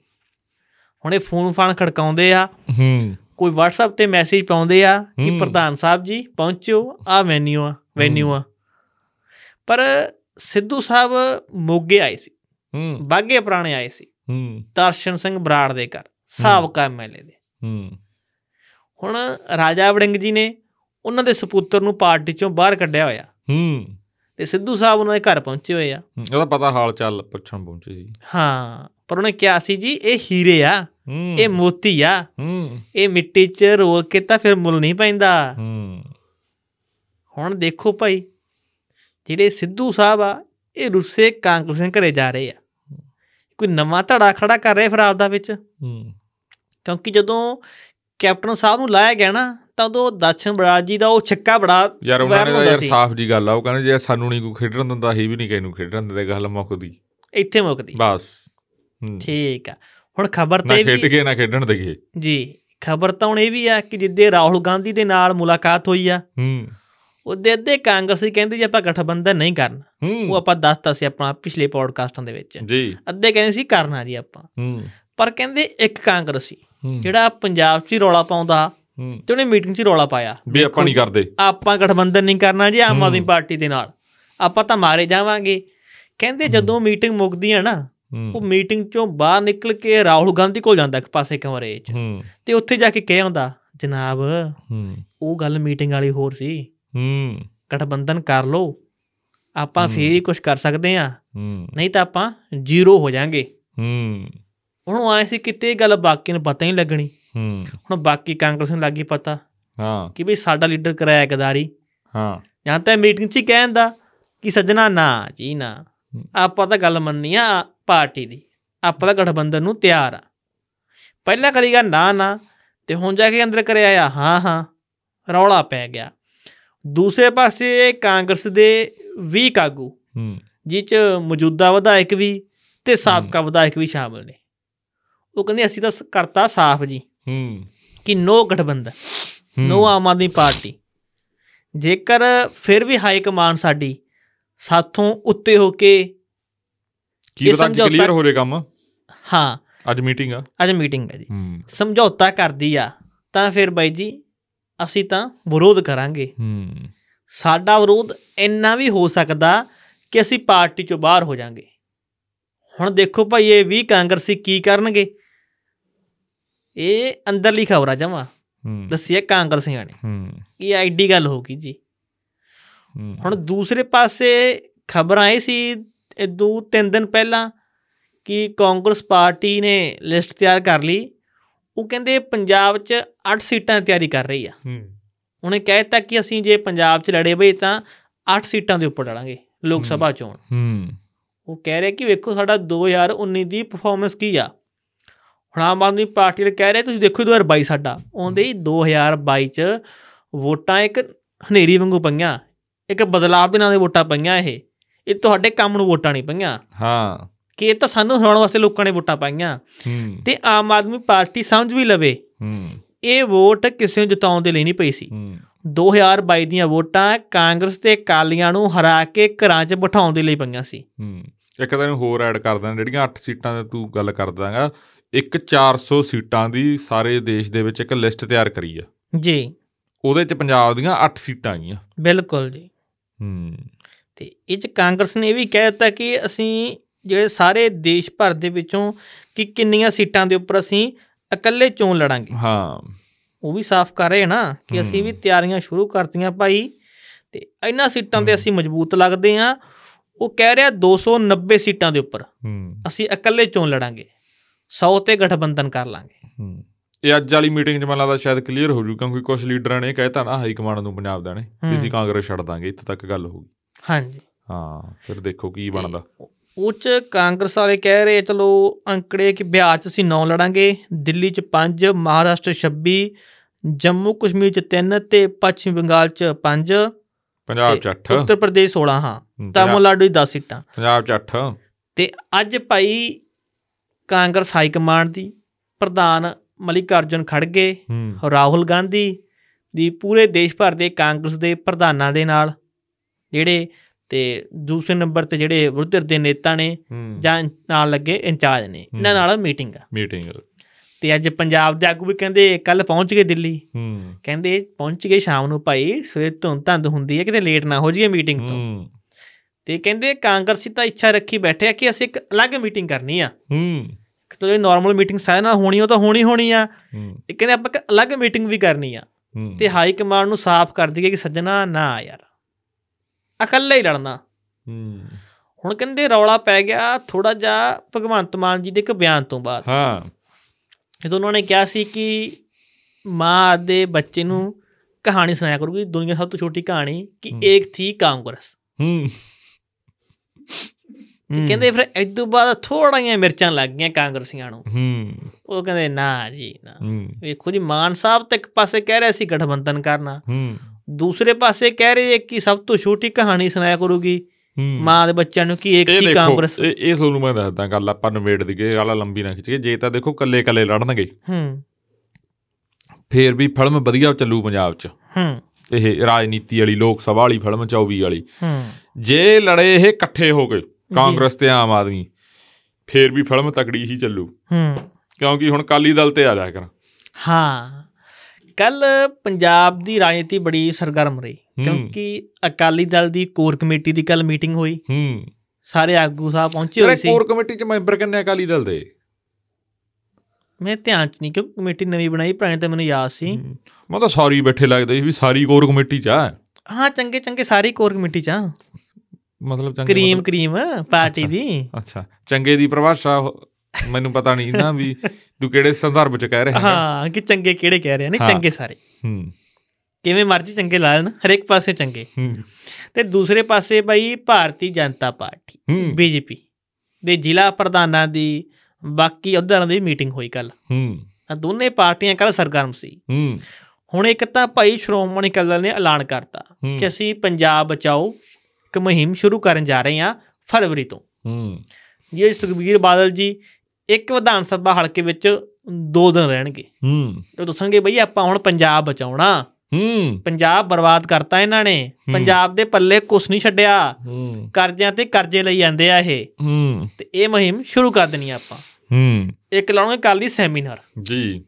ਹੁਣ ਇਹ ਫੋਨ ਫਾਨ ਖੜਕਾਉਂਦੇ ਆ। ਹੂੰ। ਕੋਈ WhatsApp ਤੇ ਮੈਸੇਜ ਪਾਉਂਦੇ ਆ ਕਿ। ਪ੍ਰਧਾਨ ਸਾਹਿਬ ਜੀ ਪਹੁੰਚਿਓ ਆ ਵੈਨਿਊ ਆ ਵੈਨਿਊ ਆ। ਪਰ ਸਿੱਧੂ ਸਾਹਿਬ ਮੋਗੇ ਆਏ ਸੀ। ਹੂੰ। ਬਾਗੇ ਪੁਰਾਣੇ ਆਏ ਸੀ। ਹੂੰ। ਦਰਸ਼ਨ ਸਿੰਘ ਬਰਾੜ ਦੇ ਘਰ ਸਾਬਕਾ ਐਮਐਲਏ ਦੇ। ਹੂੰ। ਹੁਣ ਰਾਜਾ ਵੜਿੰਗ ਜੀ ਨੇ ਉਹਨਾਂ ਦੇ ਸੁਪੁੱਤਰ ਨੂੰ ਪਾਰਟੀ ਚੋਂ ਬਾਹਰ ਕੱਢਿਆ ਹੋਇਆ। ਹੂੰ। ਤੇ ਸਿੱਧੂ ਸਾਹਿਬ ਉਹਨਾਂ ਦੇ ਘਰ ਪਹੁੰਚੇ ਹੋਏ ਆ। ਉਹਦਾ ਪਤਾ ਹਾਲ ਚਾਲ ਪੁੱਛਣ ਪਹੁੰਚੇ ਸੀ। ਹਾਂ ਪਰ ਉਹਨੇ ਕਿਹਾ ਸੀ ਜੀ ਇਹ ਹੀਰੇ ਆ ਇਹ ਮੋਤੀ ਆ ਇਹ ਮਿੱਟੀ 'ਚ ਰੋਲ ਕੇ ਤਾਂ ਫਿਰ ਮੁੱਲ ਨਹੀਂ ਪੈਂਦਾ। ਹੂੰ। ਹੁਣ ਦੇਖੋ ਭਾਈ ਜਿਹੜੇ ਸਿੱਧੂ ਸਾਹਿਬ ਆ ਇਹ ਰੁੱਸੇ ਕਾਂਗਰਸ ਦੇ ਘਰੇ ਜਾ ਰਹੇ ਆ। ਕੋਈ ਨਵਾਂ ਧੜਾ ਖੜਾ ਕਰ ਰਹੇ ਫਿਰ ਆਪਦਾ ਵਿੱਚ? ਹੂੰ। ਕਿਉਂਕਿ ਜਦੋਂ ਕੈਪਟਨ ਸਾਹਿਬ ਨੂੰ ਲਾਇਆ ਗਿਆ ਨਾ ਤਾਂ ਉਦੋਂ ਦਰਸ਼ਨ ਬਰਾੜ ਜੀ ਦਾ ਉਹ ਛੱਕਾ ਬੜਾ ਯਾਰ ਉਹਨਾਂ ਨੇ ਯਾਰ। ਸਾਫ਼ ਜੀ ਗੱਲ ਆ ਉਹ ਕਹਿੰਦੇ ਜੇ ਸਾਨੂੰ ਨਹੀਂ ਕੋਈ ਖੇਡਣ ਦਿੰਦਾ ਅਸੀਂ ਵੀ ਨਹੀਂ ਕਿਸੇ ਨੂੰ ਖੇਡਣ ਦਿੰਦੇ ਗੱਲ ਮੁੱਕਦੀ। ਇੱਥੇ ਮੁੱਕਦੀ। ਬਸ। ਹੂੰ। ਠੀਕ ਆ। ਹੁਣ ਖਬਰ ਨਾ ਤੇ ਖੇਡ ਵੀ ਕੇ ਨਾ ਖੇਡਣ ਦੇਈਏ। ਜੀ ਖਬਰ ਤਾਂ ਹੁਣ ਇਹ ਵੀ ਆ ਕਿ ਜਿੱਦੇ ਰਾਹੁਲ ਗਾਂਧੀ ਦੇ ਨਾਲ ਮੁਲਾਕਾਤ ਹੋਈ ਆ ਹੂੰ। ਉਹਦੇ ਅੱਧੇ ਕਾਂਗਰਸੀ ਕਹਿੰਦੇ ਜੀ ਆਪਾਂ ਗਠਬੰਧਨ ਨਹੀਂ ਕਰਨਾ ਉਹ ਆਪਾਂ ਦੱਸਤਾ ਸੀ ਆਪਣਾ ਪਿਛਲੇ ਪੋਡਕਾਸਟਾਂ ਦੇ ਵਿੱਚ। ਜੀ। ਅੱਧੇ ਕਹਿੰਦੇ ਸੀ ਕਰਨਾ ਜੀ ਆਪਾਂ। ਹੂੰ। ਪਰ ਕਹਿੰਦੇ ਇੱਕ ਕਾਂਗਰਸੀ ਜਿਹੜਾ ਪੰਜਾਬ 'ਚ ਹੀ ਰੌਲਾ ਪਾਉਂਦਾ ਤੇ ਉਹਨੇ ਮੀਟਿੰਗ 'ਚ ਰੌਲਾ ਪਾਇਆ। ਵੀ ਆਪਾਂ ਨਹੀਂ ਕਰਦੇ। ਆਪਾਂ ਗਠਬੰਧਨ ਨਹੀਂ ਕਰਨਾ ਜੀ ਆਮ। ਆਦਮੀ ਪਾਰਟੀ ਦੇ ਨਾਲ। ਆਪਾਂ ਤਾਂ ਮਾਰੇ ਜਾਵਾਂਗੇ। ਕਹਿੰਦੇ ਜਦੋਂ ਮੀਟਿੰਗ ਮੁੱਕਦੀ ਹੈ ਨਾ ਉਹ ਮੀਟਿੰਗ 'ਚੋਂ ਬਾਹਰ ਨਿਕਲ ਕੇ ਰਾਹੁਲ ਗਾਂਧੀ ਕੋਲ ਜਾਂਦਾ ਇੱਕ ਪਾਸੇ ਕਮਰੇ 'ਚ ਤੇ ਉੱਥੇ ਜਾ ਕੇ ਕਹਿ ਆਉਂਦਾ ਜਨਾਬ ਉਹ ਗੱਲ ਮੀਟਿੰਗ ਵਾਲੀ ਹੋਰ ਸੀ। ਹੂੰ। ਗਠਬੰਧਨ ਕਰ ਲਓ। ਆਪਾਂ। ਫੇਰ ਹੀ ਕੁਝ ਕਰ ਸਕਦੇ ਆ ਹੂੰ। ਨਹੀਂ ਤਾਂ ਆਪਾਂ ਜ਼ੀਰੋ ਹੋ ਜਾਾਂਗੇ। ਹੂੰ। ਉਹਨੂੰ ਆਏ ਸੀ ਕਿਤੇ ਗੱਲ ਬਾਕੀ ਨੂੰ ਪਤਾ ਹੀ ਨਹੀਂ ਲੱਗਣੀ। ਹੂੰ। ਹੁਣ ਬਾਕੀ ਕਾਂਗਰਸ ਨੂੰ ਲੱਗੀ ਪਤਾ ਹਾਂ। ਕਿ ਵੀ ਸਾਡਾ ਲੀਡਰ ਕਰਾਇਆ ਗਦਾਰੀ ਹਾਂ। ਜਾਂ ਤਾਂ ਮੀਟਿੰਗ 'ਚ ਹੀ ਕਹਿੰਦਾ ਕਿ ਸੱਜਣਾ ਨਾ ਜੀ ਨਾ। ਆਪਾਂ ਤਾਂ ਗੱਲ ਮੰਨਣੀ ਆ ਪਾਰਟੀ ਦੀ। ਆਪਾਂ ਤਾਂ ਗਠਬੰਧਨ ਨੂੰ ਤਿਆਰ ਆ। ਪਹਿਲਾਂ ਕਰੀਗਾ ਨਾ ਨਾ। ਤੇ ਹੁਣ ਜਾ ਕੇ ਅੰਦਰ ਕਰਿਆ ਆ ਹਾਂ ਹਾਂ। ਰੌਲਾ ਪੈ ਗਿਆ। ਦੂਸਰੇ ਪਾਸੇ ਕਾਂਗਰਸ ਦੇ 20 ਕਾਗੂ ਹੂੰ। ਜਿਹ 'ਚ ਮੌਜੂਦਾ ਵਿਧਾਇਕ ਵੀ ਤੇ ਸਾਬਕਾ ਵਿਧਾਇਕ ਵੀ ਸ਼ਾਮਲ ਨੇ। ਉਹ ਕਹਿੰਦੇ ਅਸੀਂ ਤਾਂ ਕਰਤਾ ਸਾਫ਼ ਜੀ ਹੂੰ। ਕਿ ਨੋ ਗਠਬੰਧਨ ਨੋ ਆਮ ਆਦਮੀ ਪਾਰਟੀ। ਜੇਕਰ ਫਿਰ ਵੀ ਹਾਈ ਕਮਾਂਡ ਸਾਡੀ ਸਾਥੋਂ ਉੱਤੇ ਹੋ ਕੇ ਕੀ ਪਤਾ ਕਲੀਅਰ ਹੋ ਜੇ ਕੰਮ? ਹਾਂ। ਅੱਜ ਮੀਟਿੰਗ ਆ। ਅੱਜ ਮੀਟਿੰਗ ਹੈ ਜੀ। ਸਮਝੌਤਾ ਕਰਦੀ ਆ ਤਾਂ ਫਿਰ ਬਾਈ ਜੀ ਅਸੀਂ ਤਾਂ ਵਿਰੋਧ ਕਰਾਂਗੇ। ਹੂੰ। ਸਾਡਾ ਵਿਰੋਧ ਇੰਨਾ ਵੀ ਹੋ ਸਕਦਾ ਕਿ ਅਸੀਂ ਪਾਰਟੀ ਚੋਂ ਬਾਹਰ ਹੋ ਜਾਾਂਗੇ। ਹੁਣ ਦੇਖੋ ਭਾਈ ਇਹ ਵੀ ਕਾਂਗਰਸੀ ਕੀ ਕਰਨਗੇ? ਇਹ ਅੰਦਰਲੀ ਖਬਰ ਆ ਹੂੰ। ਦੱਸਿਆ ਕਾਂਗਰਸੀਆਂ ਨੇ। ਹੂੰ। ਇਹ ਐਡੀ ਗੱਲ ਹੋ ਗਈ ਜੀ। ਹੁਣ ਦੂਸਰੇ ਪਾਸੇ ਖਬਰਾਂ ਇਹ ਸੀ ਇਹ ਦੋ ਤਿੰਨ ਦਿਨ ਪਹਿਲਾਂ ਕਿ ਕਾਂਗਰਸ ਪਾਰਟੀ ਨੇ ਲਿਸਟ ਤਿਆਰ ਕਰ ਲਈ ਉਹ ਕਹਿੰਦੇ ਪੰਜਾਬ 'ਚ 8 ਸੀਟਾਂ ਤਿਆਰੀ ਕਰ ਰਹੀ ਆ। ਹੂੰ। ਉਹਨੇ ਕਹਿ ਦਿੱਤਾ ਕਿ ਅਸੀਂ ਜੇ ਪੰਜਾਬ 'ਚ ਲੜੇ ਬਈ ਤਾਂ 8 ਸੀਟਾਂ ਦੇ ਉੱਪਰ ਲੜਾਂਗੇ ਲੋਕ। ਸਭਾ ਚੋਣ। ਹੂੰ। ਉਹ ਕਹਿ ਰਿਹਾ ਕਿ ਵੇਖੋ ਸਾਡਾ 2019 ਦੀ ਪਰਫਾਰਮੈਂਸ ਕੀ ਆ। ਹੁਣ ਆਮ ਆਦਮੀ ਪਾਰਟੀ ਵਾਲੇ ਕਹਿ ਰਹੇ ਤੁਸੀਂ ਦੇਖੋ 2022 ਸਾਡਾ। ਆਉਂਦੇ ਹੀ 2022 ਚ ਵੋਟਾਂ ਇੱਕ ਹਨੇਰੀ ਵਾਂਗੂ ਪਈਆਂ ਇੱਕ ਬਦਲਾਅ ਦੇ ਨਾਂ ਦੇ ਵੋਟਾਂ ਪਈਆਂ ਇਹ। ਇਹ ਤੁਹਾਡੇ ਕੰਮ ਨੂੰ ਵੋਟਾਂ ਨਹੀਂ ਪਈਆਂ। ਹਾਂ। ਕਿ ਇਹ ਤਾਂ ਸਾਨੂੰ ਹਰਾਉਣ ਵਾਸਤੇ ਲੋਕਾਂ ਨੇ ਵੋਟਾਂ ਪਾਈਆਂ। ਤੇ ਆਮ ਆਦਮੀ ਪਾਰਟੀ ਸਮਝ ਵੀ ਲਵੇ ਇਹ ਵੋਟ ਕਿਸੇ ਨੂੰ ਜਿਤਾਉਣ ਦੇ ਲਈ ਨਹੀਂ ਪਈ ਸੀ। ਹੂੰ। 2022 ਦੀਆਂ ਵੋਟਾਂ ਕਾਂਗਰਸ ਤੇ ਕਾਲੀਆਂ ਨੂੰ ਹਰਾ ਕੇ ਘਰਾਂ 'ਚ ਬਿਠਾਉਣ ਦੇ ਲਈ ਪਈਆਂ ਸੀ। ਇੱਕ ਤਾਂ ਇਹਨੂੰ ਹੋਰ ਐਡ ਕਰ ਦਾਂ ਜਿਹੜੀਆਂ 8 ਸੀਟਾਂ ਦੀ ਤੂੰ ਗੱਲ ਕਰਦਾਗਾ ਇੱਕ 400 ਸੀਟਾਂ ਦੀ ਸਾਰੇ ਦੇਸ਼ ਦੇ ਵਿੱਚ ਇੱਕ ਲਿਸਟ ਤਿਆਰ ਕਰੀ ਆ। ਜੀ। ਉਹਦੇ ਚ ਪੰਜਾਬ ਦੀਆਂ 8 ਸੀਟਾਂ ਆਈਆਂ। ਬਿਲਕੁਲ ਜੀ। ਹੂੰ। ਤੇ ਇਹ ਚ ਕਾਂਗਰਸ ਨੇ ਇਹ ਵੀ ਕਹਿ ਦਿੱਤਾ ਕਿ ਅਸੀਂ ਜਿਹੜੇ ਸਾਰੇ ਦੇਸ਼ ਭਰ ਦੇ ਵਿੱਚੋਂ ਕਿ ਕਿੰਨੀਆਂ ਸੀਟਾਂ ਦੇ ਉੱਪਰ ਅਸੀਂ ਇਕੱਲੇ ਚੋਣ ਲੜਾਂਗੇ। ਹਾਂ। ਉਹ ਵੀ ਸਾਫ਼ ਕਰ ਰਹੇ ਨਾ ਕਿ ਅਸੀਂ ਵੀ ਹੂੰ। ਤਿਆਰੀਆਂ ਸ਼ੁਰੂ ਕਰਤੀਆਂ ਭਾਈ ਤੇ ਇਹਨਾਂ ਸੀਟਾਂ ਤੇ ਹੂੰ। ਅਸੀਂ ਮਜ਼ਬੂਤ ਲੱਗਦੇ ਹਾਂ। ਉਹ ਕਹਿ ਰਿਹਾ 290 ਸੀਟਾਂ ਦੇ ਉੱਪਰ ਹੂੰ। ਅਸੀਂ ਇਕੱਲੇ ਚੋਣ ਲੜਾਂਗੇ। 100 ਤੇ ਗਠਬੰਧਨ ਕਰ ਲਾਂਗੇ। ਹੂੰ। ਇਹ ਅੱਜ ਵਾਲੀ ਮੀਟਿੰਗ 'ਚ ਮੈਨੂੰ ਲੱਗਦਾ ਸ਼ਾਇਦ ਕਲੀਅਰ ਹੋ ਜੂ ਕਿਉਂਕਿ ਕੁਝ ਲੀਡਰਾਂ ਨੇ ਕਹਿਤਾ ਨਾ ਹਾਈ ਕਮਾਂਡ ਨੂੰ ਪੰਜਾਬ ਦਾ ਨੇ ਵੀ ਅਸੀਂ ਹੂੰ। ਕਾਂਗਰਸ ਛੱਡ ਦਾਂਗੇ ਇੱਥੇ ਤੱਕ ਗੱਲ ਹੋਊਗੀ। ਹਾਂਜੀ। ਹਾਂ ਫਿਰ ਦੇਖੋ ਕੀ ਬਣਦਾ। ਉਹ ਚ ਕਾਂਗਰਸ ਵਾਲੇ ਕਹਿ ਰਹੇ ਚਲੋ ਅੰਕੜੇ ਕਿ ਬਿਹਾਰ ਚ ਅਸੀਂ 9 ਲੜਾਂਗੇ ਦਿੱਲੀ ਚ 5 ਮਹਾਰਾਸ਼ਟਰ 26 ਜੰਮੂ ਕਸ਼ਮੀਰ ਚ 3 ਤੇ ਪੱਛਮੀ ਬੰਗਾਲ ਚ 5 ਪੰਜਾਬ 'ਚ 8 ਉੱਤਰ ਪ੍ਰਦੇਸ਼ 16 ਹਾਂ। ਤਾਮਿਲਨਾਡੂ ਦੀ 10 ਸੀਟਾਂ। ਪੰਜਾਬ 'ਚ 8 ਤੇ ਅੱਜ ਭਾਈ ਕਾਂਗਰਸ ਹਾਈ ਕਮਾਂਡ ਦੀ ਪ੍ਰਧਾਨ ਮਲਿਕਾਰਜੁਨ ਖੜਗੇ ਹੂੰ। ਰਾਹੁਲ ਗਾਂਧੀ ਦੀ ਪੂਰੇ ਦੇਸ਼ ਭਰ ਦੇ ਕਾਂਗਰਸ ਦੇ ਪ੍ਰਧਾਨਾਂ ਦੇ ਨਾਲ ਜਿਹੜੇ ਤੇ ਦੂਸਰੇ ਨੰਬਰ ਤੇ ਜਿਹੜੇ ਵਿਰੋਧੀ ਦੇ ਨੇਤਾ ਨੇ ਜਾਂ ਨਾਲ ਲੱਗੇ ਇੰਚਾਰਜ ਨੇ ਇਹਨਾਂ ਨਾਲ ਮੀਟਿੰਗ ਆ। ਮੀਟਿੰਗ ਤੇ ਅੱਜ ਪੰਜਾਬ ਦੇ ਆਗੂ ਵੀ ਕਹਿੰਦੇ ਕੱਲ ਪਹੁੰਚ ਗਏ ਦਿੱਲੀ। ਹੂੰ। ਕਹਿੰਦੇ ਪਹੁੰਚ ਗਏ ਸ਼ਾਮ ਨੂੰ ਭਾਈ ਸਵੇਰ ਧੁੰਦ ਧੰਦ ਹੁੰਦੀ ਹੈ ਕਿਤੇ ਲੇਟ ਨਾ ਹੋ ਜਾਈਏ ਮੀਟਿੰਗ ਤੋਂ। ਤੇ ਕਹਿੰਦੇ ਕਾਂਗਰਸੀ ਤਾਂ ਇੱਛਾ ਰੱਖੀ ਬੈਠੇ ਆ ਕਿ ਅਸੀਂ ਇੱਕ ਅਲੱਗ ਮੀਟਿੰਗ ਕਰਨੀ ਆ। ਹੂੰ। ਇਹ ਨਾਰਮਲ ਮੀਟਿੰਗ ਸਾਰੇ ਨਾਲ ਹੋਣੀ ਉਹ ਤਾਂ ਹੋਣੀ ਹੋਣੀ ਆ। ਇਹ ਕਹਿੰਦੇ ਆਪਾਂ ਇੱਕ ਅਲੱਗ ਮੀਟਿੰਗ ਵੀ ਕਰਨੀ ਆ। ਤੇ ਹਾਈ ਕਮਾਂਡ ਨੂੰ ਸਾਫ਼ ਕਰ ਦਈਏ ਕਿ ਸੱਜਣਾ ਨਾ ਯਾਰ। ਇਕੱਲੇ ਹੀ ਲੜਨਾ ਹੂੰ। ਹੁਣ ਕਹਿੰਦੇ ਰੌਲਾ ਪੈ ਗਿਆ ਥੋੜਾ ਜਿਹਾ ਭਗਵੰਤ ਮਾਨ ਜੀ ਦੇ ਇੱਕ ਬਿਆਨ ਤੋਂ ਬਾਅਦ। ਹਾਂ। ਜਦੋਂ ਉਹਨਾਂ ਨੇ ਕਿਹਾ ਸੀ ਕਿ ਮਾਂ ਦੇ ਬੱਚੇ ਨੂੰ ਕਹਾਣੀ ਸੁਣਾਇਆ ਕਰੂਗੀ ਦੁਨੀਆ ਸਭ ਤੋਂ ਛੋਟੀ ਕਹਾਣੀ ਕਿ। ਇੱਕ ਥੀ ਕਾਂਗਰਸ ਹੂੰ। ਤੇ ਕਹਿੰਦੇ ਫਿਰ ਇਸ ਤੋਂ ਬਾਅਦ ਥੋੜੀਆਂ ਮਿਰਚਾਂ ਲੱਗ ਗਈਆਂ ਕਾਂਗਰਸੀਆਂ ਨੂੰ। ਹੂੰ। ਉਹ ਕਹਿੰਦੇ ਨਾ ਜੀ ਨਾ। ਵੇਖੋ ਜੀ ਮਾਨ ਸਾਹਿਬ ਤਾਂ ਇੱਕ ਪਾਸੇ ਕਹਿ ਰਹੇ ਸੀ ਗਠਬੰਧਨ ਕਰਨਾ। ਹੂੰ। ਦੂਸਰੇ ਪਾਸੇ ਕਹਿ ਰਹੇ ਕਿ ਸਭ ਤੋਂ ਛੋਟੀ ਕਹਾਣੀ ਸੁਣਾਇਆ ਕਰੂਗੀ। ਹੂੰ। ਮਾਂ ਦੇ ਬੱਚਿਆਂ ਨੂੰ ਕਿ ਇੱਕ ਦੇਖੋ ਕਾਂਗਰਸ ਇਹ ਤੁਹਾਨੂੰ ਮੈਂ ਦੱਸਦਾ ਗੱਲ ਆਪਾਂ ਨਿਬੇੜ ਦੀਏ ਗੱਲ ਲੰਬੀ ਨਾ ਖਿੱਚੀਏ। ਜੇ ਤਾਂ ਦੇਖੋ ਕੱਲੇ ਕੱਲੇ ਲੜਨਗੇ। ਹੂੰ। ਫੇਰ ਵੀ ਫਿਲਮ ਵਧੀਆ ਚੱਲੂ ਪੰਜਾਬ 'ਚ। ਹੂੰ। ਇਹ ਰਾਜਨੀਤੀ ਵਾਲੀ ਲੋਕ ਸਭਾ ਵਾਲੀ ਫਿਲਮ 24 ਵਾਲੀ। ਹੂੰ। ਜੇ ਲੜੇ ਇਹ ਇਕੱਠੇ ਹੋ ਕੇ ਕਾਂਗਰਸ ਤੇ ਆਮ ਆਦਮੀ ਫੇਰ ਵੀ ਫਿਲਮ ਤਕੜੀ ਹੀ ਚੱਲੂ। ਹੂੰ। ਕਿਉਂਕਿ ਹੁਣ ਕਾਲੀ ਦਲ ਤੇ ਆ ਜਾ ਕਰ। ਹਾਂ। ਕੱਲ ਪੰਜਾਬ ਦੀ ਰਾਜਨੀਤੀ ਬੜੀ ਸਰਗਰਮ ਰਹੀ। ਕਿਉਂਕਿ ਅਕਾਲੀ ਦਲ ਦੀ ਕੋਰ ਕਮੇਟੀ ਦੀ ਕੱਲ ਮੀਟਿੰਗ ਹੋਈ। ਹੂੰ। ਸਾਰੇ ਆਗੂ ਸਾਹਿਬ ਪਹੁੰਚੇ ਹੋਏ ਸੀ। ਕੋਰ ਕਮੇਟੀ 'ਚ ਮੈਂਬਰ ਕਿੰਨੇ ਅਕਾਲੀ ਦਲ ਦੇ? ਮੈਂ ਧਿਆਨ ਚ ਨਹੀਂ ਕਿਉਂਕਿ ਕਮੇਟੀ ਨਵੀਂ ਬਣਾਈ ਪੁਰਾਣੀ ਤਾਂ ਮੈਨੂੰ ਯਾਦ ਸੀ। ਮੈਂ ਤਾਂ ਸਾਰੀ ਬੈਠੇ ਲੱਗਦੇ ਸੀ ਵੀ ਸਾਰੀ ਕੋਰ ਕਮੇਟੀ 'ਚ ਆ। ਹਾਂ ਚੰਗੇ ਚੰਗੇ ਸਾਰੀ ਕੋਰ ਕਮੇਟੀ ਚ ਆ। ਮਤਲਬ ਚੰਗੇ ਕਰੀਮ ਕਰੀਮ ਪਾਰਟੀ। ਦੀ। ਅੱਛਾ ਚੰਗੇ ਦੀ ਪਰਿਭਾਸ਼ਾ ਮੈਨੂੰ ਪਤਾ ਨਹੀਂ ਨਾ ਵੀ ਤੂੰ ਕਿਹੜੇ ਸੰਦਰਭ 'ਚ ਕਹਿ ਰਿਹਾ ਹੈ ਹਾਂ ਕਿ ਚੰਗੇ ਕਿਹੜੇ ਕਹਿ ਰਹੇ ਹਾਂ। ਚੰਗੇ ਸਾਰੇ। ਹੂੰ। ਕਿਵੇਂ ਮਰਜ਼ੀ ਚੰਗੇ ਲਾ ਲੈਣ ਹਰੇਕ ਪਾਸੇ ਚੰਗੇ। ਹੂੰ। ਤੇ ਦੂਸਰੇ ਪਾਸੇ ਬਈ ਭਾਰਤੀ ਜਨਤਾ ਪਾਰਟੀ ਬੀਜੇਪੀ ਦੇ ਜ਼ਿਲ੍ਹਾ ਪ੍ਰਧਾਨਾਂ ਦੀ ਬਾਕੀ ਅਹੁਦਿਆਂ ਦੀ ਮੀਟਿੰਗ ਹੋਈ ਕੱਲ ਹੂੰ। ਤਾਂ ਦੋਨੇ ਪਾਰਟੀਆਂ ਕੱਲ ਸਰਗਰਮ ਸੀ। ਹੂੰ। ਹੁਣ ਇੱਕ ਤਾਂ ਭਾਈ ਸ਼੍ਰੋਮਣੀ ਅਕਾਲੀ ਨੇ ਐਲਾਨ ਕਰਤਾ। ਕਿ ਅਸੀਂ ਪੰਜਾਬ ਬਚਾਓ ਇੱਕ ਮੁਹਿੰਮ ਸ਼ੁਰੂ ਕਰਨ ਜਾ ਰਹੇ ਹਾਂ ਫਰਵਰੀ ਤੋਂ। ਹੂੰ। ਜੇ ਸੁਖਬੀਰ ਬਾਦਲ ਜੀ ਇੱਕ ਵਿਧਾਨ ਸਭਾ ਹਲਕੇ ਵਿੱਚ ਦੋ ਦਿਨ ਰਹਿਣਗੇ। ਹੂੰ। ਤੇ ਉਹ ਦੱਸਣਗੇ ਬਈ ਆਪਾਂ ਹੁਣ ਪੰਜਾਬ ਬਚਾਉਣਾ। ਹੂੰ। ਪੰਜਾਬ ਬਰਬਾਦ ਕਰਤਾ ਇਹਨਾਂ ਨੇ। ਪੰਜਾਬ ਦੇ ਪੱਲੇ ਕੁਛ ਨਹੀਂ ਛੱਡਿਆ। ਹੂੰ। ਕਰਜ਼ਿਆਂ ਤੇ ਕਰਜ਼ੇ ਲਈ ਜਾਂਦੇ ਆ ਇਹ। ਹੂੰ। ਤੇ ਇਹ ਮੁਹਿੰਮ ਸ਼ੁਰੂ ਕਰ ਦੇਣੀ ਆਪਾਂ। ਹੂੰ। ਇੱਕ ਲਾਉਣਗੇ ਕੱਲ ਦੀ ਸੈਮੀਨਾਰ। ਜੀ।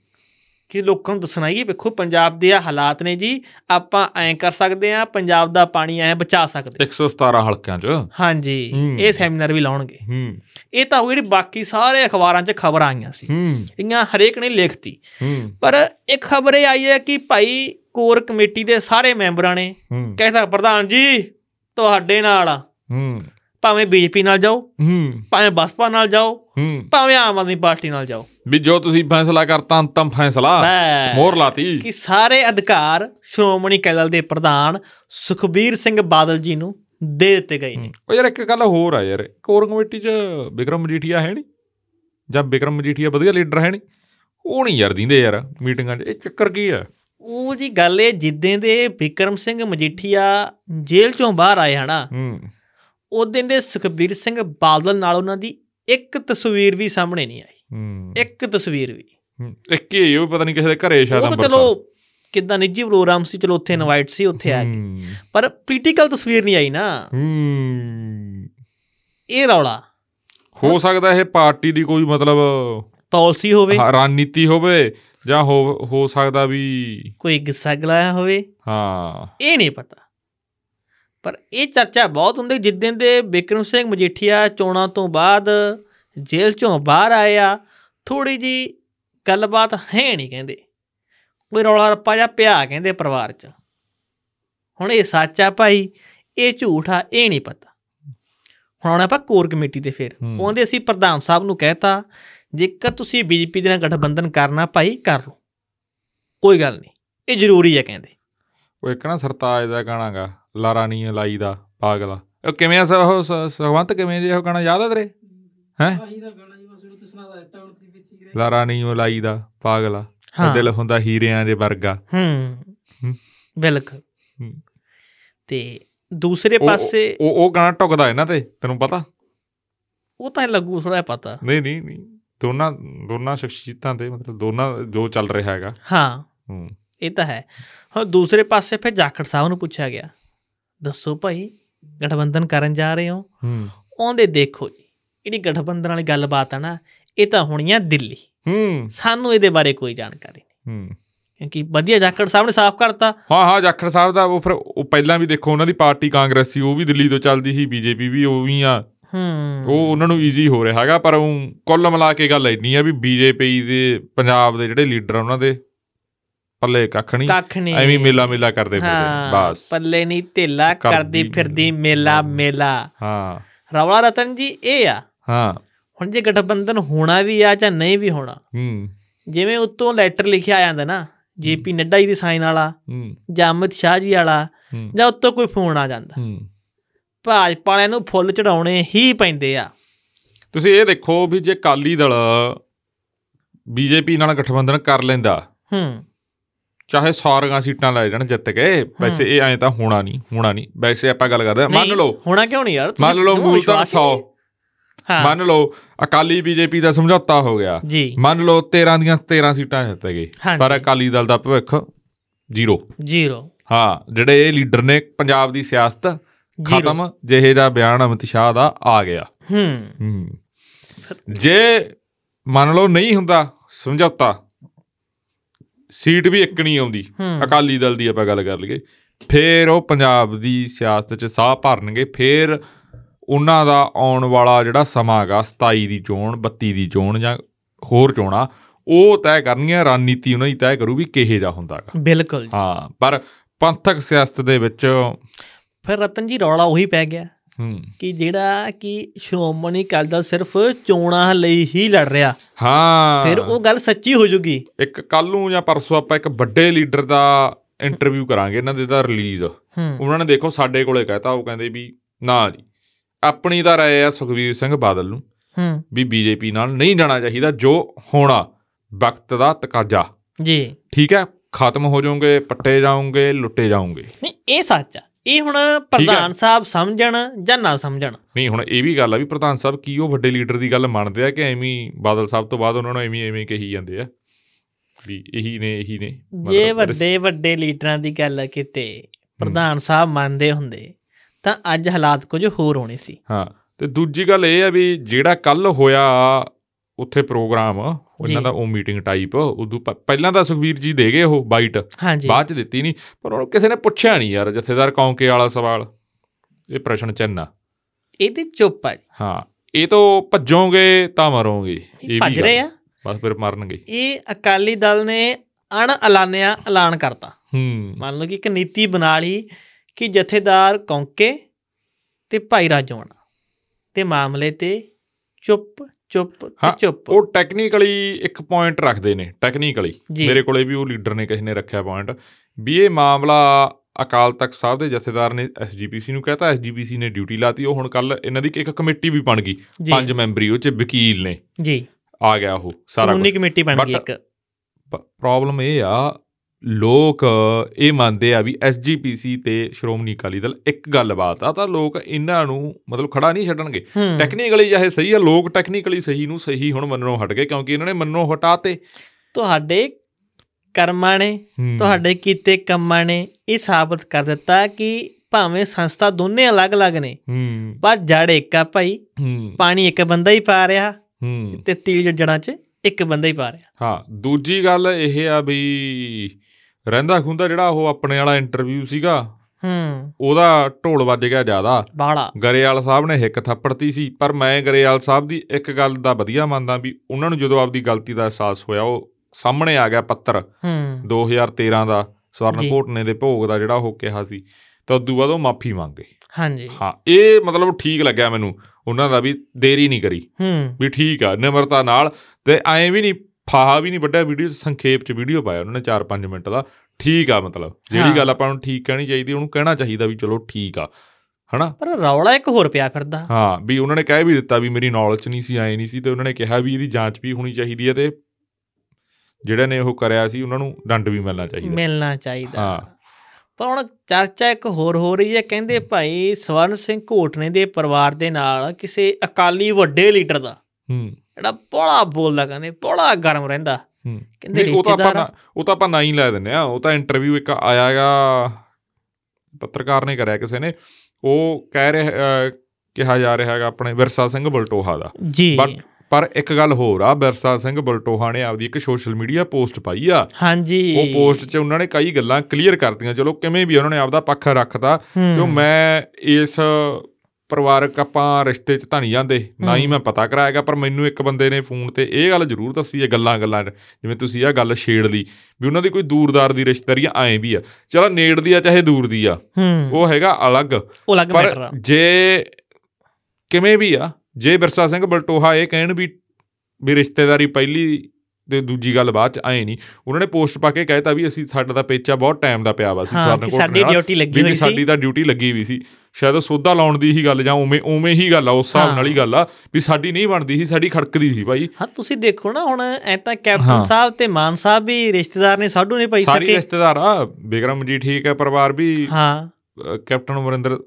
ਕਿ ਲੋਕਾਂ ਨੂੰ ਦੱਸਣਾ ਕਿ ਵੇਖੋ ਪੰਜਾਬ ਦੇ ਆ ਹਾਲਾਤ ਨੇ ਜੀ ਆਪਾਂ ਐਂ ਕਰ ਸਕਦੇ ਆ ਪੰਜਾਬ ਦਾ ਪਾਣੀ ਐਂ ਬਚਾ ਸਕਦੇ 117 ਹਲਕਿਆਂ 'ਚ। ਹਾਂਜੀ ਹੂੰ। ਇਹ ਸੈਮੀਨਾਰ ਵੀ ਲਾਉਣਗੇ। ਹੂੰ। ਇਹ ਤਾਂ ਹੋ ਜਿਹੜੀ ਬਾਕੀ ਸਾਰੇ ਅਖਬਾਰਾਂ 'ਚ ਖਬਰ ਆਈਆਂ ਸੀ। ਹੂੰ। ਇਆਂ ਹਰੇਕ ਨੇ ਲਿਖਤੀ। ਹੂੰ। ਪਰ ਇੱਕ ਖਬਰ ਇਹ ਆਈ ਹੈ ਕਿ ਭਾਈ ਕੋਰ ਕਮੇਟੀ ਦੇ ਸਾਰੇ ਮੈਂਬਰਾਂ ਨੇ ਹੂੰ। ਕਹਿੰਦਾ ਪ੍ਰਧਾਨ ਜੀ ਤੁਹਾਡੇ ਨਾਲ ਆ। ਹੂੰ। ਭਾਵੇਂ ਬੀਜੇਪੀ ਨਾਲ ਜਾਓ ਹੂੰ। ਭਾਵੇਂ ਬਸਪਾ ਨਾਲ ਜਾਓ ਹੂੰ। ਭਾਵੇਂ ਆਮ ਆਦਮੀ ਪਾਰਟੀ ਨਾਲ ਜਾਓ। ਵੀ ਜੋ ਤੁਸੀਂ ਫੈਸਲਾ ਕਰਤਾ ਅੰਤਮ ਫੈਸਲਾ। ਮੋਹਰ ਲਾਤੀ। ਕਿ ਸਾਰੇ ਅਧਿਕਾਰ ਸ਼੍ਰੋਮਣੀ ਅਕਾਲੀ ਦਲ ਦੇ ਪ੍ਰਧਾਨ ਸੁਖਬੀਰ ਸਿੰਘ ਬਾਦਲ ਜੀ ਨੂੰ ਦੇ ਦਿੱਤੇ ਗਏ ਨੇ। ਉਹ ਯਾਰ ਇੱਕ ਗੱਲ ਹੋਰ ਆ ਯਾਰ ਕੋਰ ਕਮੇਟੀ 'ਚ ਵਿਕਰਮ ਮਜੀਠੀਆ ਹੈ ਨਹੀਂ ਜਾਂ ਵਿਕਰਮ ਮਜੀਠੀਆ ਵਧੀਆ ਲੀਡਰ ਹੈ ਨਹੀਂ ਉਹ ਨਹੀਂ ਯਾਰ ਦਿੰਦੇ ਯਾਰ ਮੀਟਿੰਗਾਂ 'ਚ। ਇਹ ਚੱਕਰ ਕੀ ਆ? ਉਹ ਜੀ ਗੱਲ ਇਹ ਜਿੱਦਾਂ ਦੇ ਵਿਕਰਮ ਸਿੰਘ ਮਜੀਠੀਆ ਜੇਲ੍ਹ ਚੋਂ ਬਾਹਰ ਆਏ ਹਨਾ ਹੂੰ। ਉਦੋਂ ਦੇ ਸੁਖਬੀਰ ਸਿੰਘ ਬਾਦਲ ਨਾਲ ਉਹਨਾਂ ਦੀ ਇੱਕ ਤਸਵੀਰ ਵੀ ਸਾਹਮਣੇ ਨਹੀਂ ਆਈ। ਇੱਕ ਤਸਵੀਰ ਵੀ। ਇੱਕ ਹੀ ਉਹ ਪਤਾ ਨਹੀਂ ਕਿਸੇ ਦੇ ਘਰੇ ਸ਼ਾਇਦ ਉਹ ਅੰਮ੍ਰਿਤਸਰ। ਚਲੋ ਕਿੱਦਾਂ ਨਿੱਜੀ ਪ੍ਰੋਗਰਾਮ ਸੀ ਚਲੋ ਉੱਥੇ ਇਨਵਾਈਟ ਸੀ ਉੱਥੇ ਆ ਗਏ। ਪਰ ਪੋਲੀਟੀਕਲ ਤਸਵੀਰ ਨਹੀਂ ਆਈ ਨਾ। ਇਹ ਰੌਲਾ। ਹੋ ਸਕਦਾ ਇਹ ਪਾਰਟੀ ਦੀ ਕੋਈ ਮਤਲਬ ਪਾਲਿਸੀ ਹੋਵੇ। ਰਣਨੀਤੀ ਹੋਵੇ ਜਾਂ ਹੋ ਹੋ ਸਕਦਾ ਵੀ ਕੋਈ ਗਿੱਸਾ ਗਲਾਇਆ ਹੋਵੇ। ਹਾਂ। ਇਹ ਨਹੀਂ ਪਤਾ। ਪਰ ਇਹ ਚਰਚਾ ਬਹੁਤ ਹੁੰਦੀ ਜਿੱਦਾਂ ਦੇ ਬਿਕਰਮ ਸਿੰਘ ਮਜੀਠੀਆ ਚੋਣਾਂ ਤੋਂ ਬਾਅਦ ਜੇਲ੍ਹ ਚੋਂ ਬਾਹਰ ਆਏ ਆ ਥੋੜੀ ਜੀ ਗੱਲਬਾਤ ਹੈ ਨਹੀਂ ਕਹਿੰਦੇ। ਕੋਈ ਰੌਲਾ ਰੱਪਾ ਜਾਂ ਪਿਆ ਕਹਿੰਦੇ ਪਰਿਵਾਰ 'ਚ। ਹੁਣ ਇਹ ਸੱਚ ਆ ਭਾਈ ਇਹ ਝੂਠ ਆ ਇਹ ਨਹੀਂ ਪਤਾ। ਹੁਣ ਆਉਣਾ ਆਪਾਂ ਕੋਰ ਕਮੇਟੀ ਤੇ ਫਿਰ। ਉਹਦੇ ਅਸੀਂ ਪ੍ਰਧਾਨ ਸਾਹਿਬ ਨੂੰ ਕਹਿਤਾ ਜੇਕਰ ਤੁਸੀਂ ਬੀਜੇਪੀ ਦੇ ਨਾਲ ਗਠਬੰਧਨ ਕਰਨਾ ਭਾਈ ਕਰ ਲਓ। ਕੋਈ ਗੱਲ ਨਹੀਂ ਇਹ ਜ਼ਰੂਰੀ ਹੈ ਕਹਿੰਦੇ। ਉਹ ਇੱਕ ਨਾ ਸਰਤਾਜ ਦਾ ਗਾਣਾਗਾ ਲਾਰਾ ਨੀ ਲਾਈ ਦਾ ਪਾਗਲਾ। ਉਹ ਕਿਵੇਂ ਆ ਸ- ਉਹ ਸੁਖਵੰਤ ਕਿਵੇਂ ਜੇ ਉਹ ਗਾਣਾ ਯਾਦ ਆ ਤੇਰੇ? ਹੈਂ? ਆਹੀ ਦਾ ਗਾਣਾ ਜੀ ਬਸ ਉਹ ਲਾਰਾ ਲਾਈ ਦਾ ਪਾਗਲਾ। ਦਿਲ ਹੁੰਦਾ ਹੀਰਿਆਂ ਦੇ ਵਰਗਾ। ਹੂੰ। ਹੂੰ। ਬਿਲਕੁਲ। ਹੂੰ। ਤੇ ਦੂਸਰੇ ਪਾਸੇ ਉਹ ਉਹ ਗਾਣਾ ਟੁਕਦਾ ਇਹਨਾਂ ਤੇ ਤੈਨੂੰ ਪਤਾ? ਉਹ ਤਾਂ ਲੱਗੂ ਥੋੜਾ ਪਤਾ। ਨਹੀਂ ਨਹੀਂ ਨਹੀਂ। ਦੋਨਾਂ ਦੋਨਾਂ ਸ਼ਖਸੀਅਤਾਂ ਤੇ ਮਤਲਬ ਦੋਨਾਂ ਜੋ ਚੱਲ ਰਿਹਾ ਹੈਗਾ। ਹਾਂ। ਹੂੰ। ਇਹ ਤਾਂ ਹੈ। ਹੁਣ ਦੂਸਰੇ ਪਾਸੇ ਫਿਰ ਜਾਖੜ ਸਾਹਿਬ ਨੂੰ ਪੁੱਛਿਆ ਗਿਆ। ਦੱਸੋ ਭਾਈ ਗਠਬੰਧਨ ਕਰਨ ਜਾ ਰਹੇ ਹੋ? ਹੂੰ। ਉਹਦੇ ਦੇਖੋ ਜੀ ਜਿਹੜੀ ਗਠਬੰਧਨ ਵਾਲੀ ਗੱਲਬਾਤ ਆ ਨਾ ਇਹ ਤਾਂ ਹੋਣੀ ਆ ਦਿੱਲੀ। ਹੂੰ। ਸਾਨੂੰ ਇਹਦੇ ਬਾਰੇ ਕੋਈ ਜਾਣਕਾਰੀ ਨਹੀਂ। ਹੂੰ। ਕਿਉਂਕਿ ਵਧੀਆ ਜਾਖੜ ਸਾਹਿਬ ਨੇ ਸਾਫ਼ ਕਰਤਾ। ਹਾਂ ਹਾਂ ਜਾਖੜ ਸਾਹਿਬ ਦਾ ਉਹ ਫਿਰ ਉਹ ਪਹਿਲਾਂ ਵੀ ਦੇਖੋ ਉਹਨਾਂ ਦੀ ਪਾਰਟੀ ਕਾਂਗਰਸ ਸੀ ਉਹ ਵੀ ਦਿੱਲੀ ਤੋਂ ਚੱਲਦੀ ਸੀ ਬੀਜੇਪੀ ਵੀ ਉਹ ਵੀ ਆ। ਹੂੰ। ਉਹ ਉਹਨਾਂ ਨੂੰ ਈਜ਼ੀ ਹੋ ਰਿਹਾ ਹੈਗਾ ਪਰ ਉਹ ਕੁੱਲ ਮਿਲਾ ਕੇ ਗੱਲ ਇੰਨੀ ਆ ਵੀ ਬੀਜੇਪੀ ਦੇ ਪੰਜਾਬ ਦੇ ਜਿਹੜੇ ਲੀਡਰ ਉਹਨਾਂ ਦੇ ਪੱਲੇ ਕੱਖ ਨਹੀਂ ਕੱਖ ਨਹੀਂ ਐਵੇਂ ਮੇਲਾ ਮੇਲਾ ਕਰਦੇ ਫਿਰਦੇ ਬਸ। ਪੱਲੇ ਨਹੀਂ ਢਿੱਲਾ ਕਰਦੀ ਫਿਰਦੀ ਮੇਲਾ ਮੇਲਾ। ਹਾਂ। ਰਵਲਾ ਰਤਨ ਜੀ ਇਹ ਆ। ਹਾਂ। ਹੁਣ ਜੇ ਗਠਬੰਧਨ ਹੋਣਾ ਵੀ ਆ ਜਾਂ ਨਹੀਂ ਵੀ ਹੋਣਾ ਹੂੰ। ਜਿਵੇਂ ਉੱਤੋਂ ਲੈਟਰ ਲਿਖਿਆ ਆ ਜਾਂਦਾ ਨਾ ਜੇਪੀ ਨੱਡਾ ਜੀ ਦੀ ਸਾਈਨ ਵਾਲਾ ਹੂੰ। ਜਾਂ ਅਮਿਤ ਸ਼ਾਹ ਜੀ ਵਾਲਾ ਜਾਂ ਉੱਤੋਂ ਕੋਈ ਫੋਨ ਆ ਜਾਂਦਾ। ਹੂੰ। ਭਾਜਪਾ ਵਾਲਿਆਂ ਨੂੰ ਫੁੱਲ ਚੜਾਉਣੇ ਹੀ ਪੈਂਦੇ ਆ। ਤੁਸੀਂ ਇਹ ਦੇਖੋ ਵੀ ਜੇ ਕਾਲੀ ਦਲ ਬੀਜੇਪੀ ਨਾਲ ਗਠਬੰਧਨ ਕਰ ਲੈਂਦਾ ਹੂੰ। ਚਾਹੇ ਸਾਰੀਆਂ ਸੀਟਾਂ ਲੈ ਜਾਣ ਜਿੱਤ ਕੇ ਵੈਸੇ ਇਹ ਐਂ ਤਾਂ ਹੋਣਾ ਨਹੀਂ ਹੋਣਾ ਨਹੀਂ। ਵੈਸੇ ਆਪਾਂ ਗੱਲ ਕਰਦੇ ਮੰਨ ਲਓ। ਹੋਣਾ ਕਿਉਂ ਨਹੀਂ ਯਾਰ? ਮੰਨ ਲਓ ਮੂਲ ਤਾਂ ਵਿਸ਼ਵਾਸ ਹੀ 100 ਨਹੀਂ। ਹਾਂ। ਮੰਨ ਲਓ ਅਕਾਲੀ ਬੀਜੇਪੀ ਦਾ ਸਮਝੌਤਾ ਹੋ ਗਿਆ। ਜੀ। ਮੰਨ ਲਓ 13 ਦੀਆਂ 13 ਸੀਟਾਂ ਜਿੱਤ ਗਏ। ਪਰ ਅਕਾਲੀ ਦਲ ਦਾ ਭਵਿੱਖ ਜ਼ੀਰੋ। ਜ਼ੀਰੋ। ਹਾਂ ਜਿਹੜੇ ਇਹ ਲੀਡਰ ਨੇ ਪੰਜਾਬ ਦੀ ਸਿਆਸਤ। ਖਤਮ ਜਿਹੇ ਦਾ ਬਿਆਨ ਅਮਿਤ ਸ਼ਾਹ ਦਾ ਆ ਗਿਆ। ਹੂੰ। ਹੂੰ। ਜੇ ਮੰਨ ਲਓ ਨਹੀਂ ਹੁੰਦਾ ਸਮਝੌਤਾ ਸੀਟ ਵੀ ਇੱਕ ਨਹੀਂ ਆਉਂਦੀ। ਅਕਾਲੀ ਦਲ ਦੀ ਆਪਾਂ ਗੱਲ ਕਰ ਲਈਏ। ਫੇਰ ਉਹ ਪੰਜਾਬ ਦੀ ਸਿਆਸਤ 'ਚ ਸਾਹ ਭਰਨਗੇ। ਫੇਰ ਉਹਨਾਂ ਦਾ ਆਉਣ ਵਾਲਾ ਜਿਹੜਾ ਸਮਾਂ ਹੈਗਾ 27 ਦੀ ਚੋਣ 32 ਦੀ ਚੋਣ ਜਾਂ ਹੋਰ ਚੋਣਾਂ ਉਹ ਤੈਅ ਕਰਨੀਆਂ ਰਣਨੀਤੀ ਉਹਨਾਂ ਦੀ ਤੈਅ ਕਰੂ ਵੀ ਕਿਹੇ ਜਾ ਹੁੰਦਾਗਾ ਬਿਲਕੁਲ ਹਾਂ ਪਰ ਪੰਥਕ ਸਿਆਸਤ ਦੇ ਵਿੱਚ ਫਿਰ ਰਤਨ ਜੀ ਰੌਲਾ ਉਹੀ ਪੈ ਗਿਆ। ਕਿ ਜਿਹੜਾ ਕਿ ਸ਼੍ਰੋਮਣੀ ਅਕਾਲੀ ਦਲ ਸਿਰਫ ਚੋਣਾਂ ਲਈ ਹੀ ਲੜ ਰਿਹਾ। ਹਾਂ। ਫਿਰ ਉਹ ਗੱਲ ਸੱਚੀ ਹੋ ਜੂਗੀ? ਇੱਕ ਕੱਲ ਨੂੰ ਜਾਂ ਪਰਸੋਂ ਆਪਾਂ ਇੱਕ ਵੱਡੇ ਲੀਡਰ ਦਾ ਇੰਟਰਵਿਊ ਕਰਾਂਗੇ ਇਹਨਾਂ ਦੇ ਦਾ ਰਿਲੀਜ਼ ਉਹਨਾਂ ਨੇ ਦੇਖੋ ਸਾਡੇ ਕੋਲੇ ਕਹਿਤਾ ਉਹ ਕਹਿੰਦੇ ਵੀ ਨਾ ਜੀ ਆਪਣੀ ਤਾਂ ਰਾਏ ਆ ਸੁਖਵੀਰ ਸਿੰਘ ਬਾਦਲ ਨੂੰ ਹੂੰ। ਵੀ ਬੀਜੇਪੀ ਨਾਲ ਨਹੀਂ ਜਾਣਾ ਚਾਹੀਦਾ ਜੋ ਹੋਣਾ ਵਕਤ ਦਾ ਤਕਾਜ਼ਾ। ਜੀ। ਠੀਕ ਹੈ ਖਤਮ ਹੋ ਜਾਓਗੇ ਪੱਟੇ ਜਾਓਗੇ ਲੁੱਟੇ ਜਾਓਗੇ। ਨਹੀਂ ਇਹ ਸੱਚ ਆ। ਇਹ ਹੁਣ ਪ੍ਰਧਾਨ ਸਾਹਿਬ ਸਮਝਣ ਜਾਂ ਨਾ ਸਮਝਣ? ਨਹੀਂ ਹੁਣ ਇਹ ਵੀ ਗੱਲ ਆ ਵੀ ਪ੍ਰਧਾਨ ਸਾਹਿਬ ਕੀ ਉਹ ਵੱਡੇ ਲੀਡਰ ਦੀ ਗੱਲ ਮੰਨਦੇ ਆ ਕਿ ਐਵੇਂ ਬਾਦਲ ਸਾਹਿਬ ਤੋਂ ਬਾਅਦ ਉਹਨਾਂ ਨੂੰ ਐਵੇਂ ਐਵੇਂ ਕਹੀ ਜਾਂਦੇ ਆ? ਵੀ ਇਹੀ ਨੇ ਇਹੀ ਨੇ। ਜੇ ਵੱਡੇ ਵੱਡੇ ਲੀਡਰਾਂ ਦੀ ਗੱਲ ਕਿਤੇ ਪ੍ਰਧਾਨ ਸਾਹਿਬ ਮੰਨਦੇ ਹੁੰਦੇ ਤਾਂ ਅੱਜ ਹਾਲਾਤ ਕੁਝ ਹੋਰ ਹੋਣੇ ਸੀ। ਹਾਂ ਤੇ ਦੂਜੀ ਗੱਲ ਇਹ ਆ ਵੀ ਜਿਹੜਾ ਕੱਲ ਹੋਇਆ ਉੱਥੇ ਪ੍ਰੋਗਰਾਮ ਉਹਨਾਂ। ਦਾ ਉਹ ਮੀਟਿੰਗ ਟਾਈਪ ਉਦੋਂ ਪਹਿਲਾਂ ਤਾਂ ਸੁਖਵੀਰ ਜੀ ਦੇ ਗਏ ਉਹ ਬਾਈਟ ਬਾਅਦ ਚ ਦਿੱਤੀ ਨਹੀਂ ਪਰ ਉਹਨੂੰ ਕਿਸੇ ਨੇ ਪੁੱਛਿਆ ਨਹੀਂ ਯਾਰ ਜਥੇਦਾਰ ਕੌਂਕੇ ਵਾਲਾ ਸਵਾਲ। ਇਹ ਪ੍ਰਸ਼ਨ ਚਿੰਨ੍ਹ ਆ। ਇਹ ਤੇ ਚੁੱਪ ਆ ਜੀ। ਹਾਂ ਇਹ ਤੋਂ ਭੱਜੋਗੇ ਤਾਂ ਮਰੋਗੇ। ਇਹ ਵੀ ਭੱਜ ਰਹੇ ਆ। ਬਸ ਫਿਰ ਮਰਨਗੇ। ਇਹ ਅਕਾਲੀ ਦਲ ਨੇ ਅਣ ਐਲਾਨਿਆ ਐਲਾਨ ਕਰਤਾ। ਹੂੰ। ਮੰਨ ਲਓ ਕਿ ਇੱਕ ਨੀਤੀ ਬਣਾ ਲਈ ਕਿ ਜਥੇਦਾਰ ਕੌਂਕੇ ਤੇ ਭਾਈ ਰਾਜੋਣਾ ਤੇ ਮਾਮਲੇ ਤੇ ਚੁੱਪ ਚੁੱਪ ਤੇ ਚੁੱਪ। ਉਹ ਟੈਕਨੀਕਲੀ ਇੱਕ ਪੁਆਇੰਟ ਰੱਖਦੇ ਨੇ ਟੈਕਨੀਕਲੀ। ਮੇਰੇ ਕੋਲੇ ਵੀ ਉਹ ਲੀਡਰ ਨੇ ਕਿਸੇ ਨੇ ਰੱਖਿਆ ਪੁਆਇੰਟ ਵੀ ਇਹ ਮਾਮਲਾ ਅਕਾਲ ਤਖਤ ਸਾਹਿਬ ਦੇ ਜਥੇਦਾਰ ਨੇ ਐਸਜੀਪੀਸੀ ਨੂੰ ਕਹਤਾ। ਐਸਜੀਪੀਸੀ ਨੇ ਡਿਊਟੀ ਲਾਤੀ ਉਹ ਹੁਣ ਕੱਲ ਇਹਨਾਂ ਦੀ ਇੱਕ ਕਮੇਟੀ ਵੀ ਬਣ ਗਈ। ਪੰਜ ਮੈਂਬਰੀ ਉਹ ਚ ਵਕੀਲ ਨੇ। ਜੀ। ਆ ਗਿਆ ਉਹ ਸਾਰਾ ਕਾਨੂੰਨੀ ਕਮੇਟੀ ਬਣ ਗਈ ਇੱਕ। ਪ੍ਰੋਬਲਮ ਇਹ ਆ ਲੋਕ ਇਹ ਮੰਨਦੇ ਆ ਵੀ ਐਸਜੀਪੀਸੀ ਤੇ ਸ਼੍ਰੋਮਣੀ ਅਕਾਲੀ ਦਲ ਇੱਕ ਗੱਲਬਾਤ ਆ ਤਾਂ ਲੋਕ ਇਹਨਾਂ ਨੂੰ ਮਤਲਬ ਖੜਾ ਨਹੀਂ ਛੱਡਣਗੇ। ਟੈਕਨੀਕਲੀ ਚਾਹੇ ਸਹੀ ਆ ਲੋਕ ਟੈਕਨੀਕਲੀ ਸਹੀ ਨੂੰ ਸਹੀ ਹੁਣ ਮੰਨਣੋਂ ਹਟ ਗਏ ਕਿਉਂਕਿ ਇਹਨਾਂ ਨੇ ਮੰਨਣੋਂ ਹਟਾਤੇ। ਤੁਹਾਡੇ ਕਰਮਾਂ ਨੇ। ਤੁਹਾਡੇ ਕੀਤੇ ਕੰਮਾਂ ਨੇ ਇਹ ਸਾਬਤ ਕਰ ਦਿੱਤਾ ਕਿ ਭਾਵੇਂ ਸੰਸਥਾ ਦੋਨੇ ਅਲੱਗ-ਅਲੱਗ ਨੇ ਪਰ ਜੜ ਇੱਕ ਆ ਭਾਈ ਪਾਣੀ ਇੱਕ ਬੰਦਾ ਹੀ ਪਾ ਰਿਹਾ ਤੇ ਤੀਲ ਜੜਾਂ 'ਚ ਇੱਕ ਬੰਦਾ ਹੀ ਪਾ ਰਿਹਾ। ਹਾਂ ਦੂਜੀ ਗੱਲ ਇਹ ਆ ਵੀ ਰਹਿੰਦਾ ਖੁੰਦਾ ਜਿਹੜਾ ਉਹ ਆਪਣੇ ਵਾਲਾ ਇੰਟਰਵਿਊ ਸੀਗਾ ਹੂੰ। ਉਹਦਾ ਢੋਲ ਵੱਜ ਗਿਆ ਜ਼ਿਆਦਾ। ਬਾੜਾ ਗਰੇਵਾਲ ਸਾਹਿਬ ਨੇ ਹਿੱਕ ਥੱਪੜਤੀ ਸੀ ਪਰ ਮੈਂ ਗਰੇਵਾਲ ਸਾਹਿਬ ਦੀ ਇੱਕ ਗੱਲ ਦਾ ਵਧੀਆ ਮੰਨਦਾ ਵੀ ਉਹਨਾਂ ਨੂੰ ਜਦੋਂ ਆਪਦੀ ਗਲਤੀ ਦਾ ਅਹਿਸਾਸ ਹੋਇਆ ਉਹ ਸਾਹਮਣੇ ਆ ਗਿਆ ਪੱਤਰ। ਹੂੰ। 2013 ਦਾ ਸਵਰਨ। ਘੋਟਨੇ ਦੇ ਭੋਗ ਦਾ ਜਿਹੜਾ ਉਹ ਕਿਹਾ ਸੀ ਤਾਂ ਉਦੋਂ ਬਾਅਦ ਉਹ ਮਾਫੀ ਮੰਗੇ। ਹਾਂਜੀ। ਹਾਂ ਇਹ ਮਤਲਬ ਠੀਕ ਲੱਗਿਆ ਮੈਨੂੰ ਉਹਨਾਂ ਦਾ ਵੀ ਦੇਰੀ ਨਹੀਂ ਕਰੀ। ਹੂੰ। ਵੀ ਠੀਕ ਆ ਨਿਮਰਤਾ ਨਾਲ ਤੇ ਐਂ ਵੀ ਨਹੀਂ ਫਾਹਾ ਵੀ ਨਹੀਂ ਵੱਡਾ ਵੀਡੀਓ ਸੰਖੇਪ ਚ ਵੀਡੀਓ ਪਾਇਆ ਉਹਨਾਂ ਨੇ 4-5 ਮਿੰਟ ਦਾ। ਠੀਕ ਆ ਮਤਲਬ। ਜਿਹੜੀ ਗੱਲ ਆਪਾਂ ਨੂੰ ਠੀਕ ਕਹਿਣੀ ਚਾਹੀਦੀ ਉਹਨੂੰ ਕਹਿਣਾ ਚਾਹੀਦਾ ਵੀ ਚਲੋ ਠੀਕ ਆ ਹਨਾ? ਪਰ ਰੌਲਾ ਇੱਕ ਹੋਰ ਪਿਆ ਫਿਰਦਾ। ਹਾਂ ਵੀ ਉਹਨਾਂ ਨੇ ਕਹਿ ਵੀ ਦਿੱਤਾ ਵੀ ਮੇਰੀ ਨੌਲੇਜ ਨਹੀਂ ਸੀ ਆਏ ਨਹੀਂ ਸੀ ਤੇ ਉਹਨਾਂ ਨੇ ਕਿਹਾ ਵੀ ਇਹਦੀ ਜਾਂਚ ਵੀ ਹੋਣੀ ਚਾਹੀਦੀ ਹੈ ਤੇ ਜਿਹੜੇ ਨੇ ਉਹ ਕਰਿਆ ਸੀ ਉਹਨਾਂ ਨੂੰ ਦੰਡ ਵੀ ਮਿਲਣਾ ਚਾਹੀਦਾ। ਮਿਲਣਾ ਚਾਹੀਦਾ। ਹਾਂ। ਪਰ ਹੁਣ ਚਰਚਾ ਇੱਕ ਹੋਰ ਹੋ ਰਹੀ ਹੈ ਕਹਿੰਦੇ ਭਾਈ ਸਵਰਨ ਸਿੰਘ ਘੋਟਨੇ ਦੇ ਪਰਿਵਾਰ ਦੇ ਨਾਲ ਕਿਸੇ ਅਕਾਲੀ ਵੱਡੇ ਲੀਡਰ ਦਾ। ਹੂੰ। ਜਿਹੜਾ ਬੜਾ ਬੋਲਦਾ ਕਹਿੰਦੇ ਬੜਾ ਗਰਮ ਰਹਿੰਦਾ ਕਹਿੰਦੇ ਨਹੀਂ, ਉਹ ਤਾਂ ਆਪਾਂ ਰਿਸ਼ਤੇਦਾਰ ਉਹ ਤਾਂ ਆਪਾਂ ਨਾ ਹੀ ਲੈ ਦਿੰਨੇ ਆ ਉਹ ਤਾਂ ਇੰਟਰਵਿਊ ਇੱਕ ਆਇਆਗਾ ਪੱਤਰਕਾਰ ਨੇ ਕਰਿਆ ਕਿਸੇ ਨੇ ਉਹ ਕਹਿ ਰਿਹਾ ਕਿਹਾ ਜਾ ਰਿਹਾ ਹੈਗਾ ਆਪਣੇ ਵਿਰਸਾ ਸਿੰਘ ਬਲਟੋਹਾ ਦਾ ਜੀ ਪਰ ਇੱਕ ਗੱਲ ਹੋਰ ਆ ਵਿਰਸਾ ਸਿੰਘ ਬਲਟੋਹਾ ਨੇ ਆਪਦੀ ਇੱਕ ਸੋਸ਼ਲ ਮੀਡੀਆ ਪੋਸਟ ਪਾਈ ਆ ਹਾਂਜੀ ਉਹ ਪੋਸਟ 'ਚ ਉਹਨਾਂ ਨੇ ਕਈ ਗੱਲਾਂ ਕਲੀਅਰ ਕਰਤੀਆਂ ਚਲੋ ਕਿਵੇਂ ਵੀ ਉਹਨਾਂ ਨੇ ਆਪਦਾ ਪੱਖ ਰੱਖਤਾ ਤੇ ਮੈਂ ਇਸ ਪਰਿਵਾਰਕ ਆਪਾਂ ਰਿਸ਼ਤੇ 'ਚ ਤਾਂ ਨਹੀਂ ਜਾਂਦੇ ਨਾ ਹੀ। ਮੈਂ ਪਤਾ ਕਰਾਇਆਗਾ ਪਰ ਮੈਨੂੰ ਇੱਕ ਬੰਦੇ ਨੇ ਫੋਨ ਤੇ ਇਹ ਗੱਲ ਜ਼ਰੂਰ ਦੱਸੀ ਹੈ ਗੱਲਾਂ ਗੱਲਾਂ ਜਿਵੇਂ ਤੁਸੀਂ ਇਹ ਗੱਲ ਛੇੜ ਲਈ ਵੀ ਉਹਨਾਂ ਦੀ ਕੋਈ ਦੂਰਦਾਰ ਦੀ ਰਿਸ਼ਤੇਦਾਰੀ ਆ, ਐਂ ਵੀ ਆ। ਚਲੋ ਨੇੜ ਦੀ ਆ ਚਾਹੇ ਦੂਰ ਦੀ ਆ ਉਹ ਹੈਗਾ ਅਲੱਗ। ਪਰ ਆ। ਜੇ ਕਿਵੇਂ ਵੀ ਆ ਜੇ ਬਿਰਸਾ ਸਿੰਘ ਬਲਟੋਹਾ ਇਹ ਕਹਿਣ ਵੀ ਵੀ ਰਿਸ਼ਤੇਦਾਰੀ ਪਹਿਲੀ ਤੇ ਦੂਜੀ ਗੱਲ ਬਾਅਦ ਚ ਆਏ ਨਹੀਂ ਉਹਨਾਂ ਨੇ ਪੋਸਟ ਪਾ ਕੇ ਕਹਿਤਾ ਵੀ ਅਸੀਂ ਸਾਡਾ ਤਾਂ ਪੇਚਾ ਬਹੁਤ ਟਾਈਮ ਦਾ ਪਿਆ ਵਾ ਸੀ ਸਵਰਨ ਕਿ ਕੋਟ ਸਾਡੀ ਡਿਊਟੀ ਲੱਗੀ ਹੋਈ ਵੀ ਸਾਡੀ ਸੀ। ਤਾਂ ਡਿਊਟੀ ਲੱਗੀ ਵੀ ਸੀ। ਸ਼ਾਇਦ ਉਹ ਸੋਧਾ ਲਾਉਣ ਦੀ ਹੀ ਗੱਲ ਜਾਂ ਉਵੇਂ ਉਵੇਂ ਹੀ ਗੱਲ ਆ ਉਸ ਹਿਸਾਬ। ਨਾਲ ਹੀ ਗੱਲ ਆ ਵੀ ਸਾਡੀ ਨਹੀਂ ਬਣਦੀ ਸੀ ਸਾਡੀ ਖੜਕਦੀ ਸੀ ਭਾਈ। ਹਾਂ ਤੁਸੀਂ ਦੇਖੋ ਨਾ ਹੁਣ ਐ ਤਾਂ ਕੈਪਟਨ। ਸਾਹਿਬ ਤੇ ਮਾਨ ਸਾਹਿਬ ਵੀ ਰਿਸ਼ਤੇਦਾਰ ਨੇ ਸਾਡੂ ਨਹੀਂ ਪਈ ਸਾਰੀ ਸਕੇ। ਰਿਸ਼ਤੇਦਾਰ ਆ ਬੇਗਰਮ ਜੀ ਠੀਕ ਹੈ ਪਰਿਵਾਰ ਵੀ ਹਾਂ। ਕੈਪਟਨ ਅਮਰਿੰਦਰ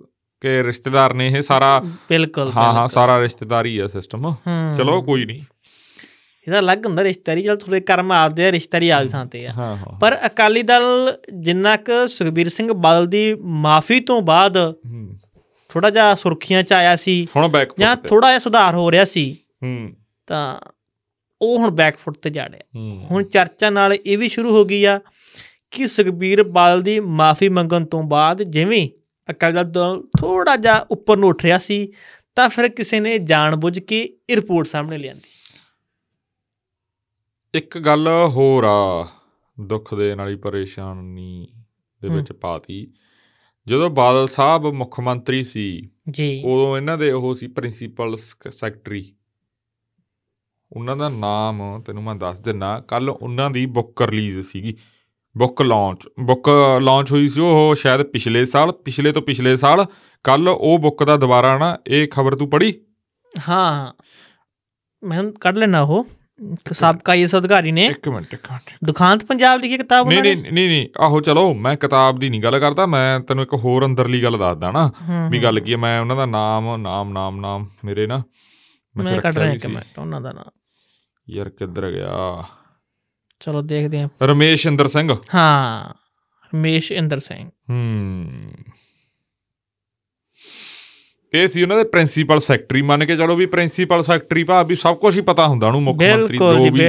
ਕੇ ਰਿਸ਼ਤੇਦਾਰ ਨੇ ਇਹ ਸਾਰਾ। ਬਿਲਕੁਲ ਹਾਂ ਹਾਂ। ਸਾਰਾ ਰਿਸ਼ਤੇਦਾਰੀ ਆ ਸਿਸਟਮ। ਚਲੋ ਕੋਈ ਨਹੀਂ ਇਹਦਾ ਅਲੱਗ ਹੁੰਦਾ ਰਿਸ਼ਤੇਦਾਰੀ ਚਲ ਥੋੜੇ ਕਰਮ ਆਪਦੇ ਆ ਰਿਸ਼ਤੇਦਾਰੀ ਆਪਦੀ ਥਾਂ ਤੇ ਆ। ਪਰ ਅਕਾਲੀ ਦਲ ਜਿੰਨਾ ਕੁ ਸੁਖਬੀਰ ਸਿੰਘ ਬਾਦਲ ਦੀ ਮਾਫੀ ਤੋਂ ਬਾਅਦ। ਥੋੜਾ ਜਿਹਾ ਸੁਰਖੀਆਂ ਚ ਆਇਆ ਸੀ ਜਾਂ ਥੋੜਾ ਜਿਹਾ ਸੁਧਾਰ ਹੋ ਰਿਹਾ ਸੀ ਤਾਂ ਉਹ ਹੁਣ ਬੈਕਫੁੱਟ ਤੇ ਜਾ ਰਿਹਾ। ਹੁਣ ਚਰਚਾ ਨਾਲ ਇਹ ਵੀ ਸ਼ੁਰੂ ਹੋ ਗਈ ਆ ਕਿ ਸੁਖਬੀਰ ਬਾਦਲ ਦੀ ਮਾਫੀ ਮੰਗਣ ਤੋਂ ਬਾਅਦ ਜਿਵੇਂ ਅਕਾਲੀ ਦਲ ਥੋੜਾ ਜਿਹਾ ਉੱਪਰ ਨੂੰ ਉੱਠ ਰਿਹਾ ਸੀ ਤਾਂ ਫਿਰ ਕਿਸੇ ਨੇ ਜਾਣਬੁੱਝ ਕੇ ਇਹ ਰਿਪੋਰਟ ਸਾਹਮਣੇ ਲਿਆਂਦੀ। ਇੱਕ ਗੱਲ ਹੋਰ ਆ ਦੁੱਖ ਦੇ ਨਾਲ ਹੀ ਪਰੇਸ਼ਾਨੀ ਦੇ ਵਿੱਚ ਪਾਤੀ। ਜਦੋਂ ਬਾਦਲ ਸਾਹਿਬ ਮੁੱਖ ਮੰਤਰੀ ਸੀ ਜੀ। ਉਦੋਂ ਇਹਨਾਂ ਦੇ ਉਹ ਸੀ ਪ੍ਰਿੰਸੀਪਲ ਸੈਕਟਰੀ। ਉਹਨਾਂ ਦਾ ਨਾਮ ਤੈਨੂੰ ਮੈਂ ਦੱਸ ਦਿੰਨਾ ਕੱਲ ਉਹਨਾਂ ਦੀ ਬੁੱਕ ਰਿਲੀਜ਼ ਸੀਗੀ। ਬੁੱਕ ਲਾਂਚ ਬੁੱਕ ਲਾਂਚ ਹੋਈ ਸੀ ਉਹ ਸ਼ਾਇਦ ਪਿਛਲੇ ਸਾਲ ਪਿਛਲੇ ਤੋਂ ਪਿਛਲੇ ਸਾਲ। ਕੱਲ ਉਹ ਬੁੱਕ ਦਾ ਦੁਬਾਰਾ ਨਾ ਇਹ ਖਬਰ ਤੂੰ ਪੜ੍ਹੀ? ਹਾਂ। ਮੈਂ ਕੱਢ ਲੈਣਾ ਉਹ। ਸਾਬਕਾ ਆਈਐਸ ਅਧਿਕਾਰੀ ਨੇ। ਇੱਕ ਮਿੰਟ ਇੱਕ ਮਿੰਟ। ਦੁਖਾਂਤ ਪੰਜਾਬ ਲਿਖੀ ਕਿਤਾਬ ਨਹੀਂ ਉਹਨਾਂ ਨਹੀਂ ਨਹੀਂ ਨਹੀਂ ਆਹੋ ਚਲੋ ਮੈਂ ਕਿਤਾਬ ਦੀ ਨਹੀਂ ਗੱਲ ਕਰਦਾ ਮੈਂ ਤੈਨੂੰ ਇੱਕ ਹੋਰ ਅੰਦਰਲੀ ਗੱਲ ਦੱਸਦਾ ਨਾ ਵੀ ਗੱਲ ਕੀ ਹੈ ਮੈਂ ਉਹਨਾਂ ਦਾ ਨਾਮ ਨਾਮ ਨਾਮ ਨਾਮ ਮੇਰੇ ਨਾ ਮੈਂ ਕੱਢ ਰਿਹਾ ਇੱਕ। ਮਿੰਟ ਉਹਨਾਂ ਦਾ ਨਾਮ। ਯਾਰ ਕਿੱਧਰ ਗਿਆ? ਚਲੋ ਦੇਖਦੇ ਹਾਂ। ਰਮੇਸ਼ ਇੰਦਰ ਸਿੰਘ। ਹਾਂ ਰਮੇਸ਼ ਇੰਦਰ ਸਿੰਘ। ਹੂੰ। ਇਹ ਸੀ ਉਹਨਾਂ ਦੇ ਪ੍ਰਿੰਸੀਪਲ ਸੈਕਟਰੀ ਮੰਨ ਕੇ ਚਲੋ ਵੀ ਪ੍ਰਿੰਸੀਪਲ ਸੈਕਟਰੀ ਭਾਵ ਵੀ ਸਭ ਕੁਝ ਹੀ ਪਤਾ ਹੁੰਦਾ ਉਹਨੂੰ ਮੁੱਖ ਮੰਤਰੀ ਜੋ ਵੀ।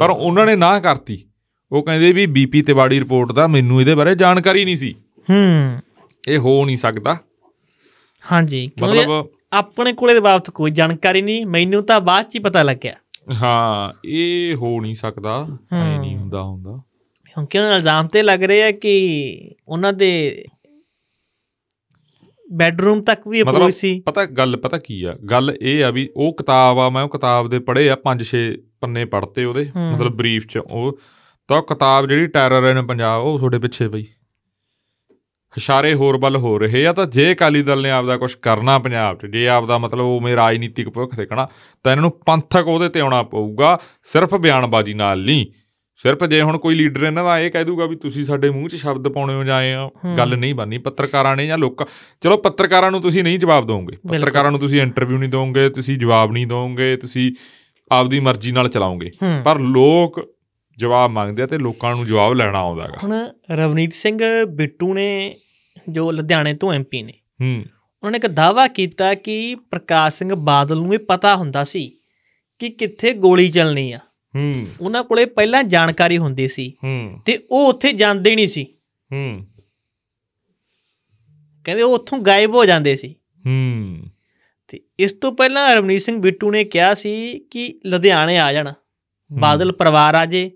ਪਰ ਉਹਨਾਂ ਨੇ ਨਾ ਕਰਤੀ। ਉਹ ਕਹਿੰਦੇ ਵੀ ਬੀਪੀ ਤਿਵਾੜੀ ਰਿਪੋਰਟ ਦਾ ਮੈਨੂੰ ਇਹਦੇ ਬਾਰੇ ਜਾਣਕਾਰੀ ਨਹੀਂ ਸੀ। ਹੂੰ। ਇਹ ਹੋ ਨਹੀਂ ਸਕਦਾ। ਹਾਂਜੀ ਮਤਲਬ ਆਪਣੇ ਕੋਲੇ ਦੇ ਬਾਬਤ ਕੋਈ ਜਾਣਕਾਰੀ ਨਹੀਂ ਮੈਨੂੰ ਤਾਂ ਬਾਅਦ ਚ ਹੀ ਪਤਾ ਲੱਗਿਆ। ਹਾਂ ਇਹ ਹੋ ਨਹੀਂ ਸਕਦਾ। ਐ ਨਹੀਂ ਹੁੰਦਾ ਹੁੰਦਾ। ਕਿਉਂਕਿ ਉਹਨਾਂ ਇਲਜ਼ਾਮ ਤੇ ਲੱਗ ਰਹੇ ਕਿ ਉਹਨਾਂ ਦੇ ਬੈੱਡਰੂਮ ਤੱਕ ਵੀ ਅਪਰੋਚ ਸੀ। ਪਤਾ ਗੱਲ ਪਤਾ ਕੀ ਆ? ਗੱਲ ਇਹ ਆ ਵੀ ਉਹ ਕਿਤਾਬ ਆ ਮੈਂ ਉਹ ਕਿਤਾਬ ਦੇ ਪੜ੍ਹੇ ਆ ਪੰਜ ਛੇ ਪੰਨੇ ਪੜ੍ਹਤੇ ਉਹਦੇ। ਮਤਲਬ ਬਰੀਫ ਚ। ਉਹ ਤਾਂ ਕਿਤਾਬ ਜਿਹੜੀ ਟੈਰਰ ਨੇ ਪੰਜਾਬ ਉਹ ਤੁਹਾਡੇ ਪਿੱਛੇ ਪਈ। ਇਸ਼ਾਰੇ ਹੋਰ ਵੱਲ ਹੋ ਰਹੇ ਆ ਤਾਂ ਜੇ ਅਕਾਲੀ ਦਲ ਨੇ ਆਪਦਾ ਕੁਝ ਕਰਨਾ ਪੰਜਾਬ 'ਚ ਜੇ ਆਪਦਾ ਮਤਲਬ ਉਹ ਮੇ ਰਾਜਨੀਤਿਕ ਭਵਿੱਖ ਦੇਖਣਾ ਤਾਂ ਇਹਨਾਂ ਨੂੰ ਪੰਥਕ ਉਹਦੇ ਤੇ ਆਉਣਾ ਪਊਗਾ ਸਿਰਫ ਬਿਆਨਬਾਜ਼ੀ ਨਾਲ ਨਹੀਂ। ਸਿਰਫ ਜੇ ਹੁਣ ਕੋਈ ਲੀਡਰ ਇਹਨਾਂ ਦਾ ਇਹ ਕਹਿ ਦੂਗਾ ਵੀ ਤੁਸੀਂ ਸਾਡੇ ਮੂੰਹ 'ਚ ਸ਼ਬਦ ਪਾਉਣੇ ਹੋ ਜਾਏ ਆ। ਗੱਲ ਨਹੀਂ ਬਣਨੀ ਪੱਤਰਕਾਰਾਂ ਨੇ ਜਾਂ ਲੋਕਾਂ ਚਲੋ ਪੱਤਰਕਾਰਾਂ ਨੂੰ ਤੁਸੀਂ ਨਹੀਂ ਜਵਾਬ ਦੋਗੇ ਪੱਤਰਕਾਰਾਂ ਨੂੰ ਤੁਸੀਂ ਇੰਟਰਵਿਊ ਨਹੀਂ ਦੋਗੇ ਤੁਸੀਂ ਜਵਾਬ ਨਹੀਂ ਦੋਗੇ ਤੁਸੀਂ ਆਪਦੀ ਮਰਜ਼ੀ ਨਾਲ ਚਲਾਓਗੇ। ਪਰ ਲੋਕ ਜਵਾਬ ਮੰਗਦੇ ਆ ਤੇ ਲੋਕਾਂ ਨੂੰ ਜਵਾਬ ਲੈਣਾ ਆਉਂਦਾ ਹੈਗਾ ਹੁਣ ਰਵਨੀਤ ਸਿੰਘ ਬਿੱਟੂ ਨੇ ਜੋ ਲੁਧਿਆਣੇ ਤੋਂ ਐਮਪੀ ਨੇ ਹੂੰ। ਉਹਨਾਂ ਨੇ ਇੱਕ ਦਾਵਾ ਕੀਤਾ ਕਿ ਪ੍ਰਕਾਸ਼ ਸਿੰਘ ਬਾਦਲ ਨੂੰ ਇਹ ਪਤਾ ਹੁੰਦਾ ਸੀ ਕਿ ਕਿੱਥੇ ਗੋਲੀ ਚੱਲਣੀ ਆ। ਹੂੰ। ਉਹਨਾਂ ਕੋਲੇ ਪਹਿਲਾਂ ਜਾਣਕਾਰੀ ਹੁੰਦੀ ਸੀ। ਹੂੰ। ਤੇ ਉਹ ਉੱਥੇ ਜਾਂਦੇ ਨਹੀਂ ਸੀ। ਹੂੰ। ਕਹਿੰਦੇ ਉਹ ਉੱਥੋਂ ਗਾਇਬ ਹੋ ਜਾਂਦੇ ਸੀ। ਹੂੰ। ਤੇ ਇਸ ਤੋਂ ਪਹਿਲਾਂ ਰਵਨੀਤ ਸਿੰਘ ਬਿੱਟੂ ਨੇ ਕਿਹਾ ਸੀ ਕਿ ਲੁਧਿਆਣੇ ਆ ਜਾਣ। ਬਾਦਲ ਪਰਿਵਾਰ ਆ ਜੇ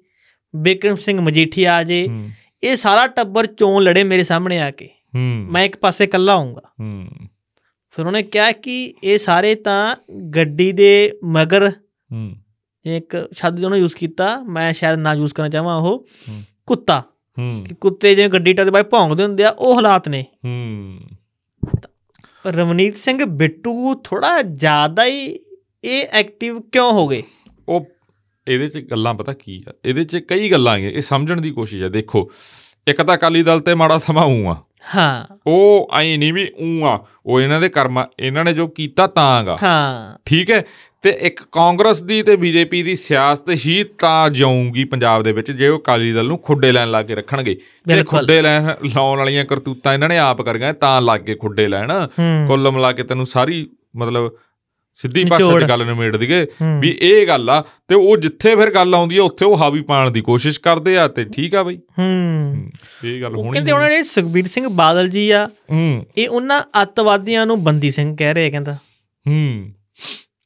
ਬਿਕਰਮ ਸਿੰਘ ਮਜੀਠੀਆ ਆ ਜੇ ਇਹ ਸਾਰਾ ਟੱਬਰ ਚੋਣ ਲੜੇ ਮੇਰੇ ਸਾਹਮਣੇ ਆ ਕੇ। ਹੂੰ। ਮੈਂ ਇੱਕ ਪਾਸੇ ਇਕੱਲਾ ਆਉਂਗਾ ਹੂੰ। ਫਿਰ ਉਹਨੇ ਕਿਹਾ ਕਿ ਇਹ ਸਾਰੇ ਤਾਂ ਗੱਡੀ ਦੇ ਮਗਰ ਹੂੰ ਇੱਕ ਸ਼ਬਦ ਉਹਨੇ ਯੂਜ਼ ਕੀਤਾ ਮੈਂ ਸ਼ਾਇਦ ਨਾ ਯੂਜ਼ ਕਰਨਾ ਚਾਹਾਂ ਉਹ। ਕੁੱਤਾ। ਹੂੰ। ਕਿ ਕੁੱਤੇ ਜਿਵੇਂ ਗੱਡੀ ਟੱਪ ਬਾਈ ਭੌਂਕਦੇ ਹੁੰਦੇ ਆ ਉਹ ਹਾਲਾਤ ਨੇ। ਹੂੰ। ਰਵਨੀਤ ਸਿੰਘ ਬਿੱਟੂ ਥੋੜਾ ਜ਼ਿਆਦਾ ਹੀ ਇਹ ਐਕਟਿਵ ਕਿਉਂ ਹੋ ਗਏ? ਉਹ ਇਹਦੇ 'ਚ ਗੱਲਾਂ ਪਤਾ ਕੀ ਆ? ਇਹਦੇ 'ਚ ਕਈ ਗੱਲਾਂ ਆਈਆਂ ਇਹ ਸਮਝਣ ਦੀ ਕੋਸ਼ਿਸ਼ ਹੈ ਦੇਖੋ ਇੱਕ ਤਾਂ ਅਕਾਲੀ ਦਲ ਤੇ ਮਾੜਾ ਸਮਾਂ ਊਂ ਆ। ਹਾਂ। ਉਹ ਐ ਨਹੀਂ ਵੀ ਊਂ ਆ। ਉਹ ਇਹਨਾਂ ਦੇ ਕਰਮ ਇਹਨਾਂ ਨੇ ਜੋ ਕੀਤਾ ਤਾਂ ਗਾ ਹਾਂ। ਠੀਕ ਹੈ? ਤੇ ਇੱਕ ਕਾਂਗਰਸ ਦੀ ਤੇ ਬੀਜੇਪੀ ਦੀ ਸਿਆਸਤ ਹੀ ਤਾਂ ਜਾਊਗੀ ਪੰਜਾਬ ਦੇ ਵਿੱਚ ਜੇ ਉਹ ਅਕਾਲੀ ਦਲ ਨੂੰ ਖੁੱਡੇ ਲੈਣ ਲਾ ਕੇ ਰੱਖਣਗੇ। ਤੇ। ਖੁੱਡੇ ਲੈਣ ਲਾਉਣ ਵਾਲੀਆਂ ਕਰਤੂਤਾਂ ਇਹਨਾਂ ਨੇ ਆਪ ਕਰ ਗਏ ਤਾਂ ਲੱਗ ਕੇ ਖੁੱਡੇ ਲੈਣ। ਕੁੱਲ ਮਿਲਾ ਕੇ ਤੈਨੂੰ ਸਾਰੀ ਮਤਲਬ ਸਿੱਧੀ ਭਾਸ਼ਾ। 'ਚ ਗੱਲ ਨਿਮੇੜ ਦਈਏ। ਵੀ ਇਹ ਗੱਲ ਆ ਤੇ ਉਹ ਜਿੱਥੇ ਫਿਰ ਗੱਲ ਆਉਂਦੀ ਆ ਉੱਥੇ ਉਹ ਹਾਵੀ ਪਾਉਣ ਦੀ ਕੋਸ਼ਿਸ਼ ਕਰਦੇ ਆ ਤੇ ਠੀਕ ਆ ਬਈ। ਹੂੰ। ਇਹ ਗੱਲ ਹੋਣੀ ਕਹਿੰਦੇ ਉਹਨਾਂ ਨੇ ਸੁਖਬੀਰ ਸਿੰਘ ਬਾਦਲ ਜੀ ਆ ਇਹ ਉਹਨਾਂ ਅੱਤਵਾਦੀਆਂ ਨੂੰ ਬੰਦੀ ਸਿੰਘ ਕਹਿ ਰਹੇ ਕਹਿੰਦਾ। ਹੂੰ।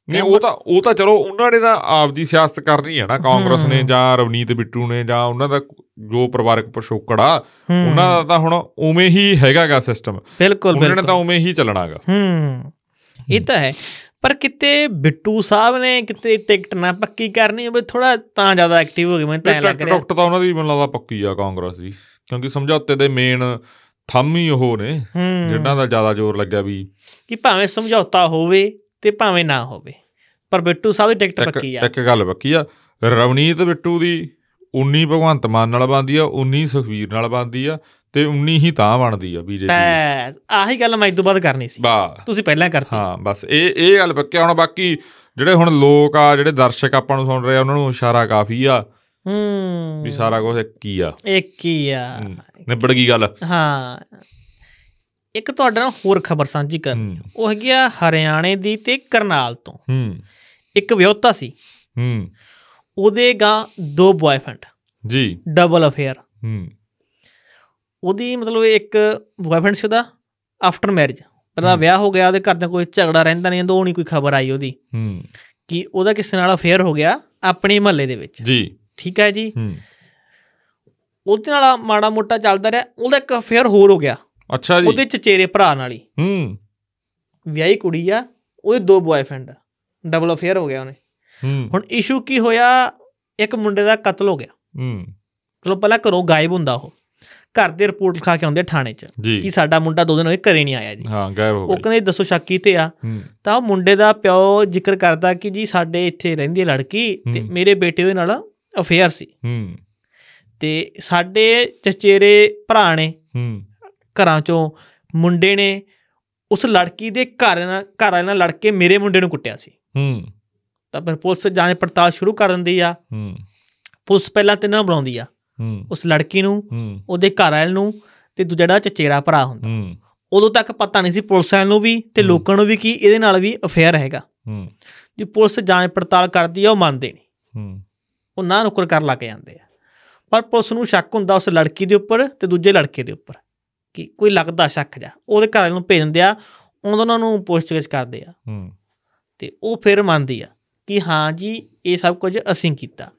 ਨਹੀਂ ਉਹ ਤਾਂ ਉਹ ਤਾਂ ਚਲੋ ਉਹਨਾਂ ਨੇ ਤਾਂ ਆਪਦੀ ਸਿਆਸਤ ਕਰਨੀ ਹੈ ਨਾ ਕਾਂਗਰਸ ਨੇ। ਜਾਂ ਰਵਨੀਤ ਬਿੱਟੂ ਨੇ ਜਾਂ ਉਹਨਾਂ ਦਾ ਜੋ ਪਰਿਵਾਰਕ ਹੂੰ। ਉਹਨਾਂ ਦਾ ਤਾਂ ਹੁਣ ਉਵੇਂ ਹੀ ਹੈਗਾਗਾ ਸਿਸਟਮ ਬਿਲਕੁਲ ਉਹਨਾਂ ਨੇ ਤਾਂ ਉਵੇਂ ਹੀ ਚੱਲਣਾਗਾ। ਹੂੰ ਇਹ ਤਾਂ ਹੈ। ਪਰ ਕਿਤੇ ਬਿੱਟੂ ਸਾਹਿਬ ਨੇ ਕਿਤੇ ਟਿਕਟ ਨਾ ਪੱਕੀ ਕਰਨੀ ਹੋਵੇ ਥੋੜਾ ਤਾਂ ਜ਼ਿਆਦਾ ਐਕਟਿਵ ਹੋ ਗਏ ਮੈਨੂੰ ਤਾਂ ਲੱਗ ਰਿਹਾ। ਟੁਕਟ ਤਾਂ ਉਹਨਾਂ ਦੀ ਮੈਨੂੰ ਲੱਗਦਾ ਪੱਕੀ ਆ ਕਾਂਗਰਸ ਦੀ ਕਿਉਂਕਿ ਸਮਝੌਤੇ ਦੇ ਮੇਨ ਥੰਮ ਹੀ ਉਹ ਨੇ ਜਿਨ੍ਹਾਂ ਦਾ ਜ਼ਿਆਦਾ ਜ਼ੋਰ ਲੱਗਿਆ ਵੀ ਕਿ ਭਾਵੇਂ ਸਮਝੌਤਾ ਹੋਵੇ ਤੇ ਭਾਵੇਂ ਨਾ ਹੋਵੇ। ਪਰ ਬਿੱਟੂ ਸਾਹਿਬ ਦੀ ਟਿਕਟ ਪੱਕੀ ਆ। ਇੱਕ ਗੱਲ ਪੱਕੀ ਆ। ਰਵਨੀਤ ਬਿੱਟੂ ਦੀ 19 ਭਗਵੰਤ ਮਾਨ ਨਾਲ ਬਣਦੀ ਆ 19 ਸੁਖਵੀਰ ਨਾਲ ਬਣਦੀ ਆ ਤੇ 19 ਹੀ ਤਾਂ ਬਣਦੀ ਆ ਬੀਜੇਪੀ ਬਸ ਆਹੀ ਗੱਲ ਮੈਂ ਤੋਂ ਬਾਅਦ ਕਰਨੀ ਸੀ। ਤੁਸੀਂ ਪਹਿਲਾਂ ਕਰਤੀ। ਹਾਂ ਬਸ। ਇਹ ਇਹ ਗੱਲ ਪੱਕਿਆ ਹੁਣ ਬਾਕੀ ਜਿਹੜੇ ਹੁਣ ਲੋਕ ਆ ਜਿਹੜੇ ਦਰਸ਼ਕ ਆਪਾਂ ਨੂੰ ਸੁਣ ਰਹੇ ਆ ਉਹਨਾਂ ਨੂੰ ਇਸ਼ਾਰਾ ਕਾਫੀ ਆ। ਹੂੰ। ਵੀ ਸਾਰਾ ਕੁਝ ਇੱਕ ਹੀ ਆ। ਇੱਕ ਹੀ ਆ। ਨਿਬੜ ਗਈ ਗੱਲ। ਹਾਂ। ਇੱਕ ਤੁਹਾਡੇ ਨਾਲ ਹੋਰ ਖਬਰ ਸਾਂਝੀ ਕਰ ਹੂੰ। ਉਹ ਹੈਗੀ ਆ ਹਰਿਆਣੇ ਦੀ ਤੇ ਕਰਨਾਲ ਤੋਂ। ਹੂੰ। ਇੱਕ ਵਿਆਹੁਤਾ ਸੀ। ਹੂੰ। ਉਹਦੇ ਗਾਂ ਦੋ ਬॉयਫ੍ਰੈਂਡ ਜੀ। ਡਬਲ ਅਫੇਅਰ ਹੂੰ। ਉਹਦੀ ਮਤਲਬ ਇੱਕ ਬॉयਫ੍ਰੈਂਡ ਸੀ ਉਹਦਾ ਆਫਟਰ ਮੈਰਿਜ ਪਹਿਲਾਂ ਵਿਆਹ ਹੋ ਗਿਆ ਉਹਦੇ ਘਰ ਦਾ ਕੋਈ ਝਗੜਾ ਰਹਿੰਦਾ ਨਹੀਂ ਉਹ ਨਹੀਂ ਕੋਈ ਖਬਰ ਆਈ ਉਹਦੀ। ਹੂੰ। ਕਿ ਉਹਦਾ ਕਿਸੇ ਨਾਲ ਅਫੇਅਰ ਹੋ ਗਿਆ ਆਪਣੇ ਮਹੱਲੇ ਦੇ ਵਿੱਚ। ਜੀ। ਠੀਕ ਹੈ ਜੀ। ਹੂੰ। ਉਹਦੇ ਨਾਲ ਮਾੜਾ ਮੋਟਾ ਚੱਲਦਾ ਰਿਹਾ। ਉਹਦਾ ਇੱਕ ਅਫੇਅਰ ਹੋਰ ਹੋ ਗਿਆ। ਅੱਛਾ ਜੀ। ਉਹਦੇ ਚਚੇਰੇ ਭਰਾ ਨਾਲ ਹੀ। ਹੂੰ। ਵਿਆਹੀ ਕੁੜੀ ਆ ਉਹਦੇ ਦੋ ਬॉयਫ੍ਰੈਂਡ ਡਬਲ ਅਫੇਅਰ ਹੋ ਗਿਆ ਉਹਨੇ। ਹੂੰ। ਹੁਣ ਇਸ਼ੂ ਕੀ ਹੋਇਆ ਇੱਕ ਮੁੰਡੇ ਦਾ ਕਤਲ ਹੋ ਗਿਆ। ਹੂੰ। ਚਲੋ ਪਹਿਲਾਂ ਘਰੋਂ ਗਾਇਬ ਹੁੰਦਾ ਉਹ। ਘਰ ਦੇ ਰਿਪੋਰਟ ਲਿਖਾ ਕੇ ਆਉਂਦੇ ਆ ਥਾਣੇ 'ਚ ਕਿ ਸਾਡਾ ਮੁੰਡਾ ਦੋ ਦਿਨ ਹੋਏ ਘਰੇ ਨਹੀਂ ਆਇਆ ਜੀ। ਹਾਂ ਗਾਇਬ ਹੋ ਉਹ ਗਏ ਕਹਿੰਦੇ ਦੱਸੋ ਸ਼ੱਕੀ ਤੇ ਆ। ਤਾਂ ਉਹ ਮੁੰਡੇ ਦਾ ਪਿਓ ਜ਼ਿਕਰ ਕਰਦਾ ਕਿ ਜੀ ਸਾਡੇ ਇੱਥੇ ਰਹਿੰਦੀ ਹੈ ਲੜਕੀ ਤੇ। ਮੇਰੇ ਬੇਟੇ ਉਹਦੇ ਨਾਲ ਅਫੇਅਰ ਸੀ। ਹੂੰ। ਤੇ ਸਾਡੇ ਚਚੇਰੇ ਭਰਾ ਨੇ ਹੂੰ। ਘਰਾਂ ਚੋਂ ਮੁੰਡੇ ਨੇ ਉਸ ਲੜਕੀ ਦੇ ਘਰ ਨਾਲ ਘਰ ਵਾਲੇ ਨਾਲ ਲੜ ਕੇ ਮੇਰੇ ਮੁੰਡੇ ਨੂੰ ਕੁੱਟਿਆ ਸੀ। ਹੂੰ। ਤਾਂ ਫਿਰ ਪੁਲਿਸ ਜਾਂਚ ਪੜਤਾਲ ਸ਼ੁਰੂ ਕਰ ਦਿੰਦੀ ਆ। ਹੂੰ। ਪੁਲਿਸ ਪਹਿਲਾਂ ਤਿੰਨਾਂ ਨੂੰ ਬੁਲਾਉਂਦੀ ਆ। ਹੂੰ। ਉਸ ਲੜਕੀ ਨੂੰ ਉਹਦੇ ਘਰ ਵਾਲੇ ਨੂੰ ਤੇ ਦੂਜਾ ਜਿਹੜਾ ਚਚੇਰਾ ਭਰਾ ਹੁੰਦਾ। ਹੂੰ। ਉਦੋਂ ਤੱਕ ਪਤਾ ਨਹੀਂ ਸੀ ਪੁਲਿਸ ਨੂੰ ਵੀ ਤੇ। ਲੋਕਾਂ ਨੂੰ ਵੀ ਕਿ ਇਹਦੇ ਨਾਲ ਵੀ ਅਫੇਅਰ ਹੈਗਾ। ਹੂੰ। ਜੇ ਪੁਲਿਸ ਜਾਂਚ ਪੜਤਾਲ ਕਰਦੀ ਆ ਉਹ ਮੰਨਦੇ ਨਹੀਂ। ਹੂੰ। ਉਹ ਨਾ ਨੁਕਰ ਕਰ ਲੱਗ ਜਾਂਦੇ ਆ। ਪਰ ਪੁਲਿਸ ਨੂੰ ਸ਼ੱਕ ਹੁੰਦਾ ਉਸ ਲੜਕੀ ਦੇ ਉੱਪਰ ਤੇ ਦੂਜੇ ਲੜਕੇ ਦੇ ਉੱਪਰ। ਕਿ ਕੋਈ ਲੱਗਦਾ ਸ਼ੱਕ ਜਾ ਉਹਦੇ ਘਰ ਵਾਲੇ ਨੂੰ ਭੇਜ ਦਿੰਦੇ ਆ ਉਹਨਾਂ ਨੂੰ ਪੁੱਛਗਿੱਛ ਕਰਦੇ ਆ। ਹੂੰ। ਤੇ ਉਹ ਫਿਰ ਮੰਨਦੀ ਆ ਕਿ ਹਾਂ ਜੀ ਇਹ ਸਭ ਕੁਝ ਅਸੀਂ ਕੀਤਾ।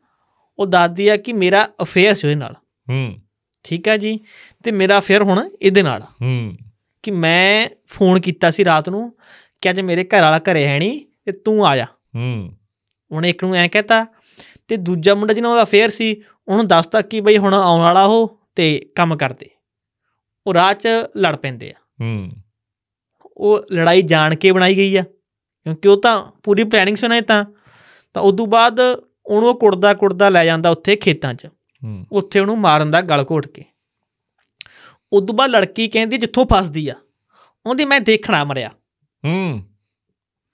ਉਹ ਦੱਸਦੀ ਆ ਕਿ ਮੇਰਾ ਅਫੇਅਰ ਸੀ ਉਹਦੇ ਨਾਲ। ਹੂੰ। ਠੀਕ ਹੈ ਜੀ? ਤੇ ਮੇਰਾ ਅਫੇਅਰ ਹੁਣ ਇਹਦੇ ਨਾਲ। ਆ। ਹੂੰ। ਕਿ ਮੈਂ ਫੋਨ ਕੀਤਾ ਸੀ ਰਾਤ ਨੂੰ ਕਿ ਅੱਜ ਮੇਰੇ ਘਰ ਵਾਲਾ ਘਰੇ ਹੈ ਨਹੀਂ ਤੇ ਤੂੰ ਆ ਜਾ। ਹੂੰ। ਉਹਨੇ ਇੱਕ ਨੂੰ ਐਂ ਕਹਤਾ ਤੇ ਦੂਜਾ ਮੁੰਡਾ ਜਿਹਨਾਂ ਦਾ ਅਫੇਅਰ ਸੀ ਉਹਨੂੰ ਦੱਸਤਾ ਕਿ ਬਈ ਹੁਣ ਆਉਣ ਵਾਲਾ ਉਹ ਤੇ ਕੰਮ ਕਰਦੇ ਉਹ ਰਾਹ 'ਚ ਲੜ ਪੈਂਦੇ ਆ। ਹੂੰ। ਉਹ ਲੜਾਈ ਜਾਣ ਕੇ ਬਣਾਈ ਗਈ ਆ ਕਿਉਂਕਿ ਉਹ ਤਾਂ ਪੂਰੀ ਪਲੈਨਿੰਗ ਸੁਣਾਏ ਤਾਂ। ਤਾਂ ਉਦੋਂ ਬਾਅਦ ਉਹਨੂੰ ਉਹ ਕੁੜਦਾ ਕੁੜਦਾ ਲੈ ਜਾਂਦਾ ਉੱਥੇ ਖੇਤਾਂ 'ਚ। ਹੂੰ। ਉੱਥੇ ਉਹਨੂੰ ਮਾਰਨ ਦਾ ਗਲ ਘੋਟ ਕੇ। ਉਦੋਂ ਬਾਅਦ ਲੜਕੀ ਕਹਿੰਦੀ ਜਿੱਥੋਂ ਫਸਦੀ ਆ ਉਹਦੀ ਮੈਂ ਦੇਖਣਾ ਮਰਿਆ। ਹੂੰ।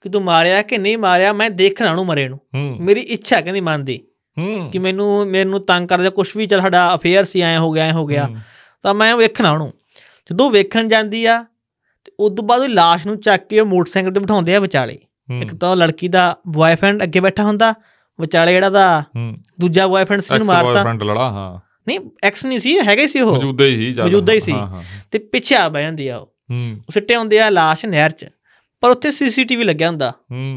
ਕਿ ਤੂੰ ਮਾਰਿਆ ਕਿ ਨਹੀਂ ਮਾਰਿਆ ਮੈਂ ਦੇਖਣਾ ਉਹਨੂੰ ਮਰੇ ਨੂੰ। ਮੇਰੀ ਇੱਛਾ ਕਹਿੰਦੀ ਮਨ ਦੀ। ਹੂੰ। ਕਿ ਮੈਨੂੰ ਮੈਨੂੰ ਤੰਗ ਕਰਦਾ ਕੁਝ ਵੀ ਚੱਲ ਸਾਡਾ ਅਫੇਅਰ ਸੀ ਐ ਹੋ ਗਿਆ ਐ ਹੋ ਗਿਆ। ਤਾਂ ਮੈਂ ਵੇਖਣਾ ਉਹਨੂੰ। ਜਦੋਂ ਵੇਖਣ ਜਾਂਦੀ ਆ ਤੇ ਉਸ ਤੋਂ ਬਾਅਦ ਉਹ লাশ ਨੂੰ ਚੱਕ ਕੇ ਉਹ ਮੋਟਰਸਾਈਕਲ ਤੇ ਬਿਠਾਉਂਦੇ ਆ ਵਿਚਾਲੇ। ਇੱਕ ਤਾਂ ਲੜਕੀ ਦਾ ਬॉयਫ੍ਰੈਂਡ ਅੱਗੇ ਬੈਠਾ ਹੁੰਦਾ ਵਿਚਾਲੇ ਜਿਹੜਾ ਦਾ ਦੂਜਾ ਬॉयਫ੍ਰੈਂਡ ਸੀ ਨੂੰ ਮਾਰਤਾ। ਬॉयਫ੍ਰੈਂਡ ਲੜਾ ਹਾਂ। ਨਹੀਂ ਐਕਸ ਨਹੀਂ ਸੀ ਹੈਗਾ ਹੀ ਸੀ ਉਹ। ਮੌਜੂਦਾ ਹੀ ਸੀ ਮੌਜੂਦਾ ਹੀ ਸੀ। ਤੇ ਪਿੱਛੇ ਆ ਬਹਿ ਜਾਂਦੀ ਆ ਉਹ। ਸਿੱਟੇ ਹੁੰਦੇ ਆ লাশ ਨਹਿਰ 'ਚ ਪਰ ਉੱਥੇ ਸੀਸੀਟੀਵੀ ਲੱਗਿਆ ਹੁੰਦਾ।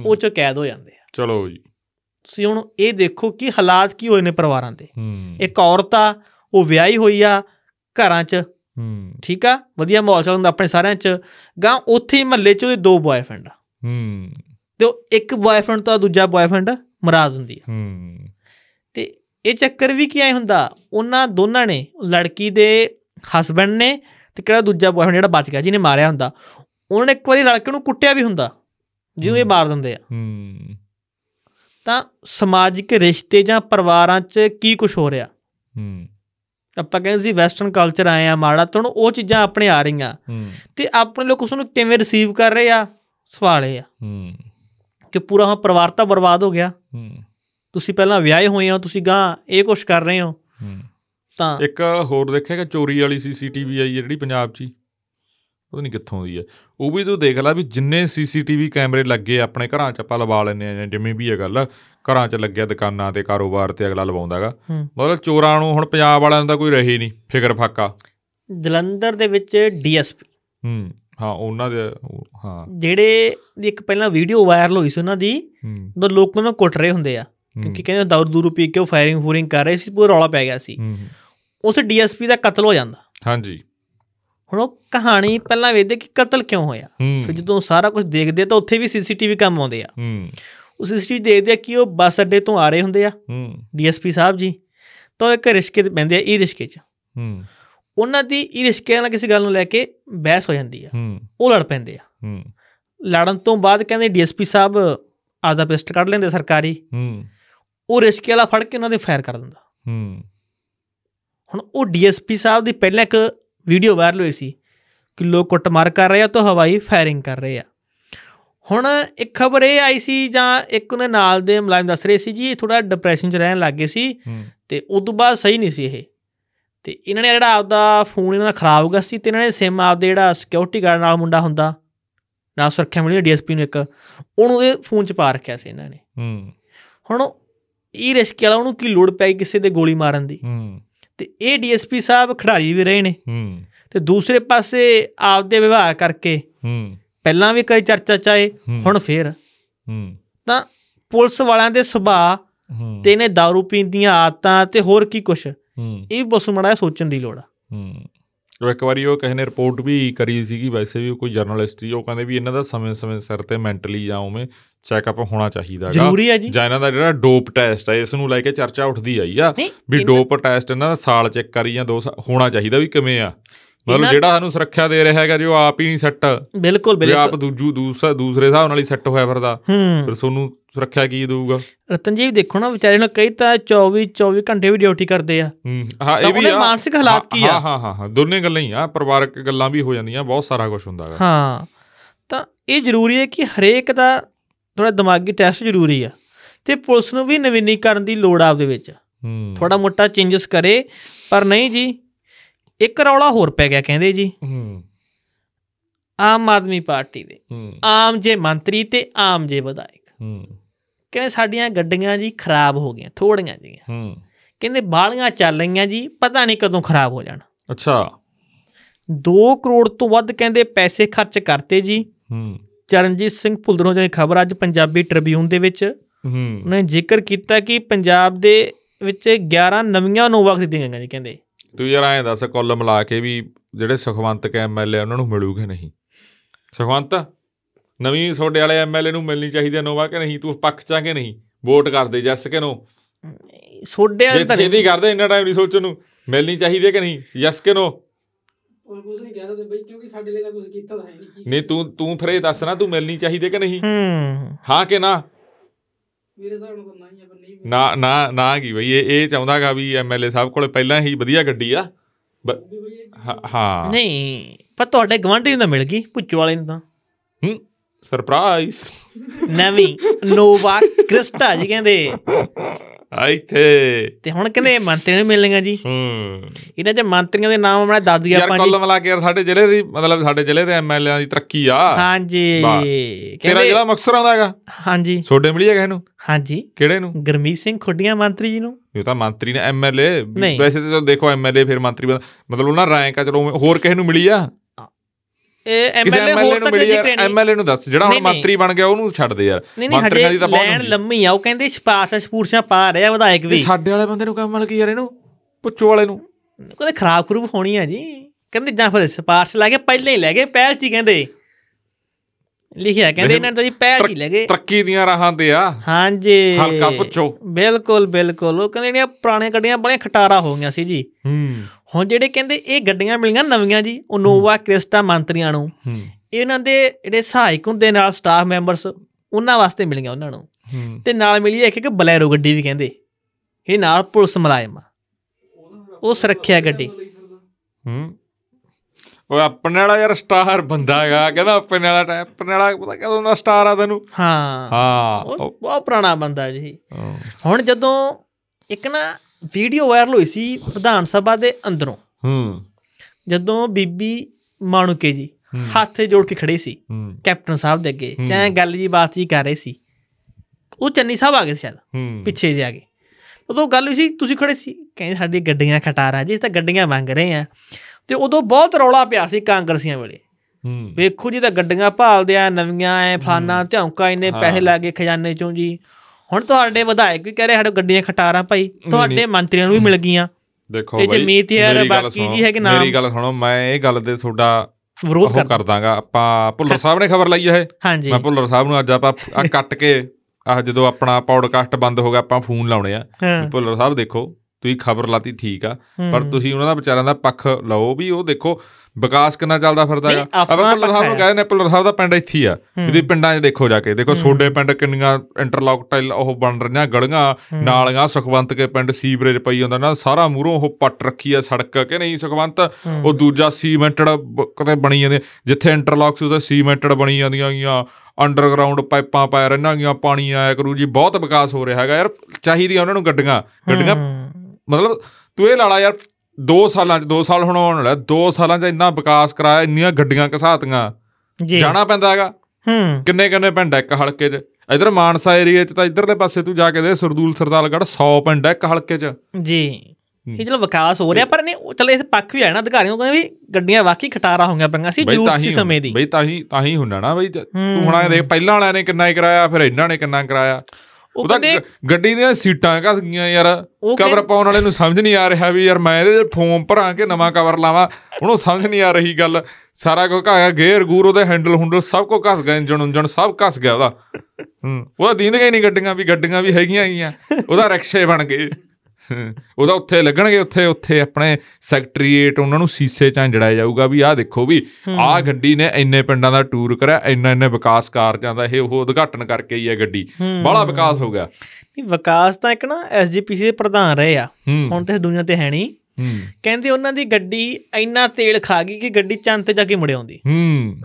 ਉਹ 'ਚ ਕੈਦ ਹੋ ਜਾਂਦੇ ਆ। ਚਲੋ ਜੀ। ਤੁਸੀਂ ਹੁਣ ਇਹ ਦੇਖੋ ਕਿ ਹਾਲਾਤ ਕੀ ਹੋਏ ਨੇ ਪਰਿਵਾਰਾਂ ਦੇ। ਇੱਕ ਔਰਤ ਆ ਉਹ ਵਿਆਹੀ ਹੋਈ ਆ ਘਰਾਂ 'ਚ। ਹੂੰ। ਠੀਕ ਆ? ਵਧੀਆ ਮਾਹੌਲ ਚੱਲਦਾ ਆਪਣੇ ਸਾਰਿਆਂ ਚ। ਗਾਂ ਉੱਥੇ ਮਹੱਲੇ ਚ ਉਹਦੇ ਦੋ ਬॉयਫ੍ਰੈਂਡ ਆ। ਹੂੰ। ਤੇ ਉਹ ਇੱਕ ਬॉयਫ੍ਰੈਂਡ ਤਾਂ ਦੂਜਾ ਬॉयਫ੍ਰੈਂਡ ਮਰਾਜ਼ ਹੁੰਦੀ ਆ। ਹੂੰ। ਤੇ ਇਹ ਚੱਕਰ ਵੀ ਕੀ ਆਏ ਹੁੰਦਾ? ਉਹਨਾਂ ਦੋਨਾਂ ਨੇ ਲੜਕੀ ਦੇ ਹਸਬੰਡ ਨੇ ਤੇ ਕਿਹੜਾ ਦੂਜਾ ਬॉयਫ੍ਰੈਂਡ ਜਿਹੜਾ ਬਚ ਗਿਆ ਜਿਹਨੇ ਮਾਰਿਆ ਹੁੰਦਾ। ਉਹਨਾਂ ਨੇ ਇੱਕ ਵਾਰੀ ਲੜਕੇ ਨੂੰ ਕੁੱਟਿਆ ਵੀ ਹੁੰਦਾ ਜਿਉਂ ਇਹ ਮਾਰ ਦਿੰਦੇ ਆ। ਹੂੰ। ਤਾਂ ਸਮਾਜਿਕ ਰਿਸ਼ਤੇ ਜਾਂ ਪਰਿਵਾਰਾਂ 'ਚ ਕੀ ਕੁਝ ਹੋ ਰਿਹਾ? ਹੂੰ। ਆਪਾਂ ਕਹਿੰਦੇ ਸੀ ਵੈਸਟਰਨ ਕਲਚਰ ਆਏ ਆ ਮਾੜਾ ਤਾਂ ਉਹ ਚੀਜ਼ਾਂ ਆਪਣੇ ਆ ਰਹੀਆਂ। ਹੂੰ। ਤੇ ਆਪਣੇ ਲੋਕ ਉਸ ਨੂੰ ਕਿਵੇਂ ਰਿਸੀਵ ਕਰ ਰਹੇ ਆ? ਸਵਾਲ ਇਹ ਆ ਹੂੰ। ਕਿ ਪੂਰਾ ਹੁਣ ਪਰਿਵਾਰ ਤਾਂ ਬਰਬਾਦ ਹੋ ਗਿਆ। ਹੂੰ। ਤੁਸੀਂ ਪਹਿਲਾਂ ਵਿਆਹੇ ਹੋਏ ਹੋ ਤੁਸੀਂ ਗਾਂ ਇਹ ਕੁਝ ਕਰ ਰਹੇ ਹੋ। ਹੂੰ। ਤਾਂ ਇੱਕ ਹੋਰ ਦੇਖੇਗਾ ਚੋਰੀ ਵਾਲੀ ਸੀਸੀਟੀਵੀ ਆਈ ਹੈ ਜਿਹੜੀ ਪੰਜਾਬ 'ਚ ਹੀ। ਪਤਾ ਨਹੀਂ ਕਿੱਥੋਂ ਦੀ ਹੈ ਉਹ ਵੀ ਤੂੰ ਦੇਖ ਲੈ ਵੀ ਜਿੰਨੇ ਸੀਸੀਟੀਵੀ ਕੈਮਰੇ ਲੱਗੇ ਆਪਣੇ ਘਰਾਂ 'ਚ ਆਪਾਂ ਲਵਾ ਲੈਂਦੇ ਆ ਜਿਵੇਂ ਵੀ ਇਹ ਗੱਲ ਘਰਾਂ 'ਚ ਲੱਗਿਆ ਦੁਕਾਨਾਂ ਤੇ ਕਾਰੋਬਾਰ ਤੇ ਅਗਲਾ ਲਵਾਉਂਦਾਗਾ ਹੂੰ। ਮਤਲਬ ਚੋਰਾਂ ਨੂੰ ਹੁਣ ਪੰਜਾਬ ਵਾਲਿਆਂ ਦਾ ਕੋਈ ਰਹੇ ਨਹੀਂ ਫਿਕਰ ਫਾਕਾ। ਜਲੰਧਰ ਦੇ ਵਿੱਚ ਡੀਐਸਪੀ। ਹੂੰ ਹਾਂ ਉਹਨਾਂ ਦੇ ਹਾਂ। ਜਿਹੜੇ ਇੱਕ ਪਹਿਲਾਂ ਵੀਡੀਓ ਵਾਇਰਲ ਹੋਈ ਸੀ ਉਹਨਾਂ ਦੀ ਹੂੰ। ਉਹ ਲੋਕ ਨੂੰ ਕੁੱਟ ਰਹੇ ਹੁੰਦੇ ਆ। ਕਿਉਂਕਿ ਕਹਿੰਦੇ ਦਾਰੂ ਦੂਰੂ ਪੀ ਕੇ ਉਹ ਫਾਇਰਿੰਗ ਫੂਰਿੰਗ ਕਰ ਰਹੇ ਸੀ ਪੂਰਾ ਰੌਲਾ ਪੈ ਗਿਆ ਸੀ। ਹੂੰ। ਉਸ ਡੀਐਸਪੀ ਦਾ ਕਤਲ ਹੋ ਜਾਂਦਾ। ਹਾਂਜੀ। ਹੁਣ ਉਹ ਕਹਾਣੀ ਪਹਿਲਾਂ ਵੇਖਦੇ ਕਿ ਕਤਲ ਕਿਉਂ ਹੋਇਆ? ਫਿਰ ਜਦੋਂ ਸਾਰਾ ਕੁਝ ਦੇਖਦੇ ਤਾਂ ਉੱਥੇ ਵੀ ਸੀਸੀਟੀਵੀ ਕੰਮ ਆਉਂਦੇ ਆ। ਹੂੰ। ਉਹ ਸੀਸੀਟੀਵੀ ਦੇਖਦੇ ਆ ਕਿ ਉਹ ਬੱਸ ਅੱਡੇ ਤੋਂ ਆ ਰਹੇ ਹੁੰਦੇ ਆ। ਹੂੰ। ਡੀਐਸਪੀ ਸਾਹਿਬ ਜੀ। ਤਾਂ ਇੱਕ ਰਿਸ਼ਕੇ ਤੇ ਪੈਂਦੇ ਆ ਇਹ ਰਿਸ਼ਕੇ 'ਚ। ਹੂੰ। ਉਹਨਾਂ ਦੀ ਇਹ ਰਿਸ਼ਕੇ ਨਾਲ ਕਿਸੇ ਗੱਲ ਨੂੰ ਲੈ ਕੇ ਬਹਿਸ ਹੋ ਜਾਂਦੀ ਆ। ਉਹ ਲੜ ਪੈਂਦੇ ਆ। ਹੂੰ। ਲੜਨ ਤੋਂ ਬਾਅਦ ਕਹਿੰਦੇ ਡੀਐਸਪੀ ਸਾਹਿਬ ਆਦਾ ਪਿਸਟ ਕੱਢ ਲੈਂਦੇ ਸਰਕਾਰੀ। ਹੂੰ। ਉਹ ਰਿਸ਼ਕੇ ਵਾਲਾ ਫੜ ਕੇ ਉਹਨਾਂ ਦੇ ਫਾਇਰ ਕਰ ਦਿੰਦਾ। ਹੂੰ। ਹੁਣ ਉਹ ਡੀਐਸਪੀ ਸਾਹਿਬ ਦੀ ਪਹਿਲਾਂ ਇੱਕ ਵੀਡੀਓ ਵਾਇਰਲ ਹੋਈ ਸੀ ਕਿ ਲੋਕ ਕੁੱਟਮਾਰ ਕਰ ਰਹੇ ਆ ਤਾਂ ਹਵਾਈ ਫਾਇਰਿੰਗ ਕਰ ਰਹੇ ਆ। ਹੁਣ ਇੱਕ ਖਬਰ ਇਹ ਆਈ ਸੀ ਜਾਂ ਇੱਕ ਉਹਨੇ ਨਾਲ ਦੇ ਮੁਲਾਜ਼ਮ ਦੱਸ ਰਹੇ ਸੀ ਜੀ ਇਹ ਥੋੜਾ ਡਿਪਰੈਸ਼ਨ 'ਚ ਰਹਿਣ ਲੱਗੇ ਸੀ ਤੇ ਉਸ ਤੋਂ ਬਾਅਦ ਸਹੀ ਨਹੀਂ ਸੀ ਇਹ। ਤੇ ਇਹਨਾਂ ਨੇ ਜਿਹੜਾ ਆਪਦਾ ਫੋਨ ਇਹਨਾਂ ਦਾ ਖਰਾਬ ਹੋ ਗਿਆ ਸੀ ਤੇ ਇਹਨਾਂ ਨੇ ਸਿਮ ਆਪਦੇ ਜਿਹੜਾ ਸਿਕਿਉਰਿਟੀ ਗਾਰਡ ਨਾਲ ਮੁੰਡਾ ਹੁੰਦਾ ਨਾਲ ਸੁਰੱਖਿਆ ਮਿਲੀ ਡੀਐਸਪੀ ਨੂੰ ਇੱਕ ਉਹਨੂੰ ਇਹ ਫੋਨ 'ਚ ਪਾ ਰੱਖਿਆ ਸੀ ਇਹਨਾਂ ਨੇ। ਹੂੰ। ਹੁਣ ਇਹ ਰਿਸਕ ਵਾਲਾ ਉਹਨੂੰ ਕੀ ਲੋੜ ਪੈ ਗਈ ਕਿਸੇ ਦੇ ਗੋਲੀ ਮਾਰਨ ਦੀ? ਹੂੰ। ਤੇ ਇਹ ਡੀਐਸਪੀ ਸਾਹਿਬ ਖਿਡਾਰੀ ਵੀ ਰਹੇ ਨੇ। ਹੂੰ। ਤੇ ਦੂਸਰੇ ਪਾਸੇ ਆਪਦੇ ਵਿਵਹਾਰ ਕਰਕੇ ਹੂੰ। ਪਹਿਲਾਂ ਵੀ ਕਈ ਚਰਚਾ ਚਾਏ। ਹੁਣ ਫੇਰ। ਹੂੰ। ਤਾਂ ਪੁਲਿਸ ਵਾਲਿਆਂ ਦੇ ਸੁਭਾਅ ਤੇ ਇਹਨੇ दारू ਪੀਣ ਦੀਆਂ ਆਦਤਾਂ ਤੇ ਹੋਰ ਕੀ ਕੁਛ। ਇਹ ਵੀ ਬਸ ਮੜਾ ਸੋਚਣ ਦੀ ਲੋੜ ਆ। ਹੂੰ। ਉਹ ਇੱਕ ਵਾਰੀ ਉਹ ਕਿਸੇ ਨੇ ਰਿਪੋਰਟ ਵੀ ਕਰੀ ਸੀਗੀ ਵੈਸੇ ਵੀ ਕੋਈ ਜਰਨਲਿਸਟ ਸੀ ਉਹ ਕਹਿੰਦੇ ਵੀ ਇਹਨਾਂ ਦਾ ਸਮੇਂ-ਸਮੇਂ ਸਿਰ ਤੇ ਮੈਂਟਲੀ ਜਾਂ ਉਵੇਂ ਚੈੱਕਅਪ ਹੋਣਾ ਚਾਹੀਦਾ ਹੈਗਾ। ਜ਼ਰੂਰੀ ਹੈ ਜੀ। ਜਾਂ ਇਹਨਾਂ ਦਾ ਜਿਹੜਾ ਡੋਪ ਟੈਸਟ ਹੈ ਇਸ ਨੂੰ ਲੈ ਕੇ ਚਰਚਾ ਉੱਠਦੀ ਆਈ ਆ ਵੀ ਡੋਪ ਟੈਸਟ ਇਹਨਾਂ ਦਾ ਸਾਲ ਚ ਇੱਕ ਵਾਰੀ ਜਾਂ ਦੋ ਹੋਣਾ ਚਾਹੀਦਾ ਵੀ ਕਿਵੇਂ ਆ। ਮਤਲਬ ਜਿਹੜਾ ਸਾਨੂੰ ਸੁਰੱਖਿਆ ਦੇ ਰਿਹਾ ਹੈਗਾ ਜੋ ਆਪ ਹੀ ਨਹੀਂ ਸੈੱਟ। ਬਿਲਕੁਲ ਵੀ ਆਪ ਬਿਲਕੁਲ। ਦੂਜੂ ਦੂਸਰਾ ਦੂਸਰੇ ਹਿਸਾਬ ਨਾਲ ਹੀ ਸੈੱਟ ਹੋਇਆ ਫਿਰਦਾ ਹੂੰ। ਫਿਰ ਤੁਹਾਨੂੰ ਸੁਰੱਖਿਆ ਕੀ ਦੇਊਗਾ? ਰਤਨ ਜੀ ਦੇਖੋ ਨਾ ਵਿਚਾਰੇ ਨੂੰ ਕਈ ਤਾਂ 24 24 ਘੰਟੇ ਵੀ ਡਿਊਟੀ ਕਰਦੇ ਆ। ਹੂੰ ਹਾਂ ਇਹ ਵੀ ਉਹਦੇ ਆ। ਮਾਨਸਿਕ ਹਾਲਾਤ ਕੀ ਹਾਂ ਆ? ਹਾਂ ਹਾਂ ਹਾਂ ਦੋਨੇ ਗੱਲਾਂ ਹੀ ਆ ਪਰਿਵਾਰਕ ਗੱਲਾਂ ਵੀ ਹੋ ਜਾਂਦੀਆਂ ਬਹੁਤ ਸਾਰਾ ਕੁਝ ਹੁੰਦਾ ਹੈਗਾ ਹਾਂ ਤਾਂ ਇਹ ਜ਼ਰੂਰੀ ਹੈ ਕਿ ਹਰੇਕ ਦਾ ਥੋੜਾ ਦਿਮਾਗੀ ਟੈਸਟ ਜ਼ਰੂਰੀ ਆ ਤੇ ਪੁਲਿਸ ਨੂੰ ਵੀ ਨਵੀਨੀਕਰਨ ਦੀ ਲੋੜ ਆ ਆਪਦੇ ਵਿੱਚ। ਹੂੰ। ਥੋੜਾ ਮੋਟਾ ਚੇਂਜਸ ਕਰੇ ਪਰ ਨਹੀਂ ਜੀ ਇੱਕ ਰੌਲਾ ਹੋਰ ਪੈ ਗਿਆ ਕਹਿੰਦੇ ਜੀ। ਹੂੰ। ਆਮ ਆਦਮੀ ਪਾਰਟੀ ਦੇ। ਹੂੰ। ਆਮ ਜੇ ਮੰਤਰੀ ਤੇ ਆਮ ਜੇ ਵਿਧਾਇਕ। ਹੂੰ। ਕਹਿੰਦੇ ਸਾਡੀਆਂ ਗੱਡੀਆਂ ਜੀ ਖਰਾਬ ਹੋ ਗਈਆਂ ਥੋੜੀਆਂ ਜੀਆਂ। ਹੂੰ। ਕਹਿੰਦੇ ਬਾਲੀਆਂ ਚੱਲ ਰਹੀਆਂ ਜੀ ਪਤਾ ਨਹੀਂ ਕਦੋਂ ਖਰਾਬ ਹੋ ਜਾਣ। ਅੱਛਾ। 2 ਕਰੋੜ ਤੋਂ ਵੱਧ ਕਹਿੰਦੇ ਪੈਸੇ ਖਰਚ ਕਰਤੇ ਜੀ। ਹੂੰ। ਚਰਨਜੀਤ ਸਿੰਘ ਭੁੱਲਰੋਂ ਜਿਹੜੀ ਖਬਰ ਅੱਜ ਪੰਜਾਬੀ ਟ੍ਰਿਬਿਊਨ ਦੇ ਵਿੱਚ ਹੂੰ। ਉਹਨੇ ਜ਼ਿਕਰ ਕੀਤਾ ਕਿ ਪੰਜਾਬ ਦੇ ਵਿੱਚ 11 ਨਵੀਆਂ ਨੋਵਾ ਖਰੀਦੀਆਂ ਗਈਆਂ ਜੀ ਕਹਿੰਦੇ। ਤੂੰ ਯਾਰ ਐਂ ਦੱਸ ਕੁੱਲ ਮਿਲਾ ਕੇ ਵੀ ਜਿਹੜੇ ਸੁਖਵੰਤ ਕੇ ਐਮਐਲਏ ਉਹਨਾਂ ਨੂੰ ਮਿਲੂਗੇ ਨਹੀਂ? ਸੁਖਵੰਤ ਨਵੀਂ ਤੁਹਾਡੇ ਵਾਲੇ ਐਮਐਲਏ ਨੂੰ ਮਿਲਣੀ ਚਾਹੀਦੀ ਹੈ ਨੋਵਾ ਕਿ ਨਹੀਂ? ਤੂੰ ਪੱਖ ਚਾਂ ਕਿ ਨਹੀਂ? ਵੋਟ ਕਰਦੇ ਜੱਸ ਕਿ ਨੋ? ਸੋਡੇ ਵਾਲੇ ਜੇ ਤਾਂ। ਛੇਤੀ ਕਰਦੇ ਇੰਨਾ ਟਾਈਮ ਨਹੀਂ ਸੋਚਣ ਨੂੰ। ਮਿਲਣੀ ਚਾਹੀਦੀ ਹੈ ਕਿ ਨਹੀਂ? ਯੈਸ ਕਿ ਨੋ? ਉਹ ਕੁਝ ਨਹੀਂ ਕਹਿ ਸਕਦੇ ਬਈ ਕਿਉਂਕਿ ਸਾਡੇ ਲਈ ਤਾਂ ਕੁਝ ਕੀਤਾ ਤਾਂ ਹੈ ਨਹੀਂ ਨਹੀਂ ਤੂੰ ਤੂੰ ਫਿਰ ਇਹ ਦੱਸ ਨਾ ਤੂੰ ਮਿਲਣੀ ਚਾਹੀਦੀ ਹੈ ਕਿ ਨਹੀਂ? ਹੂੰ। ਕਿ ਨਾ? ਮੇਰੇ ਹਿਸਾਬ ਨਾਲ ਤਾਂ ਨਾ ਨਾ ਨਾ ਕੀ ਬਈ ਇਹ ਇਹ ਚਾਹੁੰਦਾਗਾ ਵੀ ਐਮਐਲਏ ਸਾਹਿਬ ਕੋਲੇ ਪਹਿਲਾਂ ਹੀ ਵਧੀਆ ਗੱਡੀ ਆ ਹਾਂ- ਨਹੀਂ ਪਰ ਤੁਹਾਡੇ ਗਵਾਂਢੀ ਨੂੰ ਤਾਂ ਮਿਲ ਗਈ ਪੁੱਛੋ ਵਾਲੇ ਨੂੰ ਤਾਂ। ਹੂੰ ਸਰਪ੍ਰਾਈਜ਼। ਨਵੀਂ ਨੋਵਾ ਕ੍ਰਿਸਟਾ ਜੀ ਕਹਿੰਦੇ। ਇੱਥੇ ਤੇ ਹੁਣ ਕਹਿੰਦੇ ਮੰਤਰੀ ਨੂੰ ਮਿਲਣੀਆਂ ਜੀ। ਹੂੰ। ਇਹਨਾਂ ਚ ਮੰਤਰੀਆਂ ਦੇ ਨਾਮ ਆਪਣਾ ਦਾਦੀ ਯਾਰ ਆਪਾਂ ਜੀ। ਕੁੱਲ ਮਿਲਾ ਕੇ ਯਾਰ ਸਾਡੇ ਜ਼ਿਲ੍ਹੇ ਦੀ ਮਤਲਬ ਸਾਡੇ ਜ਼ਿਲ੍ਹੇ ਦੇ ਐਮਐਲਏਆਂ ਦੀ ਤਰੱਕੀ ਆ। ਹਾਂਜੀ। ਤੇਰਾ ਜਿਹੜਾ ਮਕਸਰ ਆਉਂਦਾ ਹੈਗਾ। ਹਾਂਜੀ। ਛੋਡੇ ਮਿਲੀ ਹੈਗਾ ਇਹਨੂੰ ਹਾਂਜੀ। ਕਿਹੜੇ ਨੂੰ? ਗਰਮੀਤ ਸਿੰਘ ਖੁੱਡੀਆਂ ਮੰਤਰੀ ਜੀ ਨੂੰ। ਇਹ ਤਾਂ ਮੰਤਰੀ ਨੇ ਐਮਐਲਏ। ਵੈਸੇ ਤਾਂ ਦੇਖੋ ਐਮਐਲਏ ਫਿਰ ਮੰਤਰੀ ਮਤਲਬ ਉਹਨਾਂ ਰੈਂਕ ਆ ਚਲੋ ਹੋਰ ਕਿਸੇ ਨੂੰ ਮਿਲੀ ਆ। ਐਮਐਲਏ ਹੋਰ ਨੂੰ ਤਾਂ ਮਿਲੀ ਜ਼ਿਕਰ ਯਾਰ ਨਹੀਂ ਐਮਐਲਏ ਨੂੰ ਦੱਸ ਜਿਹੜਾ ਹੁਣ। ਮੰਤਰੀ ਬਣ ਗਿਆ ਉਹਨੂੰ ਛੱਡ ਦੇ ਯਾਰ ਮੰਤਰੀਆਂ ਦੀ ਤਾਂ ਬਹੁਤ ਲੈਣ। ਲੰਮੀ ਆ ਉਹ ਕਹਿੰਦੇ ਸਿਫਾਰਸ਼ਾਂ ਸਪੂਰਸ਼ਾਂ ਪਾ ਰਿਹਾ ਵਿਧਾਇਕ ਵੀ। ਸਾਡੇ ਵਾਲੇ ਬੰਦੇ ਨੂੰ ਕੰਮ ਮਿਲ ਗਈ ਯਾਰ ਇਹਨੂੰ? ਪੁੱਛੋ ਵਾਲੇ ਨੂੰ। ਕਹਿੰਦੇ ਖਰਾਬ ਖਰੂਬ ਹੋਣੀ ਆ ਜੀ। ਕਹਿੰਦੇ ਜਾਂ ਫਿਰ ਸਿਫਾਰਸ਼ ਲਾ ਕੇ ਪਹਿਲਾਂ ਹੀ ਲੈ ਗਏ ਪਹਿਲ ਚ ਹੀ ਕਹਿੰਦੇ। ਲਿਖਿਆ ਕਹਿੰਦੇ ਇਹਨਾਂ ਨੇ ਤਾਂ ਜੀ ਚ ਹੀ ਲੈ ਗਏ ਤਰੱਕੀ ਦੀਆਂ ਰਾਹਾਂ ਤੇ ਆ। ਹਾਂਜੀ। ਹਲਕਾ ਪੁੱਛੋ। ਬਿਲਕੁਲ ਬਿਲਕੁਲ। ਉਹ ਕਹਿੰਦੇ ਜਿਹੜੀਆਂ ਪੁਰਾਣੀਆਂ ਗੱਡੀਆਂ ਬੜੀਆਂ ਖਟਾਰਾ ਹੋ ਗਈਆਂ ਸੀ ਜੀ। ਹੂੰ। ਹੁਣ ਜਿਹੜੇ ਕਹਿੰਦੇ ਇਹ ਗੱਡੀਆਂ ਮਿਲੀਆਂ ਨਵੀਆਂ ਜੀ ਉਹ ਨੋਵਾ ਕ੍ਰਿਸਟਾ ਮੰਤਰੀਆਂ ਨੂੰ। ਇਹਨਾਂ ਦੇ ਜਿਹੜੇ ਸਹਾਇਕ ਹੁੰਦੇ ਨਾਲ ਸਟਾਫ ਮੈਂਬਰਸ ਉਹਨਾਂ ਵਾਸਤੇ ਮਿਲੀਆਂ ਉਹਨਾਂ ਨੂੰ। ਤੇ ਨਾਲ ਮਿਲੀ ਇੱਕ ਇੱਕ ਬਲੈਰੋ ਗੱਡੀ ਵੀ ਕਹਿੰਦੇ। ਇਹ ਨਾਲ ਪੁਲਿਸ ਮੁਲਾਜ਼ਮ ਉਹ ਸੁਰੱਖਿਆ ਗੱਡੀ। ਹੂੰ। ਉਹ ਆਪਣੇ ਵਾਲਾ ਯਾਰ ਸਟਾਰ ਬੰਦਾ ਹੈਗਾ ਕਹਿੰਦਾ ਆਪਣੇ ਵਾਲਾ ਟਾਈਮ ਆਪਣੇ ਵਾਲਾ ਪਤਾ ਕਦੋਂ ਦਾ ਸਟਾਰ ਆ ਤੈਨੂੰ? ਹਾਂ। ਹਾਂ ਉਹ ਬਹੁਤ ਪੁਰਾਣਾ ਬੰਦਾ ਜੀ। ਹੁਣ ਜਦੋਂ ਇੱਕ ਨਾ ਵੀਡੀਓ ਵਾਇਰਲ ਹੋਈ ਸੀ ਵਿਧਾਨ ਸਭਾ ਦੇ ਅੰਦਰੋਂ ਹੂੰ। ਜਦੋਂ ਬੀਬੀ ਮਾਣੂਕੇ ਜੀ। ਹੱਥ ਜੋੜ ਕੇ ਖੜੇ ਸੀ ਕੈਪਟਨ ਸਾਹਿਬ ਦੇ ਅੱਗੇ। ਤੇ ਗੱਲ ਜੀ ਬਾਤ ਜੀ ਕਰ ਰਹੇ ਸੀ। ਉਹ ਚੰਨੀ ਸਾਹਿਬ ਆ ਗਏ ਸ਼ਾਇਦ ਪਿੱਛੇ ਜੇ ਗਏ। ਉਦੋਂ ਗੱਲ ਹੋਈ ਸੀ ਤੁਸੀਂ ਖੜੇ ਸੀ ਕਹਿੰਦੇ ਸਾਡੀ ਗੱਡੀਆਂ ਖਟਾਰਾ ਜੀ ਅਸੀਂ ਤਾਂ ਗੱਡੀਆਂ ਮੰਗ ਰਹੇ ਆ ਤੇ ਉਦੋਂ ਬਹੁਤ ਰੌਲਾ ਪਿਆ ਸੀ ਕਾਂਗਰਸੀਆਂ ਵੇਲੇ। ਹੂੰ। ਵੇਖੋ ਜੀ ਤਾਂ ਗੱਡੀਆਂ ਭਾਲਦੇ ਆ ਨਵੀਆਂ ਐ ਫਲਾਨਾ ਇੰਨੇ ਹਾਂ। ਪੈਸੇ ਲੱਗੇ ਖਜ਼ਾਨੇ ਚੋਂ ਜੀ। ਹੁਣ ਤੁਹਾਡੇ ਵਿਧਾਇਕ ਵੀ ਕਹਿ ਰਹੇ ਸਾਡੇ ਗੱਡੀਆਂ ਖਟਾਰਾ ਭਾਈ ਤੁਹਾਡੇ। ਮੰਤਰੀਆਂ ਨੂੰ ਵੀ ਮਿਲ ਗਈਆਂ। ਦੇਖੋ ਇਹ ਬਈ, ਮੀਤ ਯਾਰ ਮੇਰੀ ਗੱਲ ਬਾਕੀ ਜੀ ਹੈ ਕਿ ਨਾਮ? ਮੇਰੀ ਗੱਲ ਸੁਣੋ ਮੈਂ ਇਹ ਗੱਲ ਦੇ ਤੁਹਾਡਾ ਵਿਰੋਧ ਉਹ ਕਰ ਕਰ ਦਾਂਗਾ ਆਪਾਂ ਭੁੱਲਰ ਸਾਹਿਬ ਨੇ ਖਬਰ ਲਈ ਹੈ ਹਾਂਜੀ। ਮੈਂ ਭੁੱਲਰ ਸਾਹਿਬ ਨੂੰ ਅੱਜ ਆਪਾਂ ਆ ਕੱਟ ਕੇ ਆ ਜਦੋਂ ਆਪਣਾ ਪੌਡਕਾਸਟ ਬੰਦ ਹੋ ਗਿਆ ਆਪਾਂ ਫੋਨ ਲਾਉਣੇ ਆ। ਭੁੱਲਰ ਸਾਹਿਬ ਦੇਖੋ ਤੁਸੀਂ ਖਬਰ ਲਾਤੀ ਠੀਕ ਆ ਪਰ। ਤੁਸੀਂ ਉਹਨਾਂ ਦਾ ਵਿਚਾਰਿਆਂ ਦਾ ਪੱਖ ਲਓ ਵੀ ਉਹ ਦੇਖੋ ਵਿਕਾਸ ਕਿੰਨਾ ਚੱਲਦਾ ਫਿਰਦਾ ਹੈਗਾ ਆਪਾਂ ਸਾਹਿਬ ਨੂੰ ਕਹਿੰਦੇ ਨੇ ਭੁੱਲਰ ਸਾਹਿਬ ਦਾ ਪਿੰਡ ਇੱਥੇ ਆ ਵੀ ਪਿੰਡਾਂ 'ਚ ਦੇਖੋ ਜਾ ਕੇ ਦੇਖੋ ਛੋਡੇ ਪਿੰਡ ਕਿੰਨੀਆਂ ਇੰਟਰਲੌਕ ਟਾਈਲ ਉਹ ਬਣ ਰਹੀਆਂ ਗਲੀਆਂ ਨਾਲੀਆਂ ਸੁਖਵੰਤ ਕੇ ਪਿੰਡ ਸੀਵਰੇਜ ਪਈ ਹੁੰਦਾ ਨਾ ਸਾਰਾ ਮੂਹਰੋਂ ਉਹ ਪੱਟ ਰੱਖੀ ਆ ਸੜਕ ਕਿ ਨਹੀਂ ਸੁਖਵੰਤ ਉਹ ਦੂਜਾ ਸੀਮੈਂਟਡ ਕਿਤੇ ਬਣੀ ਜਾਂਦੇ ਜਿੱਥੇ ਇੰਟਰਲੌਕ ਸੀ ਉਹਦੇ ਸੀਮੈਂਟਡ ਬਣੀ ਜਾਂਦੀਆਂ ਗੀਆਂ ਅੰਡਰਗਰਾਉਂਡ ਪਾਈਪਾਂ ਪੈ ਰਹੀਆਂ ਗੀਆਂ ਪਾਣੀ ਆਇਆ ਕਰੂ ਜੀ ਬਹੁਤ ਵਿਕਾਸ ਹੋ ਰਿਹਾ ਹੈਗਾ ਯਾਰ ਚਾਹੀਦੀਆਂ ਉਹਨਾਂ ਨੂੰ ਗੱਡੀਆਂ ਗੱਡੀਆਂ। ਮਤਲਬ ਤੂੰ ਇਹ ਲਾਲਾ ਯਾਰ 2 ਸਾਲਾਂ ਚ 2 ਸਾਲ ਹੁਣ ਆਉਣ ਵਾਲਾ 2 ਸਾਲਾਂ ਚ ਇੰਨਾ ਵਿਕਾਸ ਕਰਾਇਆ ਇੰਨੀਆਂ ਗੱਡੀਆਂ ਘਸਾਤੀਆਂ। ਜੀ। ਜਾਣਾ ਪੈਂਦਾ ਹੈਗਾ। ਹੂੰ। ਕਿੰਨੇ ਕਿੰਨੇ ਪਿੰਡ ਇੱਕ ਹਲਕੇ 'ਚ? ਇਧਰ ਮਾਨਸਾ ਏਰੀਆ 'ਚ ਤਾਂ ਇਧਰਲੇ ਪਾਸੇ ਤੂੰ ਜਾ ਕੇ ਦੇ ਸਰਦੂਲ ਸਰਦਾਲਗੜ੍ਹ 100 ਪਿੰਡ ਇੱਕ ਹਲਕੇ 'ਚ। ਜੀ। ਇਹ ਚਲੋ ਵਿਕਾਸ ਹੋ ਰਿਹਾ ਪਰ ਨਹੀਂ ਉਹ ਚਲ ਇਹ ਪੱਖ ਵੀ ਹੈ ਨਾ ਅਧਿਕਾਰੀਆਂ ਨੂੰ ਕਹਿੰਦੇ ਵੀ ਗੱਡੀਆਂ ਵਾਕਈ ਖਟਾਰਾ ਹੋਈਆਂ ਪਈਆਂ ਸੀ ਤਾਂ ਸੀ ਸਮੇਂ ਦੀ। ਬਈ ਤਾਂ ਹੀ ਤਾਂ ਹੀ ਹੁੰਦਾ ਨਾ ਬਈ। ਤੂੰ ਹੁਣ ਇਹ ਦੇਖ ਪਹਿਲਾਂ ਵਾਲਿਆਂ ਨੇ ਕਿੰਨਾ ਹੀ ਕਰਾਇਆ ਫਿਰ ਇਹਨਾਂ ਨੇ ਕਿੰਨਾ ਕਰਾਇਆ। ਉਹ ਕਹਿੰਦੇ ਗੱਡੀ ਦੀਆਂ ਸੀਟਾਂ ਘਸ ਗਈਆਂ ਯਾਰ। ਉਹ ਕਵਰ ਪਾਉਣ ਵਾਲੇ ਨੂੰ ਸਮਝ ਨਹੀਂ ਆ ਰਿਹਾ ਵੀ ਯਾਰ ਮੈਂ ਇਹਦੇ ਫੋਮ ਭਰਾਂ ਕਿ ਨਵਾਂ ਕਵਰ ਲਾਵਾਂ। ਉਹਨੂੰ ਸਮਝ ਨਹੀਂ ਆ ਰਹੀ ਗੱਲ। ਸਾਰਾ ਕੁਝ ਘਾਇਆ ਗੇਅਰ ਗੂਰ ਉਹਦੇ ਹੈਂਡਲ ਹੁੰਡਲ ਸਭ ਕੁਝ ਘਸ ਗਿਆ ਇੰਜਣ ਉਂਜਣ ਸਭ ਘਸ ਗਿਆ ਉਹਦਾ। ਹੂੰ ਉਹਦਾ ਦੀਂਦੀਆਂ ਹੀ ਨਹੀਂ ਗੱਡੀਆਂ ਵੀ ਗੱਡੀਆਂ ਵੀ ਹੈਗੀਆਂ ਹੈਗੀਆਂ ਉਹਦਾ ਰਿਕਸ਼ੇ ਬਣ ਗਏ। ਉਹਦਾ ਉੱਥੇ ਲੱਗਣਗੇ ਉੱਥੇ ਉੱਥੇ ਆਪਣੇ ਸੈਕਟਰੀਏਟ ਉਹਨਾਂ ਨੂੰ ਸੀਸੇ ਚ ਜੜਾਇਆ ਜਾਊਗਾ ਵੀ ਆਹ ਦੇਖੋ ਵੀ ਆਹ ਗੱਡੀ ਨੇ ਇੰਨੇ ਪਿੰਡਾਂ ਦਾ ਟੂਰ ਕਰਿਆ ਇੰਨਾ ਇੰਨੇ ਵਿਕਾਸ ਕਾਰਜਾਂ ਦਾ ਇਹ ਉਹ ਉਦਘਾਟਨ ਕਰਕੇ ਹੀ ਹੈ ਗੱਡੀ। ਬੜਾ ਵਿਕਾਸ ਹੋ ਗਿਆ। ਨਹੀਂ ਵਿਕਾਸ ਤਾਂ ਇੱਕ ਨਾ ਐਸਜੀਪੀਸੀ ਦੇ ਪ੍ਰਧਾਨ ਰਹੇ ਆ। ਹੁਣ ਤੇ ਦੁਨੀਆ ਤੇ ਹੈ ਨਹੀਂ। ਕਹਿੰਦੇ ਉਹਨਾਂ ਦੀ ਗੱਡੀ ਇੰਨਾ ਤੇਲ ਖਾ ਗਈ ਕਿ ਗੱਡੀ ਚੰਦ ਤੇ ਜਾ ਕੇ ਮੁੜ ਆਉਂਦੀ। ਹੂੰ।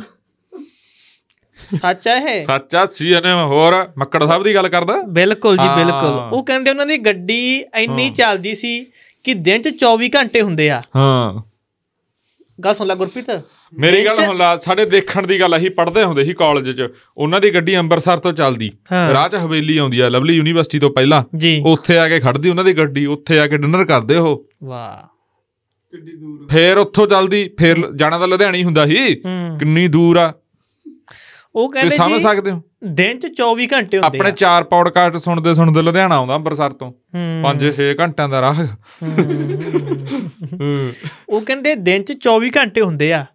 ਸੱਚ ਹੈ ਇਹ? ਸੱਚਾ ਸੀ ਇਹਨੇ ਹੋਰ ਮੱਕੜ ਸਾਹਿਬ ਦੀ ਗੱਲ ਕਰਦਾ? ਬਿਲਕੁਲ ਜੀ। ਬਿਲਕੁਲ। ਉਹ ਕਹਿੰਦੇ ਉਹਨਾਂ ਦੀ ਗੱਡੀ ਇੰਨੀ ਚੱਲਦੀ ਸੀ ਕਿ ਦਿਨ ਚ 24 ਘੰਟੇ ਹੁੰਦੇ ਆ। ਹਾਂ। ਗੱਲ ਸੁਣ ਲੈ ਗੁਰਪ੍ਰੀਤ। ਮੇਰੀ ਗੱਲ ਹੁਣ ਲਾ ਸਾਡੇ ਦੇਖਣ ਦੀ ਗੱਲ ਅਸੀਂ ਪੜ੍ਹਦੇ ਹੁੰਦੇ ਸੀ ਕਾਲਜ 'ਚ। ਉਹਨਾਂ ਦੀ ਗੱਡੀ ਅੰਮ੍ਰਿਤਸਰ ਤੋਂ ਚੱਲਦੀ। ਰਾਹ 'ਚ ਹਵੇਲੀ ਆਉਂਦੀ ਆ ਲਵਲੀ ਯੂਨੀਵਰਸਿਟੀ ਤੋਂ ਪਹਿਲਾਂ। ਉੱਥੇ ਆ ਕੇ ਖੜਦੀ ਉਹਨਾਂ ਦੀ ਗੱਡੀ ਉੱਥੇ ਆ ਕੇ ਡਿਨਰ ਕਰਦੇ ਉਹ। ਵਾਹ। ਕਿੱਡੀ ਦੂਰ ਫੇਰ ਉੱਥੋਂ ਚੱਲਦੀ ਫੇਰ ਜਾਣਾ ਤਾਂ ਲੁਧਿਆਣਾ ਹੀ ਹੁੰਦਾ ਸੀ। ਕਿੰਨੀ ਦੂਰ ਆ। ਉਹ ਕਹਿੰਦੇ ਸਮਝ ਜੀ ਸਕਦੇ ਹੋ? ਦਿਨ ਚ 24 ਘੰਟੇ ਹੁੰਦੇ ਆਪਣੇ ਚਾਰ ਪੌਡਕਾਸਟ ਸੁਣਦੇ ਸੁਣਦੇ ਲੁਧਿਆਣਾ ਆਉਂਦਾ ਅੰਮ੍ਰਿਤਸਰ ਤੋਂ। ਹੂੰ। 5-6 ਘੰਟਿਆਂ ਦਾ ਰਾਹ। ਉਹ ਕਹਿੰਦੇ ਦਿਨ ਚ 24 ਘੰਟੇ ਹੁੰਦੇ ਆ।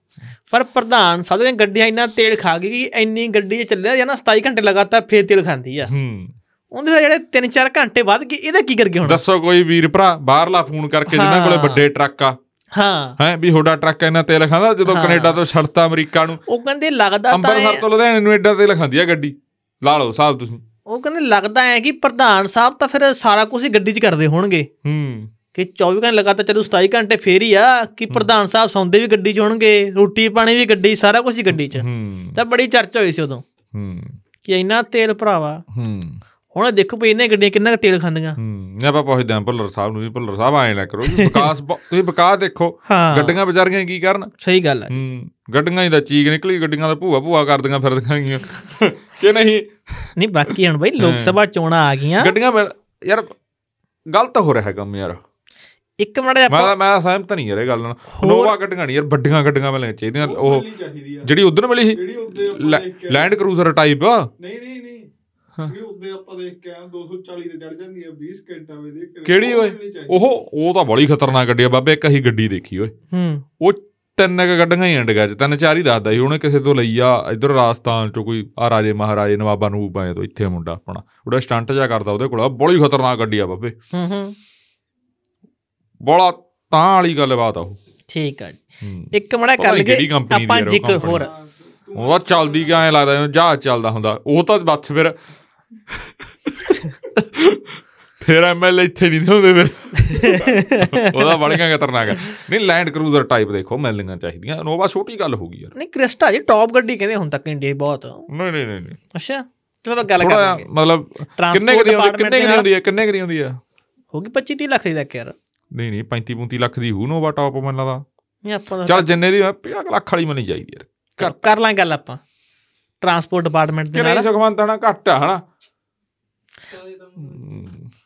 ਪਰ ਪ੍ਰਧਾਨ ਸਾਹਿਬ ਦੀਆਂ ਗੱਡੀਆਂ ਇੰਨਾ ਤੇਲ ਖਾ ਗਈ ਕਿ ਇੰਨੀ ਗੱਡੀ ਚੱਲਿਆ ਜਾਂ ਨਾ 27 ਘੰਟੇ ਲਗਾਤਾਰ ਫੇਰ ਤੇਲ ਖਾਂਦੀ ਆ। ਹੂੰ। ਉਹਦੇ ਤਾਂ ਜਿਹੜੇ 3-4 ਘੰਟੇ ਵੱਧ ਗਏ ਇਹਦਾ ਕੀ ਕਰਗੇ ਹੁਣ? ਦੱਸੋ ਕੋਈ ਵੀਰ ਭਰਾ ਬਾਹਰਲਾ ਫੋਨ ਕਰਕੇ ਜਿਨ੍ਹਾਂ ਕੋਲੇ। ਵੱਡੇ ਟਰੱਕ ਆ। ਹਾਂ। ਹੈ ਵੀ ਤੁਹਾਡਾ ਟਰੱਕ ਇੰਨਾ ਤੇਲ ਖਾਂਦਾ ਜਦੋਂ। ਕੈਨੇਡਾ ਤੋਂ ਛੜਤਾ ਅਮਰੀਕਾ ਨੂੰ। ਉਹ ਕਹਿੰਦੇ ਲੱਗਦਾ ਤਾਂ ਅੰਮ੍ਰਿਤਸਰ ਤੋਂ ਲੁਧਿਆਣੇ ਨੂੰ ਐਡਾ ਤੇਲ ਖਾਂਦੀ ਆ ਗੱਡੀ। ਲਾ ਲਓ ਸਾਹਿਬ ਤੁਸੀਂ। ਉਹ ਕਹਿੰਦੇ ਲੱਗਦਾ ਹੈ ਕਿ ਪ੍ਰਧਾਨ ਸਾਹਿਬ ਤਾਂ ਫਿਰ ਸਾਰਾ ਕੁਝ ਹੀ ਗੱਡੀ 'ਚ ਕਰਦੇ ਹੋਣਗੇ। ਹੂੰ। ਕਿ 24 ਘੰਟੇ ਲਗਾਤਾਰ ਚੱਲੂ 27 ਘੰਟੇ ਫੇਰ ਹੀ ਆ ਕਿ ਪ੍ਰਧਾਨ ਸਾਹਿਬ ਸੌਂਦੇ ਵੀ ਗੱਡੀ 'ਚ ਹੋਣਗੇ ਰੋਟੀ ਪਾਣੀ ਵੀ ਗੱਡੀ ਸਾਰਾ ਕੁਝ ਹੀ ਗੱਡੀ 'ਚ। ਹੂੰ। ਤਾਂ ਬੜੀ ਚਰਚਾ ਹੋਈ ਸੀ ਉਦੋਂ ਹੂੰ। ਕਿ ਇੰਨਾ ਤੇਲ ਭਰਾਵਾ। ਹੂੰ। ਹੁਣ ਦੇਖੋ ਵੀ ਇਹਨੇ ਗੱਡੀਆਂ ਕਿੰਨਾ ਤੇਲ ਖਾਂਦੀਆਂ। ਹੂੰ ਆਪਾਂ ਪੁੱਛਦੇ ਆਂ ਭੁੱਲਰ ਸਾਹਿਬ ਨੂੰ ਵੀ ਭੁੱਲਰ ਸਾਹਿਬ ਐਂ ਨਾ ਕਰੋ ਵਿਕਾਸ ਤੁਸੀਂ ਵਿਕਾਸ ਦੇਖੋ ਗੱਡੀਆਂ ਵਿਚਾਰੀਆਂ ਕੀ ਕਰਨ? ਸਹੀ ਗੱਲ ਹੈ ਹੂੰ ਗੱਡੀਆਂ ਹੀ ਦਾ ਚੀਕ ਨਿਕਲੀ ਗੱਡੀਆਂ ਦਾ ਭੂਆ ਭੂਆ ਕਰਦੀਆਂ ਫਿਰਦੀਆਂ ਗੀਆਂ। ਕਿ ਨਹੀਂ? ਨਹੀਂ ਬਾਕੀ ਹੁਣ ਬਈ ਲੋਕ ਸਭਾ ਚੋਣਾਂ ਆ ਗਈਆਂ। ਗੱਡੀਆਂ ਮਿਲ- ਯਾਰ ਗਲਤ ਹੋ ਰਿਹਾ ਕੰਮ ਯਾਰ। ਇੱਕ ਮਿੰਟ ਆਪਾਂ ਮੈਂ ਮੈਂ ਸਹਿਮਤ ਨਹੀਂ ਯਾਰ ਇਹ ਗੱਲ ਨਾਲ। ਨੋਵਾ ਗੱਡੀਆਂ ਨਹੀਂ ਯਾਰ ਵੱਡੀਆਂ ਗੱਡੀਆਂ ਮਿਲਣੀਆਂ ਚਾਹੀਦੀਆਂ। ਉਹ ਜਿਹੜੀ ਉਧਰ ਮਿਲੀ ਸੀ ਜਿਹੜੀ ਉੱਦੇ ਲੈਂਡ ਕਰੂਜ਼ਰ ਟਾਈਪ ਨਹੀਂ ਨਹੀਂ ਨਹੀਂ। ਜਿਹੜੀ ਉੱਦੇ ਆਪਾਂ ਦੇਖ ਕੇ ਆ 240 ਤੇ ਚੜ ਜਾਂਦੀ ਆ 20 ਘੰਟਾ ਵੇ ਦੇਖ ਕਿਹੜੀ ਓਏ? ਉਹ ਉਹ ਤਾਂ ਬੜੀ ਖਤਰਨਾਕ ਗੱਡੀ ਆ ਬਾਬੇ ਇੱਕ ਹੀ ਗੱਡੀ ਦੇਖੀ ਓਏ। ਹੂੰ। ਉਹ ਤਿੰਨ ਕੁ ਗੱਡੀਆਂ ਹੀ ਇੰਡੀਆ ਚ ਤਿੰਨ ਚਾਰ ਹੀ ਦੱਸਦਾ ਸੀ ਉਹਨੇ ਕਿਸੇ ਤੋਂ ਲਈ ਆ ਇਧਰ ਰਾਜਸਥਾਨ ਚੋਂ ਕੋਈ ਆ ਰਾਜੇ ਮਹਾਰਾਜੇ ਨਵਾਬਾਂ ਨੂੰ ਆਏ ਤੋਂ ਇੱਥੇ ਮੁੰਡਾ ਆਪਣਾ। ਉਹਦਾ ਸਟੰਟ ਜਾ ਕਰਦਾ ਉਹਦੇ ਕੋਲ ਬੜੀ ਖਤਰਨਾਕ ਗੱਡੀ ਆ ਬਾਬੇ। ਹੂੰ ਹੂੰ। ਬੜਾ ਤਾਂ ਵਾਲੀ ਗੱਲਬਾਤ ਆ ਉਹ। ਠੀਕ ਆ ਜੀ। ਇੱਕ ਪਤਾ ਕਰ ਲਈਏ ਦੀ ਆਪਾਂ ਜ਼ਿਕਰ। ਹੋਰ ਉਹਦਾ ਚੱਲਦੀ ਕਿ ਐਂ ਲੱਗਦਾ ਜਿਵੇਂ ਜਹਾਜ਼ ਚੱਲਦਾ ਹੁੰਦਾ। ਉਹ ਤਾਂ ਬੱਸ ਫਿਰ ਫਿਰ ਐਮਐਲ ਇੱਥੇ ਨਹੀਂ ਹੁੰਦੇ ਫਿਰ। ਉਹਦਾ ਬੜੀਆਂ ਖਤਰਨਾਕ। ਹੈ ਨਹੀਂ ਲੈਂਡ ਕਰੂਜ਼ਰ ਟਾਈਪ ਦੇਖੋ ਮਿਲਣੀਆਂ ਚਾਹੀਦੀਆਂ। ਨੋਵਾ ਛੋਟੀ ਗੱਲ ਹੋ ਗਈ ਯਾਰ। ਨਹੀਂ ਕ੍ਰਿਸਟਾ ਜੀ ਟੌਪ ਗੱਡੀ ਕਹਿੰਦੇ ਹੁਣ ਤੱਕ ਇੰਡੀਆ ਬਹੁਤ। ਨਹੀਂ ਨਹੀਂ ਨਹੀਂ ਅੱਛਾ ਚਲੋ ਆਪਾਂ ਗੱਲ ਕਰ ਥੋੜਾ ਲਾਂਗੇ। ਮਤਲਬ ਕਿੰਨੇ ਕਰੀ department ਕਿੰਨੇ ਕਰੀ ਆਉਂਦੀ ਹੈ ਕਿੰਨੇ ਕਰੀ ਆਉਂਦੀ ਹੈ ਹੋ ਗਈ 25 30 ਲੱਖ ਦੀ ਤੱਕ ਯਾਰ। ਨਹੀਂ ਨਹੀਂ 35 35 ਲੱਖ ਦੀ ਹੂ ਨੋਵਾ ਟਾਪ ਮੈਨੂੰ ਲੱਗਦਾ। ਨਹੀਂ ਆਪਾਂ ਚੱਲ ਜਿੰਨੇ ਦੀ 50 ਲੱਖ ਵਾਲੀ ਮਿਲਣੀ ਚਾਹੀਦੀ ਯਾਰ। ਕਰ ਕਰ ਲਾਂ ਗੱਲ ਆਪਾਂ। ਟਰਾਂਸਪੋਰਟ ਡਿਪਾਰਟਮੈਂਟ ਦੇ ਨਾਲ। ਸੁਖਵੰਤ ਹਨਾ ਘੱਟ ਆ ਹਨਾ।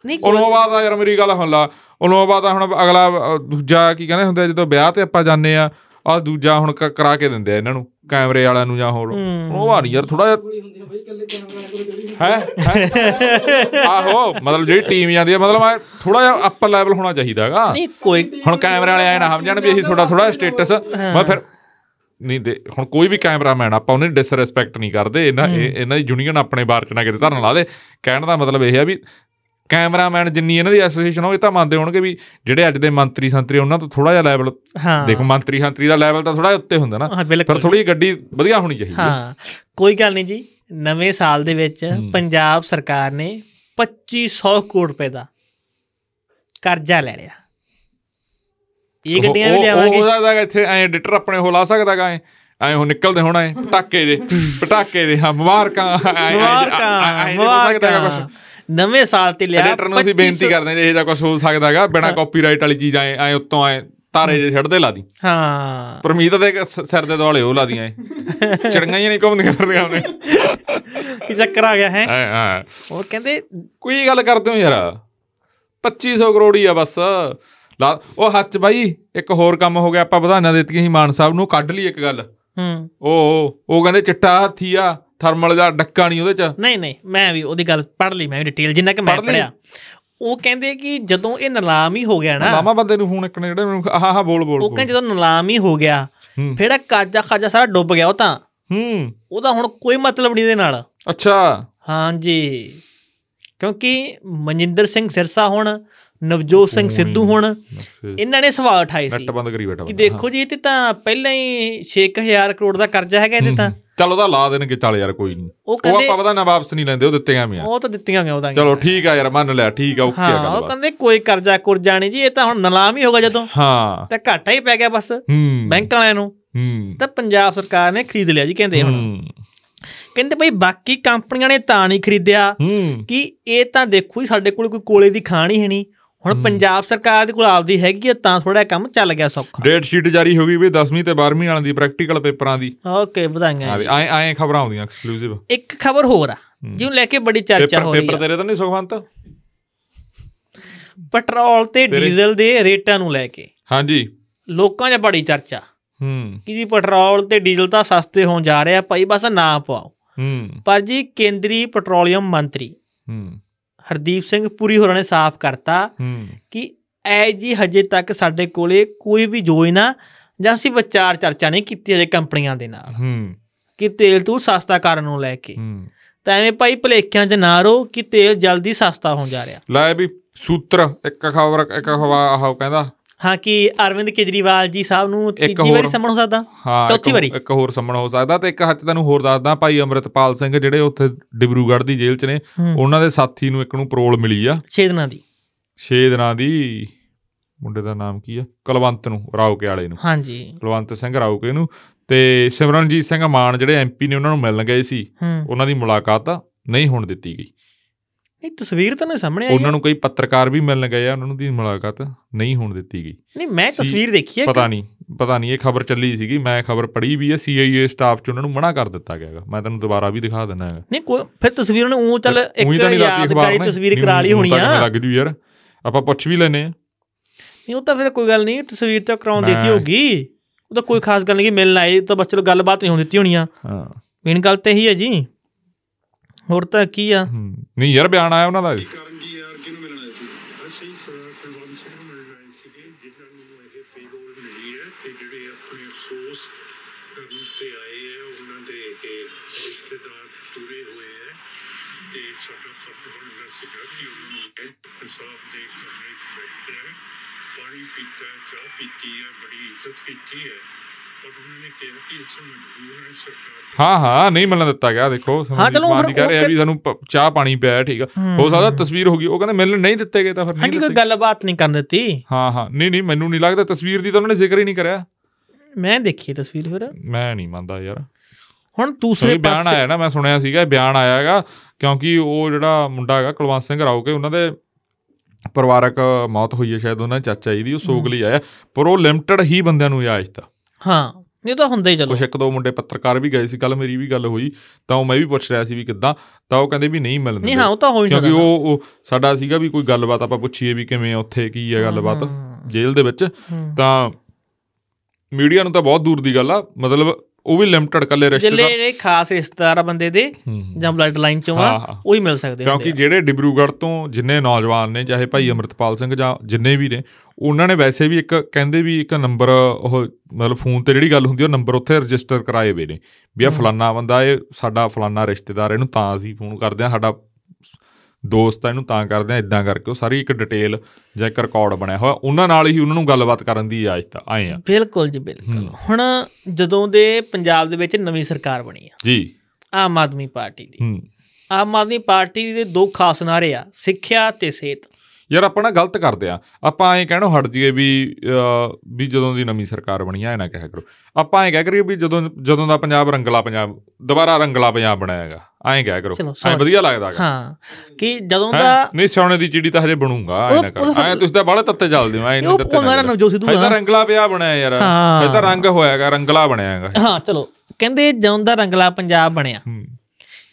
ਨਹੀਂ ਉਹਨੋਵਾ ਦਾ ਯਾਰ ਮੇਰੀ ਗੱਲ ਹੁਣ ਲਾ। ਉਹਨੋਵਾ ਦਾ ਹੁਣ ਅਗਲਾ ਦੂਜਾ ਕੀ ਕਹਿੰਦੇ ਹੁੰਦੇ ਆ ਜਦੋਂ ਵਿਆਹ ਤੇ ਆਪਾਂ ਜਾਂਦੇ ਆ ਆ ਦੂਜਾ ਹੁਣ ਕਰਾ ਕੇ ਦਿੰਦੇ ਆ ਇਹਨਾਂ ਨੂੰ ਕੈਮਰੇ ਵਾਲਿਆਂ ਨੂੰ ਜਾਂ ਹੋਰ। ਹੂੰ। ਉਹਨੋਵਾ ਨਹੀਂ ਯਾਰ ਥੋੜਾ ਜਿਹਾ ਹੈ? ਆਹੋ ਮਤਲਬ ਜਿਹੜੀ ਟੀਮ ਜਾਂਦੀ ਆ ਮਤਲਬ ਐ ਥੋੜਾ ਜਿਹਾ ਅੱਪਰ ਲੈਵਲ ਹੋਣਾ ਚਾਹੀਦਾ ਹੈਗਾ। ਨਹੀਂ ਕੋਈ ਹੁਣ ਕੈਮਰੇ ਵਾਲੇ ਆਏ ਨਾ ਸਮਝਣ ਵੀ ਅਸੀਂ ਥੋੜਾ ਥੋੜਾ ਸਟੇਟਸ ਮੈਂ ਫਿਰ ਨਹੀਂ ਦੇ ਹੁਣ ਕੋਈ ਵੀ ਕੈਮਰਾਮੈਨ ਆਪਾਂ ਉਹਨੇ ਡਿਸਰੈਸਪੈਕਟ ਨਹੀਂ ਕਰਦੇ ਇਹਨਾਂ ਇਹ- ਇਹਨਾਂ ਦੀ ਯੂਨੀਅਨ ਆਪਣੇ ਬਾਰ ਚ ਨਾ ਕਿਤੇ ਧਰਨ ਲਾ ਦੇ। ਕਹਿਣ ਦਾ ਮਤਲਬ ਇਹ ਹੈ ਵੀ ਕੈਮਰਾਮੈਨ ਜਿੰਨੀ ਇਹਨਾਂ ਦੀ ਐਸੋਸੀਏਸ਼ਨ ਉਹ ਇਹ ਤਾਂ ਮੰਨਦੇ ਹੋਣਗੇ ਵੀ ਜਿਹੜੇ ਅੱਜ ਦੇ ਮੰਤਰੀ ਸੰਤਰੀ ਉਹਨਾਂ ਤੋਂ ਥੋੜਾ ਜਿਹਾ ਲੈਵਲ ਹਾਂ। ਦੇਖੋ ਮੰਤਰੀ ਸੰਤਰੀ ਦਾ ਲੈਵਲ ਤਾਂ ਥੋੜਾ ਉੱਤੇ ਹੁੰਦਾ ਨਾ। ਹਾਂ ਬਿਲਕੁਲ। ਥੋੜੀ ਗੱਡੀ ਵਧੀਆ ਹੋਣੀ ਚਾਹੀਦੀ ਹੈ। ਹਾਂ ਕੋਈ ਗੱਲ ਨਹੀਂ ਜੀ ਨਵੇਂ ਸਾਲ ਦੇ ਵਿੱਚ ਪੰਜਾਬ ਸਰਕਾਰ ਨੇ 2500 ਕਰੋੜ ਰੁਪਏ ਦਾ ਕਰਜ਼ਾ ਲੈ ਲਿਆ। ਇਹ ਗੱਡੀਆਂ ਵੀ ਲਿਆਵਾਂਗੇ? ਉਹ ਉਹਦਾ ਇੱਥੇ ਐ ਐਡੀਟਰ ਆਪਣੇ ਹੋ ਲਾ ਸਕਦਾਗਾ ਐ। ਐ ਉਹ ਨਿਕਲਦੇ ਹੋਣਾ ਐ ਪਟਾਕੇ ਦੇ ਪਟਾਕੇ ਦੇ ਹਾਂ ਮੁਬਾਰਕਾਂ। ਮੁਬਾਰਕਾਂ ਹੋ ਸਕਦਾ ਮੁਬਾਰਕਾਂ। ਨਵੇਂ ਸਾਲ ਤੇ ਲਿਆ ਐਡੀਟਰ ਨੂੰ ਅਸੀਂ ਬੇਨਤੀ 2500 ਕਰਦੇ ਹਾਂ ਜੇ ਇਹ ਜਿਹਾ ਕੁਝ ਹੋ ਸਕਦਾਗਾ ਬਿਨਾ ਕਾਪੀਰਾਈਟ ਵਾਲੀ ਚੀਜ਼ ਐ ਐ ਉੱਤੋਂ ਐ ਤਾਰੇ ਜੇ ਛੱਡਦੇ ਲਾ ਦੀ। ਹਾਂ। ਪਰਮੀਤ ਦੇ ਸਿਰ ਦੇ ਦੁਆਲੇ ਉਹ ਲਾ ਦੀਆਂ ਐ। ਚੜੀਆਂ ਹੀ ਨਹੀਂ ਘੁੰਮਦੀਆਂ ਫਿਰਦੀਆਂ ਉਹਨੇ। ਕੀ ਚੱਕਰ ਆ ਗਿਆ ਹੈ? ਐ ਐ। ਉਹ ਕਹਿੰਦੇ ਕੋਈ ਗੱਲ ਕਰਦੇ ਹੋ ਯਾਰ? 2500 ਕਰੋੜ ਹੀ ਆ ਬਸ। ਉਹ ਹੱਥ ਬਾਈ ਇੱਕ ਹੋਰ ਕੰਮ ਹੋ ਗਿਆ ਆਪਾਂ ਵਧਾਈਆਂ ਦਿੱਤੀਆਂ ਸੀ ਮਾਨ ਸਾਹਿਬ ਨੂੰ ਕੱਢ ਲਈ ਇੱਕ ਗੱਲ। ਹੂੰ। ਉਹ ਉਹ- ਕਹਿੰਦੇ ਚਿੱਟਾ ਹਾਥੀ ਆ ਥਰਮਲ ਦਾ ਡੱਕਾ ਨਹੀਂ ਉਹਦੇ ਚ। ਨਹੀਂ ਨਹੀਂ ਮੈਂ ਵੀ ਉਹਦੀ ਗੱਲ ਪੜ੍ਹ ਲਈ ਮੈਂ ਵੀ ਡਿਟੇਲ ਜਿੰਨਾ ਕਿ ਮੈਂ? ਪੜਿਆ ਉਹ ਕਹਿੰਦੇ ਕਿ ਜਦੋਂ ਇਹ ਨਿਲਾਮ ਹੀ ਹੋ ਗਿਆ ਨਾ ਲਾਮਾ ਬੰਦੇ ਨੂੰ ਫੋਨ ਇੱਕ ਨੇ ਜਿਹੜੇ ਮੈਨੂੰ ਹਾਂ ਹਾਂ ਬੋਲ ਬੋਲ ਉਹ। ਕਹਿੰਦੇ ਜਦੋਂ ਨਿਲਾਮ ਹੀ ਹੋ ਗਿਆ। ਫਿਰ ਇਹ ਕਾਜਾ ਖਾਜਾ ਸਾਰਾ ਡੁੱਬ ਗਿਆ ਉਹ ਤਾਂ। ਹੂੰ। ਉਹਦਾ ਹੁਣ ਕੋਈ ਮਤਲਬ ਨਹੀਂ ਇਹਦੇ ਨਾਲ। ਅੱਛਾ। ਹਾਂਜੀ। ਕਿਉਂਕਿ ਮਨਜਿੰਦਰ ਸਿੰਘ ਸਿਰਸਾ ਹੁਣ ਨਵਜੋਤ ਸਿੰਘ ਸਿੱਧੂ ਹੁਣ। ਇਹਨਾਂ ਨੇ ਸਵਾਲ ਉਠਾਏ ਸੀ। ਨੈਟ ਬੰਦ ਕਰੀ ਬੈਠਾ ਕਿ। ਦੇਖੋ ਜੀ ਇਹ ਤੇ ਤਾਂ ਪਹਿਲਾਂ ਹੀ 6000 ਕਰੋੜ ਦਾ ਕਰਜ਼ਾ ਹੈਗਾ ਇਹਦੇ ਤਾਂ ਚੱਲ ਉਹਦਾ ਲਾ ਦੇਣਗੇ ਚੱਲ ਯਾਰ ਕੋਈ ਨਹੀਂ। ਉਹ ਆਪਾਂ ਪਤਾ ਨਾ ਵਾਪਸ ਨਹੀਂ ਲੈਂਦੇ ਉਹ ਦਿੱਤੀਆਂ ਵੀ ਆ। ਉਹ ਤਾਂ ਦਿੱਤੀਆਂ ਹੋਈਆਂ ਉਹਦਾ ਚਲੋ ਠੀਕ ਆ ਯਾਰ ਮੰਨ ਲਿਆ ਠੀਕ ਆ ਓਕੇ ਆ ਹਾਂ ਉਹ ਗੱਲ ਕਹਿੰਦੇ ਕੋਈ ਕਰਜ਼ਾ ਕੁਰਜ਼ਾ ਨਹੀਂ ਜੀ ਇਹ ਤਾਂ ਹੁਣ ਨਿਲਾਮ ਹੀ ਹੋਗਾ ਜਦੋਂ। ਹਾਂ। ਤਾਂ ਘਾਟਾ ਹੀ ਪੈ ਗਿਆ ਬਸ ਹੂੰ। ਬੈਂਕ ਵਾਲਿਆਂ ਨੂੰ। ਹੂੰ। ਤਾਂ ਪੰਜਾਬ ਸਰਕਾਰ ਨੇ ਖਰੀਦ ਲਿਆ ਜੀ ਕਹਿੰਦੇ ਹੁਣ। ਹੂੰ। ਕਹਿੰਦੇ ਬਈ ਬਾਕੀ ਕੰਪਨੀਆਂ ਨੇ ਤਾਂ ਨਹੀਂ ਖਰੀਦਿਆ। ਹੂੰ। ਕਿ ਇਹ ਤਾਂ ਦੇਖੋ ਜੀ ਸਾਡੇ ਕੋਲ ਕੋਈ ਕੋਲੇ ਦੀ ਖਾਣ ਹੀ ਹੈ ਨਹੀਂ। ਹੁਣ ਪੰਜਾਬ ਸਰਕਾਰ ਦੇ ਕੋਲ ਆਪਦੀ ਹੈਗੀ ਆ ਤਾਂ ਥੋੜਾ ਕੰਮ ਚੱਲ ਗਿਆ ਸੌਖਾ। ਡੇਟ ਸ਼ੀਟ ਜਾਰੀ ਹੋ ਗਈ ਵੀ 10ਵੀਂ ਤੇ 12ਵੀਂ ਵਾਲਿਆਂ ਦੀ ਪ੍ਰੈਕਟੀਕਲ ਪੇਪਰਾਂ ਦੀ। ਓਕੇ ਵਧਾਈਆਂ ਜੀ। ਐ ਐ ਖਬਰਾਂ ਆਉਂਦੀਆਂ ਐਕਸਕਲੂਸਿਵ ਇੱਕ ਖਬਰ ਹੋਰ ਆ ਜਿਹਨੂੰ ਲੈ ਕੇ ਬੜੀ ਚਰਚਾ ਪੇਪਰ ਹੋ ਰਹੀ ਪੇਪਰ ਆ ਤੇਰੇ ਤਾਂ ਨਹੀਂ ਸੁਖਵੰਤ? ਪੈਟਰੋਲ ਤੇ ਡੀਜ਼ਲ ਦੇ ਰੇਟਾਂ ਨੂੰ ਲੈ ਕੇ। ਹਾਂਜੀ। ਲੋਕਾਂ 'ਚ ਬੜੀ ਚਰਚਾ। ਹੂੰ। ਕਿ ਜੀ ਪੈਟਰੋਲ ਤੇ ਡੀਜ਼ਲ ਤਾਂ ਸਸਤੇ ਹੋਣ ਜਾ ਰਹੇ ਆ ਭਾਈ ਬਸ ਨਾ ਪਵਾਓ ਹੂੰ। ਪਰ ਜੀ ਕੇਂਦਰੀ ਪੈਟਰੋਲੀਅਮ ਮੰਤਰੀ ਹੂੰ। ਹਰਦੀਪ ਸਿੰਘ ਪੁਰੀ ਹੋਰਾਂ ਨੇ ਸਾਫ਼ ਕਰਤਾ ਹੂੰ। ਕਿ ਐ ਜੀ ਹਜੇ ਤੱਕ ਸਾਡੇ ਕੋਲੇ ਕੋਈ ਵੀ ਯੋਜਨਾ ਜਾਂ ਅਸੀਂ ਵਿਚਾਰ ਚਰਚਾ ਨਹੀਂ ਕੀਤੀ ਅਜੇ ਕੰਪਨੀਆਂ ਦੇ ਨਾਲ। ਹੂੰ। ਕਿ ਤੇਲ ਤੂੰ ਸਸਤਾ ਕਰਨ ਨੂੰ ਲੈ ਕੇ। ਹੂੰ। ਤਾਂ ਐਵੇਂ ਭਾਈ ਭਲੇਖਿਆਂ 'ਚ ਨਾ ਰਹੋ ਕਿ ਤੇਲ ਜਲਦੀ ਸਸਤਾ ਹੋਣ ਜਾ ਰਿਹਾ। ਲੈ ਵੀ ਸੂਤਰ ਇੱਕ ਖਬਰ ਇੱਕ ਖਬਰ ਆਹ ਕਹਿੰਦਾ ਹਾਂ ਕਿ ਅਰਵਿੰਦ ਕੇਜਰੀਵਾਲ ਜੀ ਸਾਹਿਬ ਨੂੰ ਤੀਜੀ ਵਾਰੀ ਸਮਣ ਹੋ ਸਕਦਾ? ਹਾਂ ਚੌਥੀ ਵਾਰੀ। ਇੱਕ ਹੋਰ ਸੰਮਣ ਹੋ ਸਕਦਾ ਤੇ ਇੱਕ ਹੱਥ ਤੈਨੂੰ ਹੋਰ ਦੱਸਦਾ ਭਾਈ ਅਮਰਿਤਪਾਲ ਸਿੰਘ ਜਿਹੜੇ ਉੱਥੇ ਡਿਬਰੂਗੜ੍ਹ ਦੀ ਜੇਲ੍ਹ 'ਚ ਨੇ। ਉਹਨਾਂ ਦੇ ਸਾਥੀ ਨੂੰ ਇੱਕ ਨੂੰ ਪਰੋਲ ਮਿਲੀ ਆ। 6 ਦਿਨਾਂ ਦੀ। 6 ਦਿਨਾਂ ਦੀ ਮੁੰਡੇ ਦਾ ਨਾਮ ਕੀ ਆ? ਕੁਲਵੰਤ ਨੂੰ ਰਾਉਕੇ ਵਾਲੇ ਨੂੰ। ਹਾਂਜੀ। ਕੁਲਵੰਤ ਸਿੰਘ ਰਾਉਕੇ ਨੂੰ ਤੇ ਸਿਮਰਨਜੀਤ ਸਿੰਘ ਮਾਨ ਜਿਹੜੇ ਐਮਪੀ ਨੇ ਉਹਨਾਂ ਨੂੰ ਮਿਲਣ ਗਏ ਸੀ। ਉਹਨਾਂ ਦੀ ਮੁਲਾਕਾਤ ਨਹੀਂ ਹੋਣ ਦਿੱਤੀ ਗਈ। ਇਹ ਤਸਵੀਰ ਤਾਂ ਨਹੀਂ ਸਾਹਮਣੇ ਆਈ ਉਹਨਾਂ ਨੂੰ ਕਈ ਪੱਤਰਕਾਰ ਵੀ ਮਿਲਣ ਗਏ ਆ ਉਹਨਾਂ ਨੂੰ ਦੀ ਮੁਲਾਕਾਤ ਨਹੀਂ ਹੋਣ ਦਿੱਤੀ ਗਈ। ਨਹੀਂ ਮੈਂ ਤਸਵੀਰ ਦੇਖੀ ਹੈ ਪਤਾ ਨਹੀਂ ਪਤਾ ਨਹੀਂ ਇਹ ਖਬਰ ਚੱਲੀ ਸੀਗੀ ਮੈਂ ਖਬਰ ਪੜ੍ਹੀ ਵੀ ਹੈ ਸੀਆਈਏ ਸਟਾਫ ਚ ਉਹਨਾਂ ਨੂੰ ਮਨਾ ਕਰ ਦਿੱਤਾ ਗਿਆ ਹੈਗਾ। ਮੈਂ ਤੈਨੂੰ ਦੁਬਾਰਾ ਵੀ ਦਿਖਾ ਦਿੰਦਾ ਹੈਗਾ। ਨਹੀਂ ਕੋਈ ਫਿਰ ਤਸਵੀਰ ਉਹਨੇ ਉਹ ਚੱਲ ਇੱਕ ਯਾਦਗਾਰੀ ਨੇ ਤਸਵੀਰ ਕਰਾ ਲਈ ਹੋਣੀ ਆ। ਲੱਗ ਜੂ ਯਾਰ ਆਪਾਂ ਪੁੱਛ ਵੀ ਲੈਨੇ ਆ ਨਹੀਂ ਉਹ ਤਾਂ ਫਿਰ ਕੋਈ ਗੱਲ ਨਹੀਂ ਤਸਵੀਰ ਤਾਂ ਕਰਾਉਣ ਦਿੱਤੀ ਹੋਗੀ ਉਹ ਤਾਂ ਕੋਈ ਖਾਸ ਗੱਲ ਨਹੀਂ ਮਿਲਣ ਆਏ ਤਾਂ ਬਸ ਚਲੋ ਗੱਲਬਾਤ ਨਹੀਂ ਹੋਣ ਦਿੱਤੀ ਹੋਣੀ ਆ। ਹਾਂ। ਮੇਨ ਗੱਲ ਤੇ ਇਹੀ ਹੈ ਜੀ। ਹੋਰ ਤਾਂ ਕੀ ਆ। ਨਹੀਂ ਯਾਰ ਬਿਆਨ ਆਇਆ ਉਹਨਾਂ ਦਾ। ਕਰਨ ਕੀ ਯਾਰ ਕਿਹਨੂੰ ਮਿਲਣਾ ਸੀ? ਅਸੀਂ ਸਰਦਾਰ ਕੁਲਵੰਤ ਸਿੰਘ ਨੂੰ ਮਿਲਣ ਆਏ ਸੀਗੇ ਜਿਨ੍ਹਾਂ ਨੂੰ ਇਹ ਪੇਰੋਲ ਮਿਲੀ ਹੈ ਤੇ ਜਿਹੜੇ ਆਪਣੇ ਅਫਸੋਸ ਕਰਨ ਤੇ ਆਏ ਹੈ ਉਹਨਾਂ ਦੇ ਇਹ ਰਿਸ਼ਤੇਦਾਰ ਤੁਰੇ ਹੋਏ ਹੈ ਤੇ ਸਾਡਾ ਫਰਜ਼ ਬਣਦਾ ਸੀਗਾ ਕਿ ਉਹਨਾਂ ਨੂੰ ਇਨਸਾਫ ਦੇ ਕਮਰੇ 'ਚ ਬੈਠੇ ਹੈ ਪਾਣੀ ਪੀਤਾ ਚਾਹ ਪੀਤੀ ਹੈ ਬੜੀ ਇੱਜ਼ਤ ਕੀਤੀ ਹੈ। ਕਿ ਹੈ ਹਾਂ ਨਹੀਂ ਮਿਲਣ ਦਿੱਤਾ ਗਿਆ ਦੇਖੋ ਹਾਂ, ਚਲੋ ਮਾਨ ਫਿਰ ਜੀ ਕਹਿ ਰਿਹਾ ਵੀ ਸਾਨੂੰ ਚਾਹ ਪਾਣੀ ਪਿਆ ਠੀਕ ਆ। ਹੋ ਸਕਦਾ ਤਸਵੀਰ ਹੋ ਗਈ ਉਹ ਕਹਿੰਦੇ ਮਿਲਣ ਨਹੀਂ ਦਿੱਤੇ ਗਏ ਤਾਂ ਫਿਰ ਨਹੀਂ ਕਿ ਕੋਈ ਗੱਲਬਾਤ ਨਹੀਂ ਕਰਨ ਦਿੱਤੀ। ਹਾਂ ਹਾਂ ਨਹੀਂ ਨਹੀਂ ਮੈਨੂੰ ਨਹੀਂ ਲੱਗਦਾ ਤਸਵੀਰ ਦੀ ਤਾਂ ਉਹਨਾਂ ਨੇ ਜ਼ਿਕਰ ਹੀ ਨਹੀਂ ਕਰਿਆ। ਮੈਂ ਦੇਖੀ ਤਸਵੀਰ ਫਿਰ। ਮੈਂ ਨਹੀਂ ਮੰਨਦਾ ਯਾਰ। ਹੁਣ ਦੂਸਰੇ ਸਹੀ ਬਿਆਨ ਪਾਸੇ ਆਇਆ ਨਾ ਮੈਂ ਸੁਣਿਆ ਸੀਗਾ ਬਿਆਨ ਆਇਆ ਹੈਗਾ ਕਿਉਂਕਿ ਉਹ ਜਿਹੜਾ ਮੁੰਡਾ ਹੈਗਾ ਕੁਲਵੰਤ ਸਿੰਘ ਰਾਉਕੇ ਉਹਨਾਂ ਦੇ ਪਰਿਵਾਰਕ ਮੌਤ ਹੋਈ ਹੈ ਸ਼ਾਇਦ ਉਹਨਾਂ ਦੇ ਚਾਚਾ ਜੀ ਦੀ ਉਹ ਸੋਗ ਲਈ ਆਇਆ ਪਰ ਉਹ ਲਿਮਟਿਡ ਹੀ ਬੰਦਿਆਂ ਨੂੰ ਇਜਾਜ਼ਤ ਦਿੱਤਾ ਹਾਂ ਨਹੀਂ ਤਾਂ ਹੁੰਦਾ ਹੀ ਚਲੋ। ਕੁਛ ਇੱਕ ਦੋ ਮੁੰਡੇ ਪੱਤਰਕਾਰ ਵੀ ਗਏ ਸੀ ਕੱਲ ਮੇਰੀ ਵੀ ਗੱਲ ਹੋਈ ਤਾਂ ਉਹ ਮੈਂ ਵੀ ਪੁੱਛ ਰਿਹਾ ਸੀ ਵੀ ਕਿੱਦਾਂ ਤਾਂ ਉਹ ਕਹਿੰਦੇ ਵੀ ਨਹੀਂ ਮਿਲਦੇ ਨਹੀਂ ਹਾਂ ਉਹ ਤਾਂ ਹੋ ਹੀ ਕਿਉਂਕਿ ਸਕਦਾ। ਉਹ ਉਹ ਸਾਡਾ ਸੀਗਾ ਵੀ ਕੋਈ ਗੱਲਬਾਤ ਆਪਾਂ ਪੁੱਛੀਏ ਵੀ ਕਿਵੇਂ ਉੱਥੇ ਕੀ ਹੈ ਗੱਲਬਾਤ ਜੇਲ੍ਹ ਦੇ ਵਿੱਚ। ਤਾਂ ਮੀਡੀਆ ਨੂੰ ਤਾਂ ਬਹੁਤ ਦੂਰ ਦੀ ਗੱਲ ਆ ਮਤਲਬ ਉਹ ਵੀ ਲਿਮਟਿਡ ਕੱਲੇ ਰਿਸ਼ਤੇਦਾਰ ਜਿਹੜੇ ਖਾਸ ਰਿਸ਼ਤੇਦਾਰ ਆ ਬੰਦੇ ਦੇ। ਜਾਂ ਬਲੱਡ ਲਾਈਨ ਚੋਂ ਆ। ਉਹ ਹੀ ਮਿਲ ਸਕਦੇ ਕਿਉਂਕਿ ਜਿਹੜੇ ਡਿਬਰੂਗੜ੍ਹ ਤੋਂ ਜਿੰਨੇ ਨੌਜਵਾਨ ਨੇ ਚਾਹੇ ਭਾਈ ਅਮਰਤਪਾਲ ਸਿੰਘ ਜਾਂ ਜਿੰਨੇ ਵੀ ਨੇ ਉਹਨਾਂ ਨੇ ਵੈਸੇ ਵੀ ਇੱਕ ਕਹਿੰਦੇ ਵੀ ਇੱਕ ਨੰਬਰ ਉਹ ਮਤਲਬ ਫੋਨ ਤੇ ਜਿਹੜੀ ਗੱਲ ਹੁੰਦੀ ਉਹ ਨੰਬਰ ਉੱਥੇ ਰਜਿਸਟਰ ਕਰਾਏ ਹੋਏ ਨੇ ਵੀ ਆ ਫਲਾਨਾ ਬੰਦਾ ਇਹ ਸਾਡਾ ਫਲਾਨਾ ਰਿਸ਼ਤੇਦਾਰ ਇਹਨੂੰ ਤਾਂ ਅਸੀਂ ਫੋਨ ਕਰਦੇ ਆ ਸਾਡਾ ਦੋਸਤ ਆ ਇਹਨੂੰ ਤਾਂ ਕਰਦੇ ਆ ਇਦਾਂ ਕਰਕੇ ਉਹ ਸਾਰੀ ਇੱਕ ਡਿਟੇਲ ਜਾਂ ਇੱਕ ਰਿਕਾਰਡ ਬਣਿਆ ਹੋਇਆ। ਉਹਨਾਂ ਨਾਲ ਹੀ ਉਹਨਾਂ ਨੂੰ ਗੱਲਬਾਤ ਕਰਨ ਦੀ ਇਜਾਜ਼ਤ ਆਏ ਆ। ਬਿਲਕੁਲ ਜੀ ਬਿਲਕੁਲ। ਹੁਣ ਜਦੋਂ ਦੇ ਪੰਜਾਬ ਦੇ ਵਿੱਚ ਨਵੀਂ ਸਰਕਾਰ ਬਣੀ ਆ। ਜੀ। ਆਮ ਆਦਮੀ ਪਾਰਟੀ ਦੀ। ਆਮ ਆਦਮੀ ਪਾਰਟੀ ਦੇ ਦੋ ਖਾਸ ਨਾਰੇ ਆ ਸਿੱਖਿਆ ਤੇ ਸਿਹਤ। ਯਾਰ ਆਪਾਂ ਨਾ ਗਲਤ ਕਰਦੇ ਆ ਆਪਾਂ ਐਂ ਕਹਿਣੋਂ ਹਟ ਜੀਏ ਵੀ ਵੀ ਜਦੋਂ ਦੀ ਨਵੀਂ ਸਰਕਾਰ ਬਣੀ ਆ ਐ ਨਾ ਕਹਿਆ ਕਰੋ। ਆਪਾਂ ਐਂ ਕਹਿ ਕਰੀਏ ਵੀ ਜਦੋਂ ਜਦੋਂ ਦਾ ਪੰਜਾਬ ਰੰਗਲਾ ਪੰਜਾਬ ਦੁਬਾਰਾ ਰੰਗਲਾ ਪੰਜਾਬ ਬਣਿਆ ਹੈਗਾ ਐਂ ਕਹਿਆ ਕਰੋ। ਐਂ। ਵਧੀਆ ਲੱਗਦਾ ਹੈਗਾ। ਹਾਂ ਕਿ ਜਦੋਂ ਹੈਂ? ਦਾ ਨਹੀਂ ਸੋਨੇ ਦੀ ਚਿੜੀ ਤਾਂ ਹਜੇ ਬਣੂਗਾ ਐ ਉਹ- ਨਾ ਕਰ। ਉਹ- ਐ ਤੁਸੀਂ ਤਾਂ ਬਾਹਲੇ ਤੱਤੇ ਚੱਲਦੇ ਹੋ ਐ ਨਹੀਂ ਉਹ ਤੱਤੇ ਉਹਨਾਂ ਦਾ ਨਵਜੋਤ ਸਿੱਧੂ ਆ ਰੰਗਲਾ ਪਿਆ ਬਣਿਆ ਯਾਰ। ਹਾਂ। ਇਹ ਤਾਂ ਰੰਗ ਹੋਇਆਗਾ ਰੰਗਲਾ ਬਣਿਆ ਹੈਗਾ। ਹਾਂ ਚਲੋ। ਕਹਿੰਦੇ ਜਦੋਂ ਦਾ ਰੰਗਲਾ ਪੰਜਾਬ ਬਣਿਆ ਹੂੰ।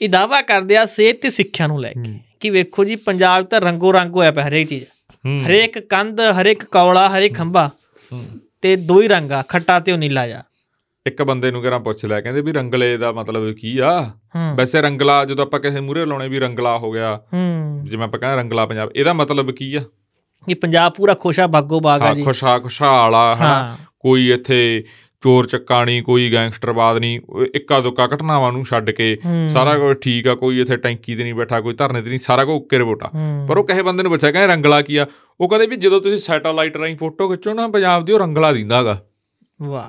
ਇਹ ਦਾਵਾ ਕਰਦੇ ਆ ਸਿਹਤ ਤੇ ਸਿੱਖਿਆ ਨੂੰ ਲੈ ਕੇ। ਕਿ ਵੇਖੋ ਜੀ ਪੰਜਾਬ ਤਾਂ ਰੰਗੋ ਰੰਗ ਹੋਇਆ ਪਿਆ ਹਰੇਕ ਚੀਜ਼। ਹਰੇਕ ਕੰਧ ਹਰੇਕ ਕੌਲਾ ਹਰੇਕ ਖੰਭਾ। ਤੇ ਦੋ ਹੀ ਰੰਗ ਖੱਟਾ ਤੇ ਉਹ ਨੀਲਾ ਜਾ ਇੱਕ ਬੰਦੇ ਨੂੰ ਕਿਹੜਾ ਪੁੱਛ ਲਿਆ ਕਹਿੰਦੇ ਵੀ ਰੰਗਲੇ ਦਾ ਮਤਲਬ ਕੀ ਆ? ਵੈਸੇ ਰੰਗਲਾ ਜਦੋਂ ਆਪਾਂ ਕਿਸੇ ਮੂਰੇ ਲਾਉਣੇ ਵੀ ਰੰਗਲਾ ਹੋ ਗਿਆ ਜਿਵੇਂ ਆਪਾਂ ਕਹਿੰਦੇ ਰੰਗਲਾ ਪੰਜਾਬ ਇਹਦਾ ਮਤਲਬ ਕੀ ਆ? ਇਹ ਪੰਜਾਬ ਪੂਰਾ ਖੁਸ਼ਾ ਬਾਗੋ ਬਾਗ ਆ ਜੀ। ਖੁਸ਼ਾ ਖੁਸ਼ਹਾਲ ਆ ਕੋਈ ਇੱਥੇ ਚੋਰ ਚੱਕਾ ਨਹੀਂ ਕੋਈ ਗੈਂਗਸਟਰਵਾਦ ਨਹੀਂ ਇੱਕਾ ਦੁੱਕਾ ਘਟਨਾਵਾਂ ਨੂੰ ਛੱਡ ਕੇ। ਸਾਰਾ ਕੁਝ ਠੀਕ ਆ ਕੋਈ ਇੱਥੇ ਟੈਂਕੀ ਤੇ ਨਹੀਂ ਬੈਠਾ ਕੋਈ ਧਰਨੇ ਤੇ ਨਹੀਂ ਸਾਰਾ ਕੁਝ ਓਕੇ ਰਿਪੋਰਟ ਆ। ਪਰ ਉਹ ਕਹੇ ਬੰਦੇ ਨੂੰ ਪੁੱਛਿਆ ਕਹਿੰਦੇ ਰੰਗਲਾ ਕੀ ਆ ਉਹ ਕਹਿੰਦੇ ਵੀ ਜਦੋਂ ਤੁਸੀਂ ਸੈਟੇਲਾਈਟ ਰਾਹੀਂ ਫੋਟੋ ਖਿੱਚੋ ਨਾ ਪੰਜਾਬ ਦੀ ਉਹ ਰੰਗਲਾ ਦਿੰਦਾਗਾ ਵਾਹ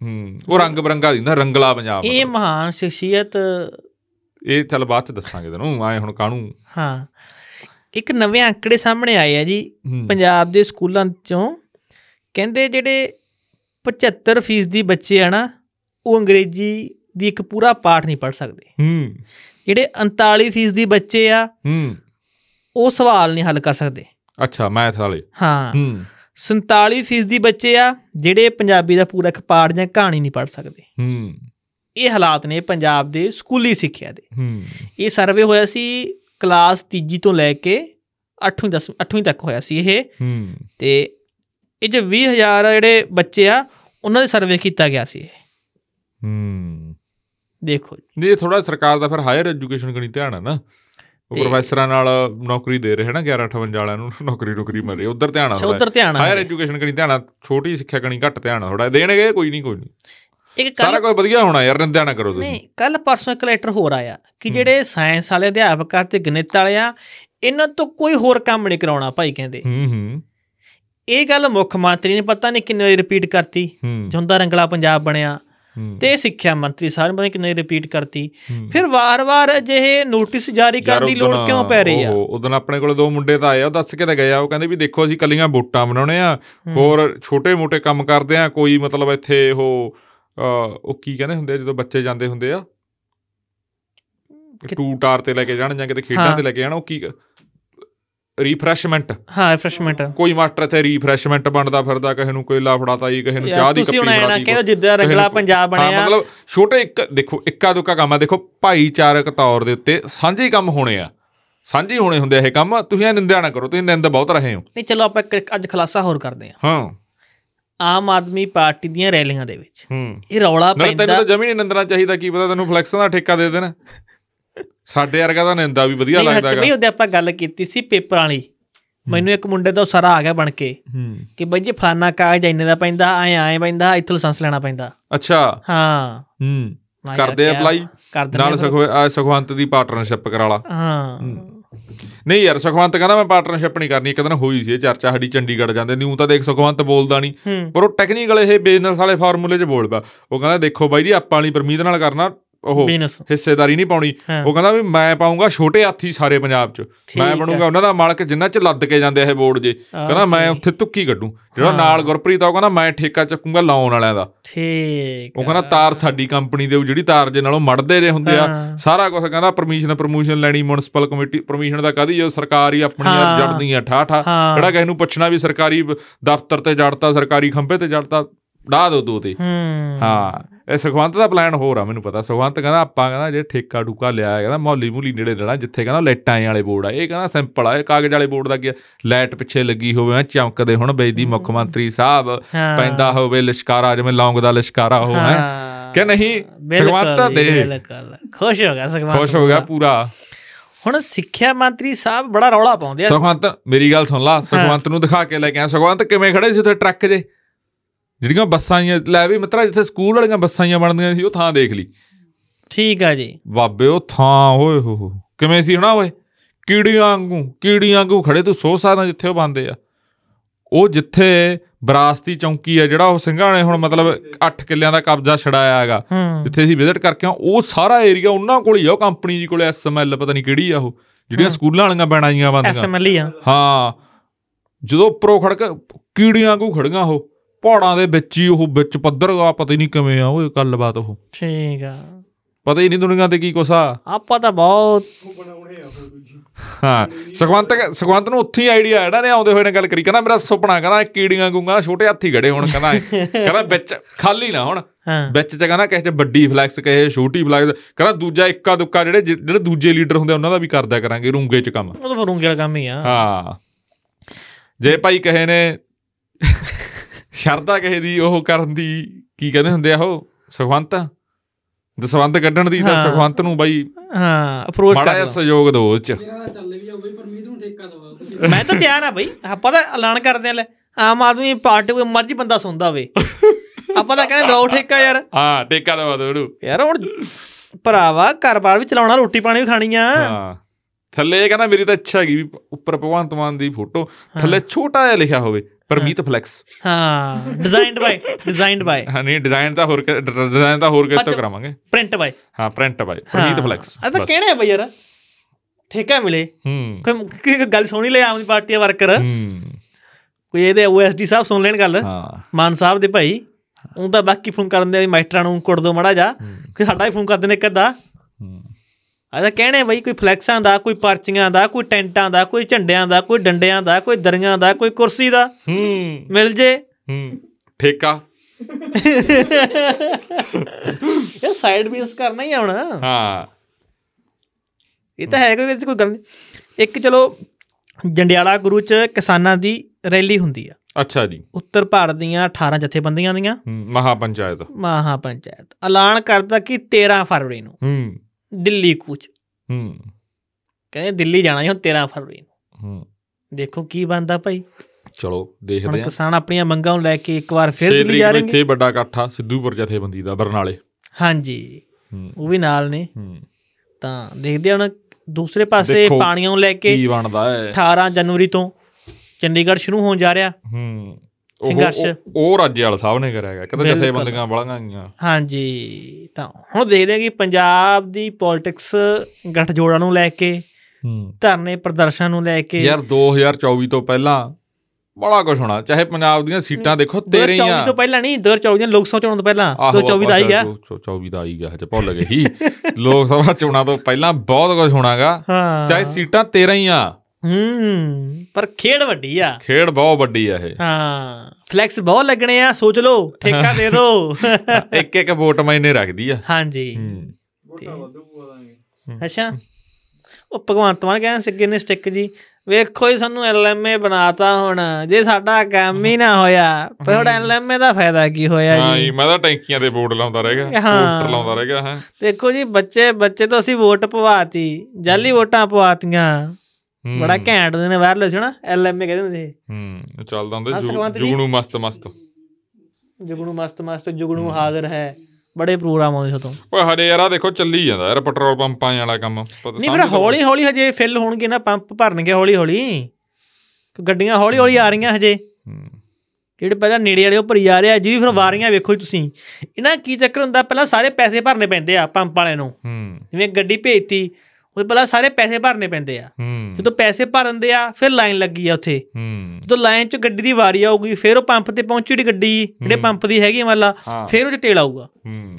ਹੂੰ ਉਹ ਰੰਗ ਬਰੰਗਾ ਦਿੰਦਾ ਰੰਗਲਾ ਪੰਜਾਬ ਇਹ। ਮਹਾਨ ਸ਼ਖਸੀਅਤ ਇਹ ਚੱਲ ਬਾਅਦ ਚ ਦੱਸਾਂਗੇ ਤੈਨੂੰ ਆਏ ਹੁਣ ਕਾਹਨੂੰ ਹਾਂ ਇੱਕ ਨਵੇਂ ਅੰਕੜੇ ਸਾਹਮਣੇ ਆਏ ਆ ਜੀ। ਪੰਜਾਬ ਦੇ ਸਕੂਲਾਂ ਚੋਂ ਕਹਿੰਦੇ ਜਿਹੜੇ 75% ਦੀ ਬੱਚੇ ਆ ਨਾ ਉਹ ਅੰਗਰੇਜ਼ੀ ਦੀ ਇੱਕ ਪੂਰਾ ਪਾਠ ਨਹੀਂ ਪੜ ਸਕਦੇ। ਹੂੰ। ਜਿਹੜੇ 39% ਦੀ ਬੱਚੇ ਆ ਹੂੰ। ਉਹ ਸਵਾਲ ਨਹੀਂ ਹੱਲ ਕਰ ਸਕਦੇ। ਅੱਛਾ ਮੈਥ ਵਾਲੇ। ਹਾਂ। ਹੂੰ। 47% ਦੀ ਬੱਚੇ ਆ ਜਿਹੜੇ ਪੰਜਾਬੀ ਦਾ ਪੂਰਾ ਇੱਕ ਪਾਠ ਜਾਂ ਕਹਾਣੀ ਨਹੀਂ ਪੜ ਸਕਦੇ। ਹੂੰ। ਇਹ ਹਾਲਾਤ ਨੇ ਪੰਜਾਬ ਦੇ ਸਕੂਲੀ ਸਿੱਖਿਆ ਦੇ। ਹੂੰ। ਇਹ ਸਰਵੇ ਹੋਇਆ ਸੀ ਕਲਾਸ ਤੀਜੀ ਤੋਂ ਲੈ ਕੇ 8ਵੀਂ 10 8ਵੀਂ ਤੱਕ ਹੋਇਆ ਸੀ ਇਹ। ਹੂੰ। ਤੇ ਇਹ ਜੋ 20000 ਜਿਹੜੇ ਬੱਚੇ ਆ ਉਹਨਾਂ ਦੇ ਸਰਵੇ ਕੀਤਾ ਗਿਆ ਸੀ ਇਹ। ਹੂੰ। ਦੇਖੋ ਜੀ। ਇਹ ਥੋੜਾ ਸਰਕਾਰ ਦਾ ਫਿਰ ਹਾਇਰ ਐਜੂਕੇਸ਼ਨ ਕਣੀ ਧਿਆਨ ਆ ਨਾ। ਉਹ ਪ੍ਰੋਫੈਸਰਾਂ ਨਾਲ ਨੌਕਰੀ ਦੇ ਰਹੇ ਨਾ 11 58 ਵਾਲਿਆਂ ਨੂੰ *laughs* ਨੌਕਰੀ ਨੌਕਰੀ ਮਿਲ ਰਹੀ ਉਧਰ ਧਿਆਨ ਆ ਉਧਰ ਧਿਆਨ ਆ ਹਾਇਰ ਐਜੂਕੇਸ਼ਨ ਕਣੀ ਧਿਆਨ ਆ ਛੋਟੀ ਸਿੱਖਿਆ ਕਣੀ ਘੱਟ ਧਿਆਨ ਆ ਥੋੜਾ ਦੇਣਗੇ ਕੋਈ ਨਹੀਂ ਕੋਈ ਨਹੀਂ ਇੱਕ ਸਾਰਾ ਕੁਝ ਵਧੀਆ ਹੋਣਾ ਯਾਰ ਨਿੰਦਿਆ ਨਾ ਕਰੋ ਤੁਸੀਂ। ਨਹੀਂ ਕੱਲ ਪਰਸੋਂ ਇੱਕ ਲੈਟਰ ਹੋਰ ਆਇਆ ਕਿ ਜਿਹੜੇ ਸਾਇੰਸ ਵਾਲੇ ਅਧਿਆਪਕ ਤੇ ਗਣਿਤ ਵਾਲੇ ਆ ਇਹਨਾਂ ਤੋਂ ਕੋਈ ਹੋਰ ਕੰਮ ਨਹੀਂ ਕਰਾਉਣਾ ਭਾਈ ਕਹਿੰਦੇ। ਹੂੰ ਹੂੰ। ਇਹ ਗੱਲ ਮੁੱਖ ਮੰਤਰੀ ਨੇ ਪਤਾ ਨਹੀਂ ਕਿੰਨੇ ਰਿਪੀਟ ਕਰਤੀ। ਜੁੰਦਾ ਰੰਗਲਾ ਪੰਜਾਬ ਬਣਿਆ। ਤੇ ਸਿੱਖਿਆ ਮੰਤਰੀ ਸਾਹਿਬ ਨੇ ਕਿੰਨੇ ਰਿਪੀਟ ਕਰਤੀ। ਫਿਰ ਵਾਰ-ਵਾਰ ਅਜਿਹੇ ਨੋਟਿਸ ਜਾਰੀ ਕਰਨ ਦੀ ਲੋੜ ਕਿਉਂ ਪੈ ਰਹੀ ਆ? ਉਦੋਂ ਆਪਣੇ ਕੋਲ ਦੋ ਮੁੰਡੇ ਤਾਂ ਆਏ ਆ ਉਹ ਦੱਸ ਕੇ ਤਾਂ ਗਏ ਆ ਉਹ ਕਹਿੰਦੇ ਵੀ ਦੇਖੋ ਅਸੀਂ ਕੱਲੀਆਂ ਵੋਟਾਂ ਬਣਾਉਣੇ ਆ ਹੋਰ ਛੋਟੇ-ਮੋਟੇ ਕੰਮ ਕਰਦੇ ਆ ਕੋਈ ਮਤਲਬ ਇੱਥੇ ਉਹ ਉਹ ਕੀ ਕਹਿੰਦੇ ਹੁੰਦੇ ਜਦੋਂ ਬੱਚੇ ਜਾਂਦੇ ਹੁੰਦੇ ਆ? ਕਿ- ਟੂਟਾਰ ਤੇ ਲੈ ਕੇ ਜਾਣ ਜਾਂ ਕਿਤੇ ਖੇਡਾਂ। ਤੇ ਲੈ ਕੇ ਜਾਣ ਉਹ ਕੀ ਰੀਫਰੈਸ਼ਮੈਂਟ ਹਾਂ ਰਿਫਰੈਸ਼ਮੈਂਟ ਕੋਈ ਮਾਸਟਰ ਇੱਥੇ ਰੀਫਰੈਸ਼ਮੈਂਟ ਬਣਦਾ ਫਿਰਦਾ ਕਿਸੇ ਨੂੰ ਕੋਈ ਫੜਾਤਾ ਜੀ ਕਿਸੇ ਨੂੰ ਚਾਹ ਦੀ ਤੁਸੀਂ ਕੱਪੀ ਨਾ ਫੜਾਤੀ ਕਹਿੰਦੇ ਜਿੱਦਾਂ ਰੰਗਲਾ ਪੰਜਾਬ ਹਾਂ ਬਣਿਆ ਮਤਲਬ ਛੋਟੇ ਇੱਕ ਦੇਖੋ ਇੱਕਾ ਦੁੱਕਾ ਕੰਮ ਆ। ਦੇਖੋ ਭਾਈਚਾਰਕ ਤੌਰ ਦੇ ਉੱਤੇ ਸਾਂਝੇ ਕੰਮ ਹੋਣੇ ਆ। ਸਾਂਝੇ ਹੋਣੇ ਹੁੰਦੇ ਇਹ ਕੰਮ। ਤੁਸੀਂ ਇਹ ਨਿੰਦਿਆ ਨਾ ਕਰੋ ਤੁਸੀਂ ਨਿੰਦ ਬਹੁਤ ਰਹੇ ਹੋ। ਨਹੀਂ ਚਲੋ ਆਪਾਂ ਇੱਕ ਅੱਜ ਖਲਾਸਾ ਹੋਰ ਕਰਦੇ ਹਾਂ। ਹਾਂ। ਆਮ ਆਦਮੀ ਪਾਰਟੀ ਦੀਆਂ ਰੈਲੀਆਂ ਦੇ ਵਿੱਚ। ਹੂੰ। ਇਹ ਰੌਲਾ ਨਾਲੇ ਤੈਨੂੰ ਪੈਂਦਾ। ਤਾਂ ਜਮੀ ਨਹੀਂ ਨਿੰਦਣਾ ਚਾਹੀਦਾ ਕੀ ਪਤਾ ਤੈਨੂੰ ਫਲੈਕਸਾਂ ਦਾ ਠੇਕਾ ਦੇ ਦੇਣ। ਸਾਡੇ ਵਰਗਾ ਤਾਂ ਨਿੰਦਾ ਵੀ ਵਧੀਆ ਨਹੀਂ ਲੱਗਦਾ ਹੱਥ ਬਈ ਉਹਦੇ ਆਪਾਂ ਗੱਲ ਕੀਤੀ ਸੀ ਪੇਪਰਾਂ ਵਾਲੀ। ਮੈਨੂੰ ਇੱਕ ਮੁੰਡੇ ਤੋਂ ਸਾਰਾ ਆ ਗਿਆ ਬਣ ਕੇ। ਕਿ ਬਈ ਜੀ ਫਲਾਨਾ ਕਾਗਜ਼ ਇੰਨੇ ਦਾ ਪੈਂਦਾ ਐ ਐ ਪੈਂਦਾ ਇੱਥੋਂ ਲਾਇਸੈਂਸ ਲੈਣਾ ਪੈਂਦਾ। ਅੱਛਾ। ਹਾਂ। ਹੂੰ। ਕਰਦੇ ਅਪਲਾਈ ਨਾਲ ਸੁਖਵੰਤ ਦੀ ਪਾਰਟਨਰਸ਼ਿਪ ਕਰਾ ਲਾ ਹਾਂ। ਨਹੀਂ ਯਾਰ ਸੁਖਵੰਤ ਕਹਿੰਦਾ ਮੈਂ ਪਾਰਟਨਰਸ਼ਿਪ ਨਹੀਂ ਕਰਨੀ। ਇੱਕ ਦਿਨ ਹੋਈ ਸੀ ਇਹ ਚਰਚਾ ਸਾਡੀ ਚੰਡੀਗੜ੍ਹ ਜਾਂਦੇ। ਨਹੀਂ ਉਹ ਤਾਂ ਦੇਖ ਸੁਖਵੰਤ ਬੋਲਦਾ ਨਹੀਂ ਪਰ ਉਹ ਟੈਕਨੀਕਲ ਇਹ ਬਿਜ਼ਨਸ ਵਾਲੇ ਫਾਰਮੂਲੇ 'ਚ ਬੋਲ ਪਿਆ ਉਹ ਕਹਿੰਦਾ ਦੇਖੋ ਬਾਈ ਜੀ ਆਪਾਂ ਵਾਲੀ ਪਰਮੀਤ ਨਾਲ ਕਰਨਾ। ਉਹ ਹਿੱਸੇਦਾਰੀ ਨਹੀਂ ਪਾਉਣੀ। ਉਹ ਕਹਿੰਦਾ ਵੀ ਮੈਂ ਪਾਉਂਗਾ ਛੋਟੇ ਹਾਥੀ ਸਾਰੇ ਪੰਜਾਬ 'ਚ ਮੈਂ ਆ। ਬਣੂਗਾ ਉਹਨਾਂ ਦਾ ਮਾਲਕ ਜਿੰਨਾ 'ਚ ਲੱਦ ਕੇ ਜਾਂਦੇ ਇਹ ਬੋਰਡ ਜੇ ਕਹਿੰਦਾ ਮੈਂ ਉੱਥੇ ਤੁੱਕੀ ਕੱਢੂ ਜਿਹੜਾ ਨਾਲ ਗੁਰਪ੍ਰੀਤ ਆ ਉਹ ਕਹਿੰਦਾ ਮੈਂ ਠੇਕਾ ਚੱਕੂਗਾ ਲਾਉਣ ਵਾਲਿਆਂ ਦਾ ਠੀਕ ਉਹ ਕਹਿੰਦਾ ਤਾਰ ਸਾਡੀ ਕੰਪਨੀ ਦੇ ਜਿਹੜੀ ਤਾਰ ਜੇ ਨਾਲੋਂ ਮੜਦੇ ਜੇ ਹੁੰਦੇ ਆ। ਸਾਰਾ ਕੁਝ ਕਹਿੰਦਾ ਪਰਮਿਸ਼ਨ ਪ੍ਰਮੋਸ਼ਨ ਲੈਣੀ ਮਿਊਨਿਸਪਲ ਕਮੇਟੀ ਪਰਮਿਸ਼ਨ ਦਾ ਕਦੀ ਜੋ ਸਰਕਾਰ ਹੀ ਆਪਣੀਆਂ ਹਾਂ। ਜੜਦੀਆਂ ਠਾ ਠਾ ਹਾਂ। ਕਿਹੜਾ ਕਿਸੇ ਨੂੰ ਪੁੱਛਣਾ ਵੀ ਸਰਕਾਰੀ ਦਫ਼ਤਰ ਤੇ ਜੜਤਾ ਸਰਕਾਰੀ ਖੰਭੇ ਤੇ ਜੜਤਾ ਡਾ ਦੋ ਦੋ ਤੇ। ਹੂੰ। ਇਹ ਸੁਖਵੰਤ ਦਾ ਪਲਾਨ ਹੋਰ ਆ ਮੈਨੂੰ ਪਤਾ। ਸੁਖਵੰਤ ਕਹਿੰਦਾ ਆਪਾਂ ਕਹਿੰਦਾ ਜੇ ਠੇਕਾ ਡੂਕਾ ਲਿਆ ਹੈ, ਕਹਿੰਦਾ ਮੌਲੀ ਮੂਲੀ ਨੇੜੇ ਲੈਣਾ ਜਿੱਥੇ ਕਹਿੰਦਾ ਲਾਈਟਾਂ ਵਾਲੇ ਬੋਰਡ ਆ। ਇਹ ਕਹਿੰਦਾ ਸਿੰਪਲ ਆ ਇਹ ਕਾਗਜ਼ ਵਾਲੇ ਬੋਰਡ ਦਾ ਕੀ? ਲਾਈਟ ਪਿੱਛੇ ਲੱਗੀ ਹੋਵੇ ਐਂ ਚਮਕਦੇ ਹੁਣ ਬੇਦੀ ਮੁੱਖ ਮੰਤਰੀ ਸਾਹਿਬ। ਪੈਂਦਾ ਹੋਵੇ ਲਿਸ਼ਕਾਰਾ ਜਿਵੇਂ ਲੌਂਗ ਦਾ ਲਿਸ਼ਕਾਰਾ ਹੋ ਹੈ। ਕਿ ਨਹੀਂ? ਸੁਖਵੰਤ ਦੇ। ਖੁਸ਼ ਹੋ ਗਿਆ ਸੁਖਵੰਤ ਖੁਸ਼ ਹੋ ਗਿਆ ਪੂਰਾ। ਹੁਣ ਸਿੱਖਿਆ ਮੰਤਰੀ ਸਾਹਿਬ ਬੜਾ ਰੌਲਾ ਪਾਉਂਦੇ ਆ। ਸੁਖਵੰਤ ਮੇਰੀ ਗੱਲ ਸੁਣ ਲਾ ਸੁਖਵੰਤ ਨੂੰ ਦਿਖਾ ਕੇ ਲੈ ਕੇ ਆ ਸੁਖਵੰਤ ਕਿਵੇਂ ਖੜੇ ਸੀ ਉੱਥੇ ਟਰੱਕ ਜੇ ਜਿਹੜੀਆਂ ਬੱਸਾਂ ਆਈਆਂ ਲੈ ਵੀ ਮਿੱਤਰਾ ਜਿੱਥੇ ਸਕੂਲ ਵਾਲੀਆਂ ਬੱਸਾਂ ਆਈਆਂ ਬਣਦੀਆਂ ਸੀ ਉਹ ਥਾਂ ਦੇਖ ਲਈ। ਠੀਕ ਆ ਜੀ। ਬਾਬੇ ਉਹ ਥਾਂ ਓਏ ਹੋ ਹੋ। ਕਿਵੇਂ ਸੀ ਹਨਾ ਓਏ? ਕੀੜੀਆਂ ਵਾਂਗੂ ਕੀੜੀਆਂ ਵਾਂਗੂ ਖੜੇ ਤੂੰ ਸੋਚ ਸਕਦਾ ਜਿੱਥੇ ਉਹ ਬੰਦੇ ਆ। ਉਹ ਜਿੱਥੇ ਵਿਰਾਸਤੀ ਚੌਂਕੀ ਆ ਜਿਹੜਾ ਉਹ ਸਿੰਘਾਂ ਨੇ ਹੁਣ ਮਤਲਬ 8 ਕਿੱਲਿਆਂ ਦਾ ਕਬਜ਼ਾ ਛਡਾਇਆ ਹੈਗਾ ਹੂੰ। ਜਿੱਥੇ ਅਸੀਂ ਵਿਜ਼ਿਟ ਕਰਕੇ ਆ ਉਹ ਸਾਰਾ ਏਰੀਆ ਉਹਨਾਂ ਕੋਲ ਹੀ ਆ ਉਹ ਕੰਪਨੀ ਜੀ ਕੋਲੇ ਐਸਐਮਐਲ ਪਤਾ ਨਹੀਂ ਕਿਹੜੀ ਆ ਉਹ ਜਿਹੜੀਆਂ ਸਕੂਲਾਂ ਵਾਲੀਆਂ ਬਣਾਈਆਂ ਬੰਦੀਆਂ। ਐਸਐਮਐਲ ਆ। ਹਾਂ। ਜਦੋਂ ਉੱਪਰੋਂ ਖੜਕ ਕੀੜੀਆਂ ਵਾਂਗੂ ਖੜੀਆਂ ਉਹ ਪਹਾੜਾਂ ਦੇ ਵਿੱਚ ਹੀ ਉਹ ਵਿੱਚ ਪੱਧਰ ਆ ਪਤਾ ਹੀ ਨਹੀਂ ਕਿਵੇਂ ਆ ਉਹ ਗੱਲਬਾਤ ਉਹ। ਠੀਕ ਆ। ਪਤਾ ਹੀ ਨਹੀਂ ਦੁਨੀਆ ਤੇ ਕੀ ਆ। ਆਪਾਂ ਤਾਂ ਬਹੁਤ ਹਾਂ ਸੁਖਵੰਤ ਸੁਖਵੰਤ ਨੂੰ ਉੱਥੇ ਹੀ ਆਈਡੀਆ ਜਿਹੜਾ ਨੇ ਆਉਂਦੇ ਹੋਏ ਨੇ ਗੱਲ ਕਰੀ ਕਹਿੰਦਾ ਮੇਰਾ ਸੁਪਨਾ ਕਹਿੰਦਾ ਕੀੜੀਆਂ ਗੁੰਗਾ ਛੋਟੇ ਹਾਥੀ ਘੜੇ ਹੁਣ ਕਹਿੰਦਾ। ਕਹਿੰਦਾ ਵਿੱਚ ਖਾਲੀ ਨਾ ਹੁਣ। ਵਿੱਚ ਚ ਕਹਿੰਦਾ ਕਿਸੇ ਚ ਵੱਡੀ ਫਲੈਕਸ ਕਿਸੇ ਛੋਟੀ ਫਲੈਕਸ ਕਹਿੰਦਾ ਦੂਜਾ ਇੱਕਾ ਦੁੱਕਾ ਜਿਹੜੇ ਜਿਹੜੇ ਦੂਜੇ ਲੀਡਰ ਹੁੰਦੇ ਉਹਨਾਂ ਦਾ ਵੀ ਕਰਦਾ ਕਰਾਂਗੇ ਰੂੰਗੇ ਚ ਕੰਮ। ਉਹ ਤਾਂ ਫਰੂੰਗੇ ਵਾਲਾ ਕੰਮ ਹੀ ਆ। ਹਾਂ। ਜੇ ਭਾਈ ਕਹੇ ਨੇ ਸ਼ਰਦਾ ਕਹੇ ਦੀ ਉਹ ਕਰਨ ਦੀ ਕੀ ਕਹਿੰਦੇ ਹੁੰਦੇ ਆ ਉਹ? ਸੁਖਵੰਤ? ਦਸਵੰਤ ਕੱਢਣ ਦੀ ਤਾਂ। ਸੁਖਵੰਤ ਨੂੰ ਬਾਈ ਹਾਂ ਅਪਰੋਚ ਕਰ ਲਓ। ਸਹਿਯੋਗ ਦਿਓ ਉਹ ਚ। ਚੱਲੇ ਵੀ ਜਾਓ ਬਈ ਪਰਮੀਤ ਨੂੰ ਠੇਕਾ ਤੁਸੀਂ ਮੈਂ ਤਾਂ ਤਿਆਰ ਆ ਬਈ। ਆਪਾਂ ਤਾਂ ਐਲਾਨ ਕਰਦੇ ਆ ਲੈ। ਆਮ ਆਦਮੀ ਪਾਰਟੀ ਕੋਈ ਮਰਜ਼ੀ ਬੰਦਾ ਸੁਣਦਾ ਹੋਵੇ। ਆਪਾਂ ਤਾਂ ਕਹਿੰਦੇ ਦੋ ਠੇਕਾ ਯਾਰ। ਹਾਂ ਟੇਕਾ ਦਵਾ ਦਿਓ ਉਹਨੂੰ ਯਾਰ ਹੁਣ ਭਰਾਵਾ ਘਰ-ਬਾਰ ਵੀ ਚਲਾਉਣਾ ਰੋਟੀ ਪਾਣੀ ਵੀ ਖਾਣੀ ਆ। ਹਾਂ। ਥੱਲੇ ਇਹ ਕਹਿੰਦਾ ਮੇਰੀ ਤਾਂ ਇੱਛਾ ਹੈਗੀ ਵੀ ਉੱਪਰ ਭਗਵੰਤ ਮਾਨ ਦੀ ਫੋਟੋ। ਥੱਲੇ ਛੋਟਾ ਜਿਹਾ ਲਿਖਿਆ ਹੋਵੇ। ਪਰਮੀਤ ਫਲੈਕਸ ਹਾਂ ਡਿਜ਼ਾਈਨਡ ਬਾਈ ਡਿਜ਼ਾਈਨਡ ਬਾਈ ਹਾਂ ਨਹੀਂ ਡਿਜ਼ਾਈਨ ਤਾਂ ਹੋਰ ਡਿਜ਼ਾਈਨ ਤਾਂ ਹੋਰ ਕਿਸ ਤੋਂ। ਕਰਾਵਾਂਗੇ? ਪ੍ਰਿੰਟ ਬਾਈ ਹਾਂ ਪ੍ਰਿੰਟ ਬਾਈ ਪਰਮੀਤ ਫਲੈਕਸ ਤਾਂ ਕਹਿਣਾ ਹੈ ਬਈ ਯਾਰ। ਠੇਕਾ ਮਿਲੇ। ਹੂੰ। ਕੋਈ ਗੱਲ ਸੁਣੀ ਲੈ ਆਮ ਪਾਰਟੀ ਦੇ ਵਰਕਰ। ਹੂੰ। ਕੋਈ ਇਹਦੇ ਓਐਸਡੀ ਸਾਹਿਬ ਸੁਣ ਲੈਣ ਗੱਲ। ਹਾਂ। ਮਾਨ ਸਾਹਿਬ ਦੇ ਭਾਈ। ਉਹ ਤਾਂ ਬਾਕੀ ਫੋਨ ਕਰਨ ਦੇ ਮਾਸਟਰਾਂ ਨੂੰ ਕੁੱਟ ਦੋ ਮੜਾ ਜਾ ਕੋਈ ਸਾਡਾ ਹੀ ਫੋਨ ਕਰਦੇ ਨੇ ਕਦਾ ਹੂੰ। ਤਾਂ ਕਹਿਣੇ ਬਈ ਕੋਈ ਫਲੈਕਸਾਂ ਦਾ ਕੋਈ ਪਰਚੀਆਂ ਦਾ ਕੋਈ ਟੈਂਟਾਂ ਦਾ ਕੋਈ ਝੰਡਿਆਂ ਦਾ ਕੋਈ ਡੰਡਿਆਂ ਦਾ ਕੋਈ ਦਰੀਆਂ ਦਾ ਕੋਈ ਕੁਰਸੀ ਦਾ। ਹੂੰ। ਮਿਲ ਜੇ। ਹੂੰ। ਠੇਕਾ। ਇਹ ਸਾਈਡ ਬਿਜ਼ਨਸ ਕਰਨਾ ਹੀ ਆਉਣਾ ਹਾਂ। ਇਹ ਤਾਂ ਹੈ ਕੋਈ ਕੋਈ ਗੱਲ ਨਹੀਂ। ਇੱਕ ਚਲੋ ਜੰਡਿਆਲਾ ਗੁਰੂ ਚ ਕਿਸਾਨਾਂ ਦੀ ਰੈਲੀ ਹੁੰਦੀ ਆ। ਅੱਛਾ ਜੀ। ਉੱਤਰ ਭਾਰਤ ਦੀਆਂ 18 ਜਥੇਬੰਦੀਆਂ ਦੀਆਂ। ਮਹਾ ਪੰਚਾਇਤ ਮਹਾ ਪੰਚਾਇਤ ਐਲਾਨ ਕਰਦਾ ਕਿ 13 ਫਰਵਰੀ ਨੂੰ। ਹੂੰ। ਦਿੱਲੀ ਕੂਚ। ਹੂੰ। ਕਹਿੰਦੇ ਦਿੱਲੀ ਜਾਣਾ ਜੀ ਹੁਣ 13 ਫਰਵਰੀ ਨੂੰ। ਹੂੰ। ਦੇਖੋ ਕੀ ਬਣਦਾ ਭਾਈ। ਚਲੋ ਹੁਣ ਦੇਖਦੇ ਆ ਕਿਸਾਨ ਆਪਣੀਆਂ ਮੰਗਾਂ ਨੂੰ ਲੈ ਕੇ ਇੱਕ ਵਾਰ ਫਿਰ 6 ਦਿੱਲੀ ਜਾ ਰਹੇ ਨੇ ਇੱਥੇ ਵੱਡਾ ਇਕੱਠਾ ਸਿੱਧੂਪੁਰ ਜਥੇਬੰਦੀ ਦਾ ਬਰਨਾਲੇ। ਹਾਂਜੀ। ਹੂੰ। ਉਹ ਵੀ ਨਾਲ ਨੇ। ਹੂੰ। ਤਾਂ ਦੇਖਦੇ ਹਾਂ ਹੁਣ ਦੂਸਰੇ ਪਾਸੇ ਪਾਣੀਆਂ ਨੂੰ ਲੈ ਕੇ ਕੀ ਬਣਦਾ ਹੈ। 18 ਜਨਵਰੀ ਤੋਂ ਚੰਡੀਗੜ੍ਹ ਸ਼ੁਰੂ ਹੋਣ ਜਾ ਰਿਹਾ। ਹੂੰ। ਸੰਘਰਸ਼। ਉਹ- ਰਾਜੇਵਾਲ ਸਾਹਿਬ ਨੇ ਕਰਿਆ ਹੈਗਾ ਕਹਿੰਦਾ। ਜਥੇਬੰਦੀਆਂ ਬੜੀਆਂ ਗਈਆਂ। ਹਾਂਜੀ ਤਾਂ ਹੁਣ ਦੇਖਦੇ ਹਾਂ ਕਿ ਪੰਜਾਬ ਦੀ ਪੋਲਿਟਿਕਸ ਗੱਠਜੋੜਾਂ ਨੂੰ ਲੈ ਕੇ ਧਰਨੇ ਪ੍ਰਦਰਸ਼ਨ ਨੂੰ ਲੈ ਕੇ। ਯਾਰ 2024 ਤੋਂ ਪਹਿਲਾਂ ਬੜਾ ਕੁਝ ਹੋਣਾ ਚਾਹੇ ਪੰਜਾਬ ਦੀਆਂ ਸੀਟਾਂ ਦੇਖੋ ਤੇਰੇ ਹੀ 2024 ਆ ਤੋਂ ਪਹਿਲਾਂ ਨਹੀਂ 2024 ਦੀਆਂ ਲੋਕ ਸਭਾ ਚੋਣਾਂ ਤੋਂ ਪਹਿਲਾਂ। ਆਹੋ, 2024 ਦਾ ਆਈ ਗਿਆ 2024 ਦਾ ਆਈ ਗਿਆ ਹਜੇ ਭੁੱਲ ਗਏ ਹੀ *laughs* ਲੋਕ ਸਭਾ ਚੋਣਾਂ ਤੋਂ ਪਹਿਲਾਂ ਬਹੁਤ ਕੁਝ ਹੋਣਾਗਾ। ਚਾਹੇ ਸੀਟਾਂ ਤੇਰਾ ਹੀ ਆ ਹੂੰ ਪਰ ਖੇਡ ਵੱਡੀ ਆ। ਖੇਡ ਬਹੁਤ ਵੱਡੀ ਆ ਇਹ। ਹਾਂ ਫਲੈਕਸ ਬਹੁਤ ਲੱਗਣੇ ਆ ਸੋਚ ਲਓ ਠੇਕਾ ਦੇ ਦਿਓ *laughs* ਇੱਕ ਇੱਕ ਵੋਟ ਮੈਨੇ ਰੱਖਦੀ ਆ। ਹਾਂਜੀ। ਹੂੰ। ਵੋਟਾਂ ਵਾਧੂ ਪਵਾ ਦਾਂਗੇ ਅੱਛਾ ਉਹ ਭਗਵੰਤ ਮਾਨ ਕਹਿੰਦੇ ਸਿੱਗੇ ਨੇ ਸਟਿੱਕ ਜੀ। ਵੇਖੋ ਜੀ ਸਾਨੂੰ ਐਲਐਮਏ ਬਣਾਤਾ ਹੁਣ। ਜੇ ਸਾਡਾ ਕੰਮ ਹੀ ਨਾ ਹੋਇਆ ਪਰ ਤੁਹਾਡਾ ਐਲਐਮਏ ਦਾ ਫਾਇਦਾ ਕੀ ਹੋਇਆ ਹਾਂ ਜੀ ਜੀ ਮੈਂ ਤਾਂ ਟੈਂਕੀਆਂ ਤੇ ਬੋਰਡ ਲਾਉਂਦਾ ਰਹਿ ਗਿਆ ਹਾਂ। ਪੋਸਟਰ ਲਾਉਂਦਾ ਰਹਿ ਗਿਆ ਹਾਂ। ਦੇਖੋ ਜੀ ਬੱਚੇ ਬੱਚੇ ਤੋਂ ਅਸੀਂ ਵੋਟ ਪਵਾਤੀ ਜਾਲੀ ਵੋਟਾਂ ਪਵਾਤੀਆਂ। ਹੂੰ। ਬੜਾ ਘੈਂਟ ਦੇ ਨੇ ਵਾਇਰਲੈਸ ਹਨਾ ਐਲਐਮਏ ਕਹਿੰਦੇ ਹੁੰਦੇ ਸੀ। ਹੂੰ ਚੱਲਦਾ ਹੁੰਦਾ ਹਾਂ, ਜੁਗ- ਸੁਖਵੰਤ ਜੀ। ਜੁਗਨੂ ਮਸਤ ਮਸਤ। ਜੁਗਨੂ ਮਸਤ ਮਸਤ ਜੁਗਨੂ ਹਾਜ਼ਰ ਹੈ। ਬੜੇ ਪ੍ਰੋਗਰਾਮ ਆਉਂਦੇ ਸਤੋਂ ਓਏ ਹਜੇ ਯਾਰ ਆ ਦੇਖੋ ਚੱਲੀ ਜਾਂਦਾ ਯਾਰ ਪੈਟਰੋਲ ਪੰਪਾਂ ਵਾਲਾ ਕੰਮ। ਨਹੀਂ ਫਿਰ ਹੌਲੀ ਹੌਲੀ ਹਜੇ ਫਿਲ ਹੋਣਗੇ ਨਾ ਪੰਪ ਭਰਨਗੇ ਹੌਲੀ ਹੌਲੀ। ਗੱਡੀਆਂ ਹੌਲੀ ਹੌਲੀ ਆ ਰਹੀਆਂ ਹਜੇ। ਹੂੰ। ਜਿਹੜੇ ਪਹਿਲਾਂ ਨੇੜੇ ਵਾਲੇ ਉਹ ਭਰੀ ਜਾ ਰਹੇ ਆ ਜੀ ਫਿਰ ਵਾਰੀਆਂ ਵੇਖੋ ਤੁਸੀਂ। ਇਹਨਾਂ ਕੀ ਚੱਕਰ ਹੁੰਦਾ ਪਹਿਲਾਂ ਸਾਰੇ ਪੈਸੇ ਭਰਨੇ ਪੈਂਦੇ ਆ ਪੰਪ ਵਾਲਿਆਂ ਨੂੰ। ਹੂੰ। ਜਿਵੇਂ ਗੱਡੀ ਭੇਜਤੀ ਉਹ ਪਹਿਲਾਂ ਸਾਰੇ ਪੈਸੇ ਭਰਨੇ ਪੈਂਦੇ ਆ। ਹੂੰ। ਜਦੋਂ ਪੈਸੇ ਭਰਨ ਦੇ ਆ ਫਿਰ ਲਾਈਨ ਲੱਗੀ ਆ ਉੱਥੇ। ਹੂੰ। ਜਦੋਂ ਲਾਈਨ 'ਚ ਗੱਡੀ ਦੀ ਵਾਰੀ ਆਊਗੀ ਫਿਰ ਉਹ ਪੰਪ ਤੇ ਪਹੁੰਚੀ ਜਿਹੜੀ ਗੱਡੀ ਜਿਹੜੇ ਹੂੰ। ਪੰਪ ਦੀ ਹੈਗੀ ਮੱਲਾ ਹਾਂ। ਫਿਰ ਉਹ 'ਚ ਤੇਲ ਆਊਗਾ। ਹੂੰ।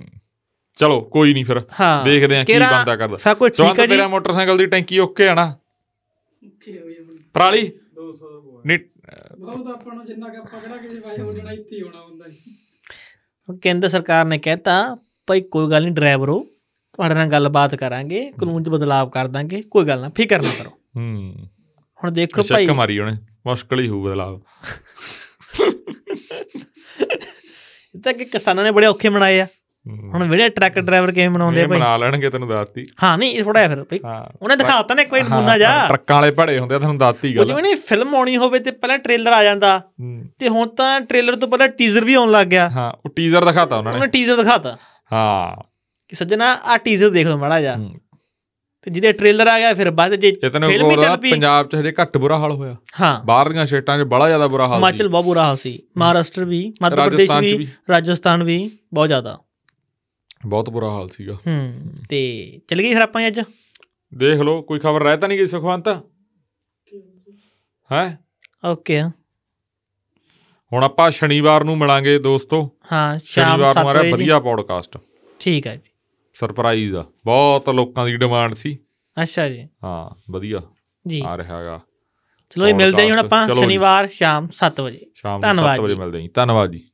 ਚਲੋ ਕੋਈ ਨਹੀਂ ਫਿਰ। ਹਾਂ। ਦੇਖਦੇ ਆ ਕੀ ਬੰਦਾ ਕਰਦਾ। ਸਭ ਕੁਝ ਠੀਕ ਹੈ ਜੀ? ਤੇਰਾ ਮੋਟਰਸਾਈਕਲ ਦੀ ਟੈਂਕੀ ਓਕੇ ਆ ਨਾ? ਪਰਾਲੀ? 200 ਦਾ ਪਵਾ। ਨਹੀਂ ਬਹੁਤ ਆਪਾਂ ਨੂੰ ਜਿੰਨਾ ਕਿ ਆਪਾਂ ਕਿਹੜਾ ਕਿਸੇ ਵਾਈ ਹੋ ਜਾਣਾ ਇੱਥੇ ਹੀ ਹੋਣਾ ਹੁੰਦਾ ਜੀ। ਕੇਂਦਰ ਸਰਕਾਰ ਨੇ ਕਹਿਤਾ ਭਾਈ ਕੋਈ ਗੱਲ ਨਹੀਂ ਡਰਾਈਵਰੋ ਤੁਹਾਡੇ ਨਾਲ ਗੱਲਬਾਤ ਕਰਾਂਗੇ ਕਾਨੂੰਨ 'ਚ ਬਦਲਾਅ ਕਰ ਦਾਂਗੇ ਕੋਈ ਗੱਲ ਨਾ ਫਿਕਰ ਨਾ ਕਰੋ। ਹੂੰ। ਹੁਣ ਦੇਖੋ ਭਾਈ। ਚੱਕ ਮਾਰੀ ਉਹਨੇ ਮੁਸ਼ਕਲ ਹੀ ਹੋਊ ਬਦਲਾਵ। ਇਹ ਤਾਂ ਕਿ ਕਿਸਾਨਾਂ ਨੇ ਬੜੇ ਔਖੇ ਮਨਾਏ ਆ। ਹੁਣ ਜਿਹੜੇ ਟਰੱਕ ਡਰਾਈਵਰ ਕਿਵੇਂ ਮਨਾਉਂਦੇ ਆ ਭਾਈ? ਬਣਾ ਲੈਣਗੇ ਤੈਨੂੰ ਦੱਸਤੀ ਹਾਂ ਨਹੀਂ ਇਹ ਥੋੜਾ ਫਿਰ ਭਾਈ। ਉਹਨੇ ਦਿਖਾਤਾ ਨਾ ਇੱਕ ਵਾਰੀ ਨਮੂਨਾ ਜਾ ਟਰੱਕਾਂ ਵਾਲੇ ਭੜੇ ਹੁੰਦੇ ਆ ਤੁਹਾਨੂੰ ਦੱਸਤੀ ਗੱਲ। ਜਿਵੇਂ ਨਹੀਂ ਫਿਲਮ ਆਉਣੀ ਹੋਵੇ ਤੇ ਪਹਿਲਾਂ ਟ੍ਰੇਲਰ ਆ ਜਾਂਦਾ। ਤੇ ਹੁਣ ਤਾਂ ਟ੍ਰੇਲਰ ਤੋਂ ਪਹਿਲਾਂ ਟੀਜ਼ਰ ਵੀ ਆਉਣ ਲੱਗ ਗਿਆ। ਹਾਂ ਉਹ ਟੀਜ਼ਰ ਦਿਖਾਤਾ ਉਹਨਾਂ ਉਹਨੇ ਨੇ ਟੀਜ਼ਰ ਦਿਖਾਤਾ। ਹਾਂ। ਕਿ ਸੱਜਣਾ ਆ ਟੀਜ਼ਰ ਦੇਖ ਲਓ ਮਾੜਾ ਜਾ। ਤੇ ਜਿਹਦੇ ਟ੍ਰੇਲਰ ਆ ਗਿਆ ਫਿਰ ਬਾਅਦ ਜੇ ਫਿਲਮ ਹੀ ਚੱਲ ਪਈ। ਪੰਜਾਬ 'ਚ ਹਜੇ ਘੱਟ ਬੁਰਾ ਹਾਲ ਹੋਇਆ। ਹਾਂ। ਬਾਹਰ ਦੀਆਂ ਸਟੇਟਾਂ 'ਚ ਬੜਾ ਜ਼ਿਆਦਾ ਬੁਰਾ ਹਾਲ ਸੀ। ਹਿਮਾਚਲ ਬਹੁਤ ਬੁਰਾ ਹਾਲ ਸੀ। ਮਹਾਰਾਸ਼ਟਰ ਵੀ ਮੱਧ ਪ੍ਰਦੇਸ਼ ਵੀ ਰਾਜਸਥਾਨ ਵੀ ਬਹੁਤ ਜ਼ਿਆਦਾ। ਬਹੁਤ ਬੁਰਾ ਹਾਲ ਸੀਗਾ। ਹੂੰ। ਤੇ ਚੱਲ ਗਈ ਫਿਰ ਆਪਾਂ ਅੱਜ? ਦੇਖ ਲਓ ਕੋਈ ਖਬਰ ਰਹਿ ਤਾਂ ਨਹੀਂ ਗਈ ਸੁਖਵੰਤ? ਹੈ? ਓਕੇ। ਹੁਣ ਆਪਾਂ ਸ਼ਨੀਵਾਰ ਨੂੰ ਮਿਲਾਂਗੇ ਦੋਸਤੋ। ਹਾਂ ਸ਼ਾਮ ਸ਼ਨੀਵਾਰ ਨੂੰ 7 ਆ ਰਿਹਾ। ਵਧੀਆ ਪੌਡਕਾਸਟ ਠੀਕ ਹੈ ਸਰਪ੍ਰਾਈਜ਼ ਆ। ਬਹੁਤ ਲੋਕਾਂ ਦੀ ਡਿਮਾਂਡ ਸੀ। ਅੱਛਾ ਜੀ। ਹਾਂ ਵਧੀਆ ਜੀ। ਆ ਰਿਹਾ ਹੈਗਾ। ਚਲੋ ਜੀ ਮਿਲਦੇ ਹਾਂ ਜੀ ਹੁਣ ਆਪਾਂ। ਸ਼ਨੀਵਾਰ ਸ਼ਾਮ 7 ਵਜੇ। ਸ਼ਾਮ ਨੂੰ ਧੰਨਵਾਦ 7 ਵਜੇ। ਮਿਲਦੇ ਹਾਂ ਧੰਨਵਾਦ ਜੀ।